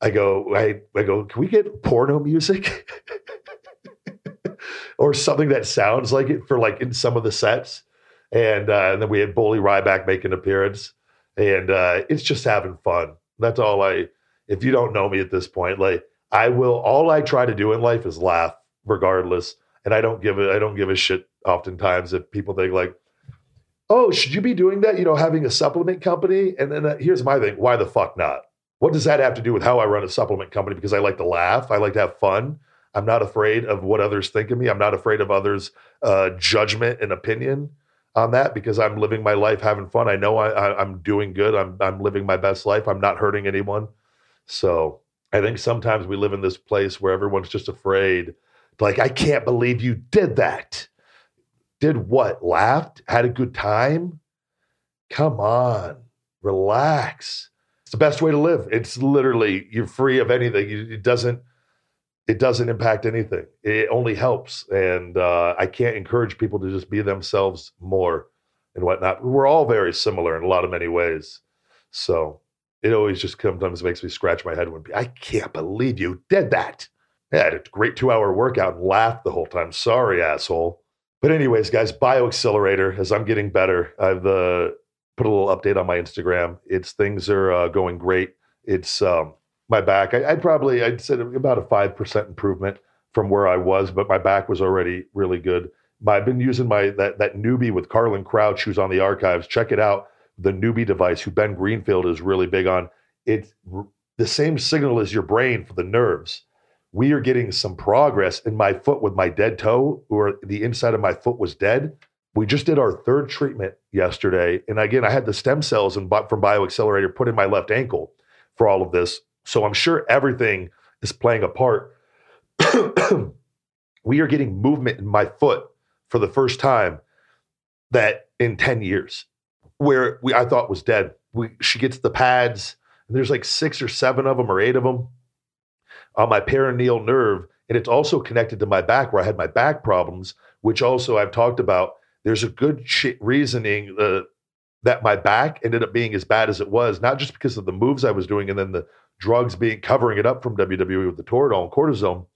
I go, I, I go. Can we get porno music? or something that sounds like it for like in some of the sets. And, uh, and then we had Bully Ryback make an appearance, and uh, it's just having fun. That's all I. If you don't know me at this point, like I will, all I try to do in life is laugh, regardless. And I don't give a, I don't give a shit. Oftentimes, if people think like, "Oh, should you be doing that?" You know, having a supplement company. And then uh, here's my thing: Why the fuck not? What does that have to do with how I run a supplement company? Because I like to laugh, I like to have fun. I'm not afraid of what others think of me. I'm not afraid of others' uh, judgment and opinion on that because I'm living my life having fun. I know I, am doing good. I'm I'm living my best life. I'm not hurting anyone. So I think sometimes we live in this place where everyone's just afraid. Like I can't believe you did that. Did what? Laughed? Had a good time? Come on, relax. It's the best way to live. It's literally you're free of anything. It doesn't it doesn't impact anything. It only helps. And uh, I can't encourage people to just be themselves more and whatnot. We're all very similar in a lot of many ways. So it always just sometimes makes me scratch my head when I can't believe you did that. I had a great two hour workout and laughed the whole time. Sorry, asshole. But, anyways, guys, BioXcellerator, as I'm getting better, I've uh, put a little update on my Instagram. It's things are uh, going great. It's um, my back. I, would probably I'd say about a five percent improvement from where I was, but my back was already really good. I've been using my that that Neubie with Carlin Crouch, who's on the archives. Check it out. The Neubie device, who Ben Greenfield is really big on. It's the same signal as your brain for the nerves. We are getting some progress in my foot with my dead toe, or the inside of my foot was dead. We just did our third treatment yesterday, and again, I had the stem cells and from BioXcellerator put in my left ankle for all of this. So I'm sure everything is playing a part. we are getting movement in my foot for the first time that in 10 years where we I thought was dead. We she gets the pads and there's like six or seven of them or eight of them on my peroneal nerve and it's also connected to my back where I had my back problems which also I've talked about there's a good reasoning uh, that my back ended up being as bad as it was not just because of the moves I was doing and then the drugs being covering it up from WWE with the Toradol and cortisone.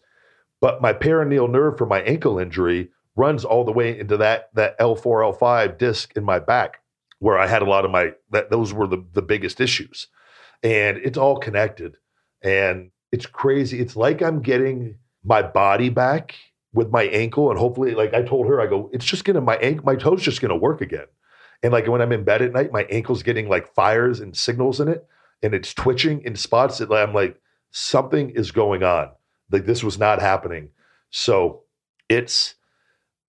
But my peroneal nerve from my ankle injury runs all the way into that that L4 L5 disc in my back where I had a lot of my that those were the the biggest issues. And it's all connected. And it's crazy. It's like I'm getting my body back with my ankle and hopefully like I told her I go it's just going to my ankle my toes just going to work again. And like when I'm in bed at night my ankle's getting like fires and signals in it and it's twitching in spots that I'm like, something is going on. Like this was not happening. So it's,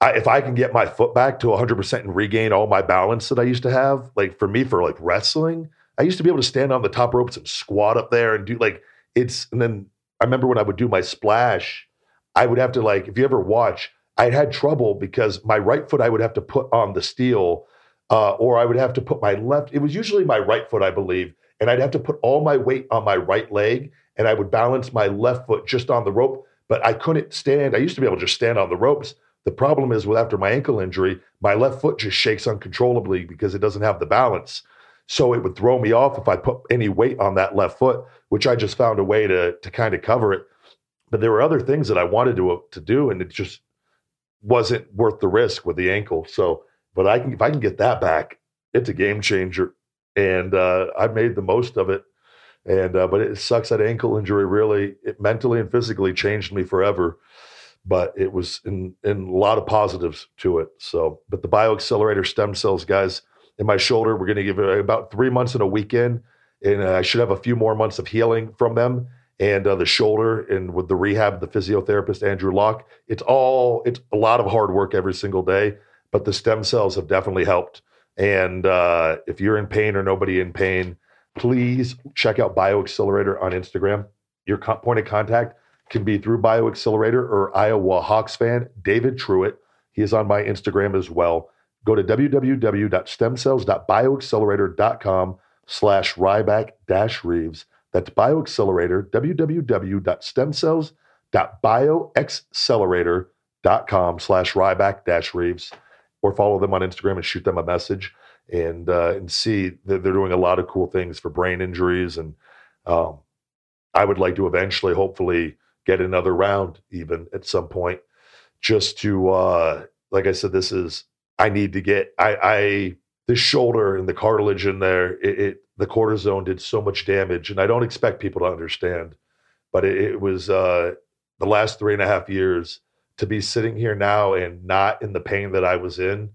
I, if I can get my foot back to 100% and regain all my balance that I used to have, like for me, for like wrestling, I used to be able to stand on the top ropes and squat up there and do like it's, and then I remember when I would do my splash, I would have to like, if you ever watch, I had trouble because my right foot I would have to put on the steel, uh, or I would have to put my left. It was usually my right foot, I believe, and I'd have to put all my weight on my right leg and I would balance my left foot just on the rope, but I couldn't stand. I used to be able to just stand on the ropes. The problem is with after my ankle injury, my left foot just shakes uncontrollably because it doesn't have the balance. So it would throw me off if I put any weight on that left foot, which I just found a way to to kind of cover it. But there were other things that I wanted to to do, and it just wasn't worth the risk with the ankle. So, but I can if I can get that back, it's a game changer, and uh, I've made the most of it. And uh, but it sucks that ankle injury really it mentally and physically changed me forever. But it was in in a lot of positives to it. So, but the bioxcellerator stem cells, guys, in my shoulder, we're going to give it about three months and a weekend, and I should have a few more months of healing from them and uh, the shoulder and with the rehab, the physiotherapist Andrew Locke. It's all it's a lot of hard work every single day, but the stem cells have definitely helped. And uh, if you're in pain or nobody in pain, please check out BioXcellerator on Instagram. Your co- point of contact can be through BioXcellerator or Iowa Hawks fan David Truitt. He is on my Instagram as well. Go to www.stemcells.bioxcellerator.com slash Ryback dash Reeves. That's BioXcellerator, www.stemcells.bioxcellerator.com slash Ryback dash Reeves. Or follow them on Instagram and shoot them a message and uh, and see that they're doing a lot of cool things for brain injuries. And um, I would like to eventually, hopefully, get another round even at some point, just to uh, like I said, this is I need to get I I this shoulder and the cartilage in there. It, it the cortisone did so much damage, and I don't expect people to understand, but it, it was uh, the last three and a half years to be sitting here now and not in the pain that I was in.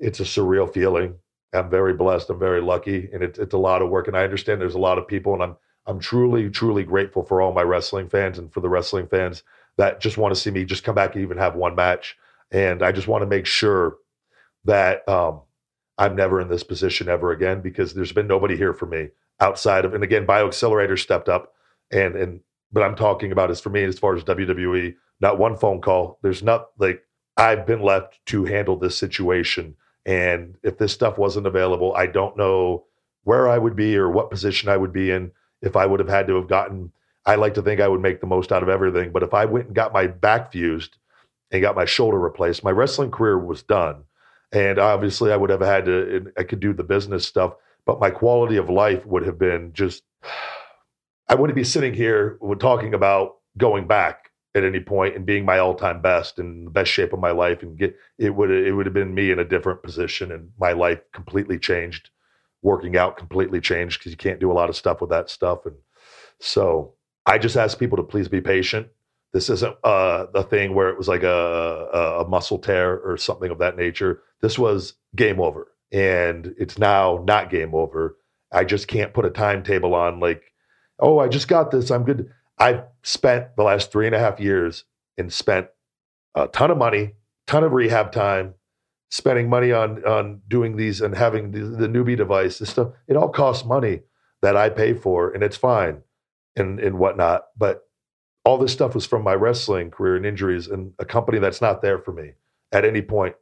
It's a surreal feeling. I'm very blessed. I'm very lucky, and it, it's a lot of work. And I understand there's a lot of people, and I'm I'm truly, truly grateful for all my wrestling fans and for the wrestling fans that just want to see me just come back and even have one match. And I just want to make sure that um, I'm never in this position ever again because there's been nobody here for me outside of. And again, BioXcellerator stepped up, and and but I'm talking about is for me as far as WWE not one phone call. There's not like I've been left to handle this situation. And if this stuff wasn't available, I don't know where I would be or what position I would be in if I would have had to have gotten. I like to think I would make the most out of everything. But if I went and got my back fused and got my shoulder replaced, my wrestling career was done. And obviously, I would have had to, I could do the business stuff, but my quality of life would have been just, I wouldn't be sitting here talking about going back at any point and being my all-time best and the best shape of my life and get it would it would have been me in a different position and my life completely changed working out completely changed because you can't do a lot of stuff with that stuff. And so i just ask people to please be patient. This isn't uh, a thing where it was like a, a muscle tear or something of that nature. This was game over. And it's now not game over. I just can't put a timetable on like oh i just got this. I'm good I've spent the last three and a half years and spent a ton of money, ton of rehab time, spending money on on doing these and having the, the Neubie device, this stuff. It all costs money that I pay for, and it's fine and and whatnot. But all this stuff was from my wrestling career and injuries, and a company that's not there for me at any point.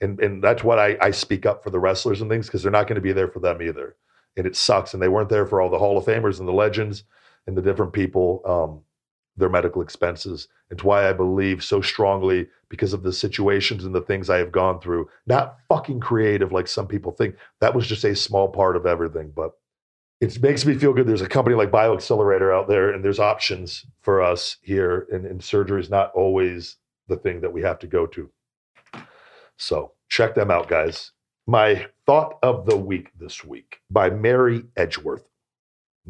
And and that's what I, I speak up for the wrestlers and things because they're not going to be there for them either. And it sucks. And they weren't there for all the Hall of Famers and the legends and the different people um, their medical expenses. And it's why I believe so strongly because of the situations and the things I have gone through. Not fucking creative like some people think. That was just a small part of everything, but it makes me feel good. There's a company like BioXcellerator out there, and there's options for us here. And, and surgery is not always the thing that we have to go to. So check them out, guys. My thought of the week this week by Mary Edgeworth.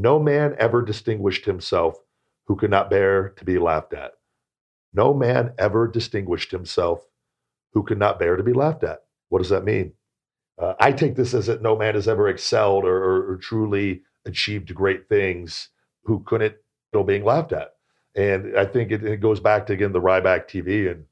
No man ever distinguished himself who could not bear to be laughed at. No man ever distinguished himself who could not bear to be laughed at. What does that mean? Uh, I take this as that no man has ever excelled or, or, or truly achieved great things who couldn't feel being laughed at. And I think it, it, goes back to again the Ryback TV and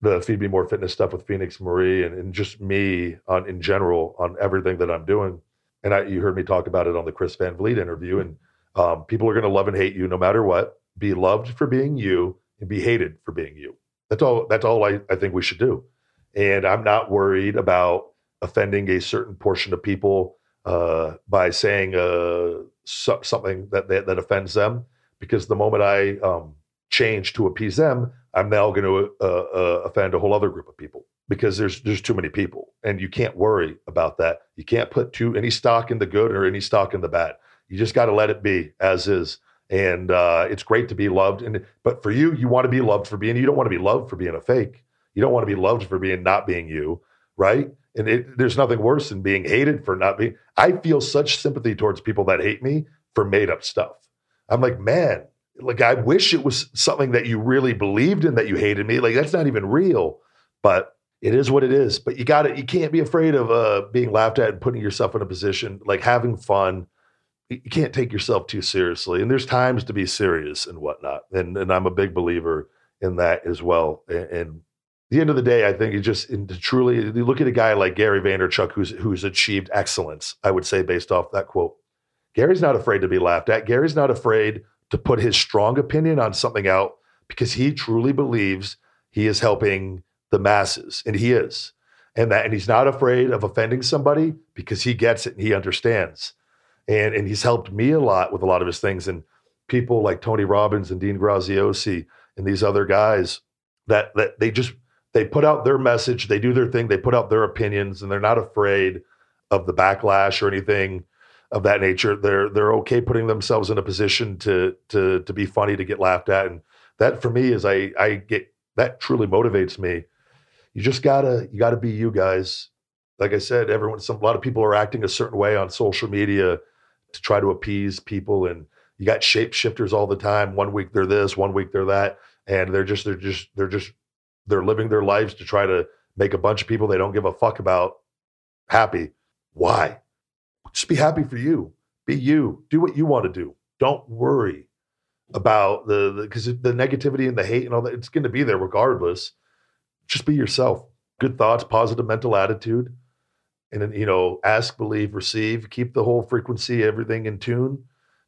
the Feed Me More Fitness stuff with Phoenix Marie and, and just me on in general on everything that I'm doing and I, you heard me talk about it on the Chris Van Vliet interview. And um, people are going to love and hate you no matter what. Be loved for being you and be hated for being you. That's all. That's all I, I think we should do. And I'm not worried about offending a certain portion of people uh, by saying uh, so, something that, that, that offends them. Because the moment I um, change to appease them, I'm now going to uh, uh, offend a whole other group of people because there's there's too many people and you can't worry about that you can't put too any stock in the good or any stock in the bad you just got to let it be as is and uh, it's great to be loved and but for you you want to be loved for being you don't want to be loved for being a fake You don't want to be loved for being not being you, right? And it, there's nothing worse than being hated for not being. I feel such sympathy towards people that hate me for made up stuff. I'm like, man, like I wish it was something that you really believed in that you hated me. Like that's not even real, but it is what it is. But you got to You can't be afraid of uh, being laughed at and putting yourself in a position like having fun. You can't take yourself too seriously, and there's times to be serious and whatnot. And and I'm a big believer in that as well. And, and the end of the day, I think you just truly you look at a guy like Gary Vaynerchuk, who's who's achieved excellence. I would say based off that quote, Gary's not afraid to be laughed at. Gary's not afraid to put his strong opinion on something out because he truly believes he is helping the masses, and he is, and that and he's not afraid of offending somebody because he gets it and he understands, and and he's helped me a lot with a lot of his things and people like Tony Robbins and Dean Graziosi and these other guys that that they just they put out their message, they do their thing, they put out their opinions, and they're not afraid of the backlash or anything of that nature. They're they're okay putting themselves in a position to to to be funny, to get laughed at, and that for me is I I get that truly motivates me. You just gotta you gotta be you guys. Like I said, everyone some a lot of people are acting a certain way on social media to try to appease people, and you got shapeshifters all the time. One week they're this, one week they're that, and they're just they're just they're just they're living their lives to try to make a bunch of people they don't give a fuck about happy. Why? Just be happy for you. Be you. Do what you want to do. Don't worry about the because the, the, negativity and the hate and all that. It's going to be there regardless. Just be yourself. Good thoughts, positive mental attitude, and you know, ask, believe, receive. Keep the whole frequency, everything in tune,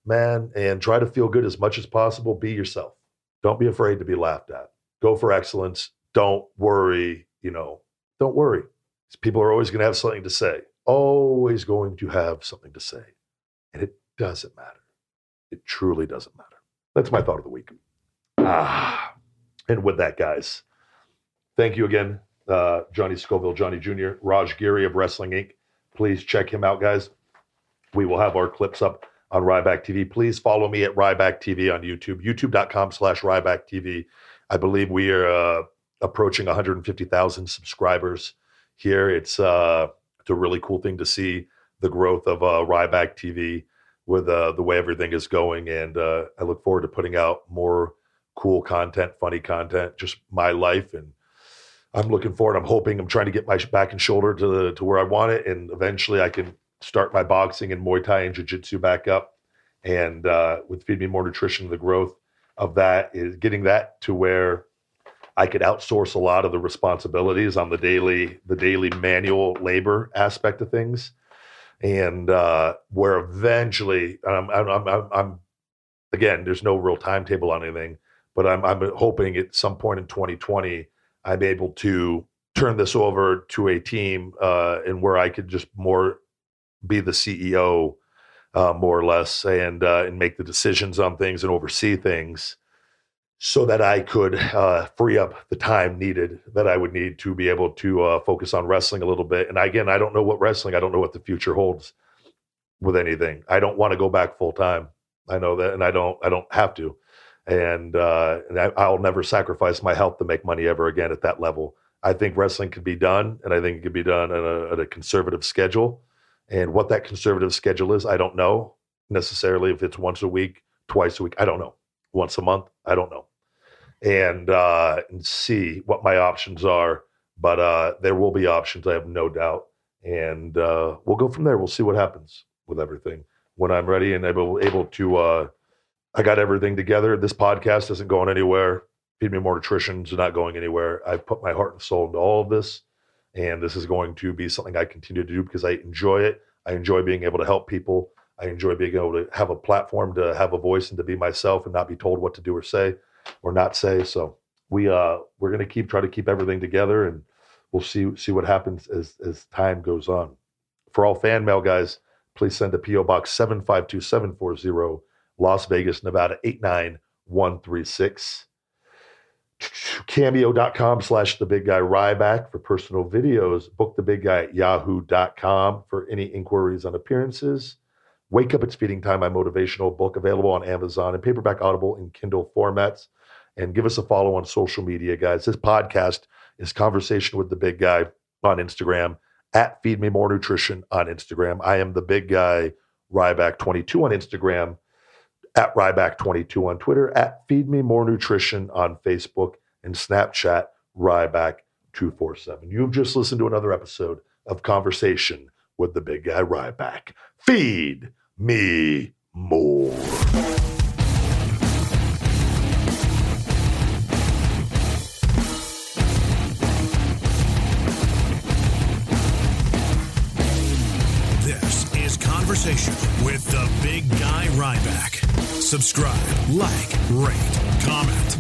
man, and try to feel good as much as possible. Be yourself. Don't be afraid to be laughed at. Go for excellence don't worry, you know, don't worry. People are always going to have something to say, always going to have something to say. And it doesn't matter. It truly doesn't matter. That's my thought of the week. Ah, and with that, guys, thank you again, uh, Johnny Scoville, Johnny Jr., Raj Giri of Wrestling Inc. Please check him out, guys. We will have our clips up on Ryback TV. Please follow me at Ryback TV on YouTube, youtube.com slash Ryback TV. I believe we are uh, approaching 150,000 subscribers here. It's uh, it's a really cool thing to see the growth of uh, Ryback TV with uh, the way everything is going, and uh, I look forward to putting out more cool content, funny content, just my life, and I'm looking forward. I'm hoping I'm trying to get my back and shoulder to the, to where I want it, and eventually I can start my boxing and Muay Thai and Jiu Jitsu back up, and uh, with Feed Me More Nutrition, the growth of that is getting that to where I could outsource a lot of the responsibilities on the daily the daily manual labor aspect of things, and uh, where eventually I'm, I'm, I'm, I'm again there's no real timetable on anything, but I'm I'm hoping at some point in 2020 I'm able to turn this over to a team uh, and where I could just more be the CEO. Uh, more or less, and uh, and make the decisions on things and oversee things, so that I could uh, free up the time needed that I would need to be able to uh, focus on wrestling a little bit. And again, I don't know what wrestling, I don't know what the future holds with anything. I don't want to go back full time. I know that, and I don't, I don't have to. And, uh, I, will never sacrifice my health to make money ever again at that level. I think wrestling could be done, and I think it can be done at a, at a conservative schedule. And what that conservative schedule is, I don't know necessarily if it's once a week, twice a week. I don't know once a month. I don't know, and uh, and see what my options are. But uh, there will be options, I have no doubt, and uh, we'll go from there. We'll see what happens with everything when I'm ready and able able to. I got everything together. This podcast isn't going anywhere. Feed me more nutrition's not going anywhere. I've put my heart and soul into all of this, and this is going to be something I continue to do because I enjoy it. I enjoy being able to help people. I enjoy being able to have a platform to have a voice and to be myself and not be told what to do or say or not say. So we uh we're gonna keep try to keep everything together and we'll see see what happens as as time goes on. For all fan mail guys, please send to PO Box 752740, Las Vegas, Nevada 89136. Cameo.com slash the big guy Ryback for personal videos. Book the big guy at yahoo.com for any inquiries on appearances. Wake Up It's Feeding Time, my motivational book, available on Amazon and paperback, Audible, and Kindle formats. and give us a follow on social media, guys. This podcast is Conversation with the Big Guy on Instagram, at Feed Me More Nutrition on Instagram. I am the big guy, Ryback22 on Instagram, at Ryback22 on Twitter, at Feed Me More Nutrition on Facebook, and Snapchat, Ryback247. You've just listened to another episode of Conversation with the Big Guy Ryback. Feed me more. This is Conversation with the Big Guy Ryback. Subscribe, like, rate, comment,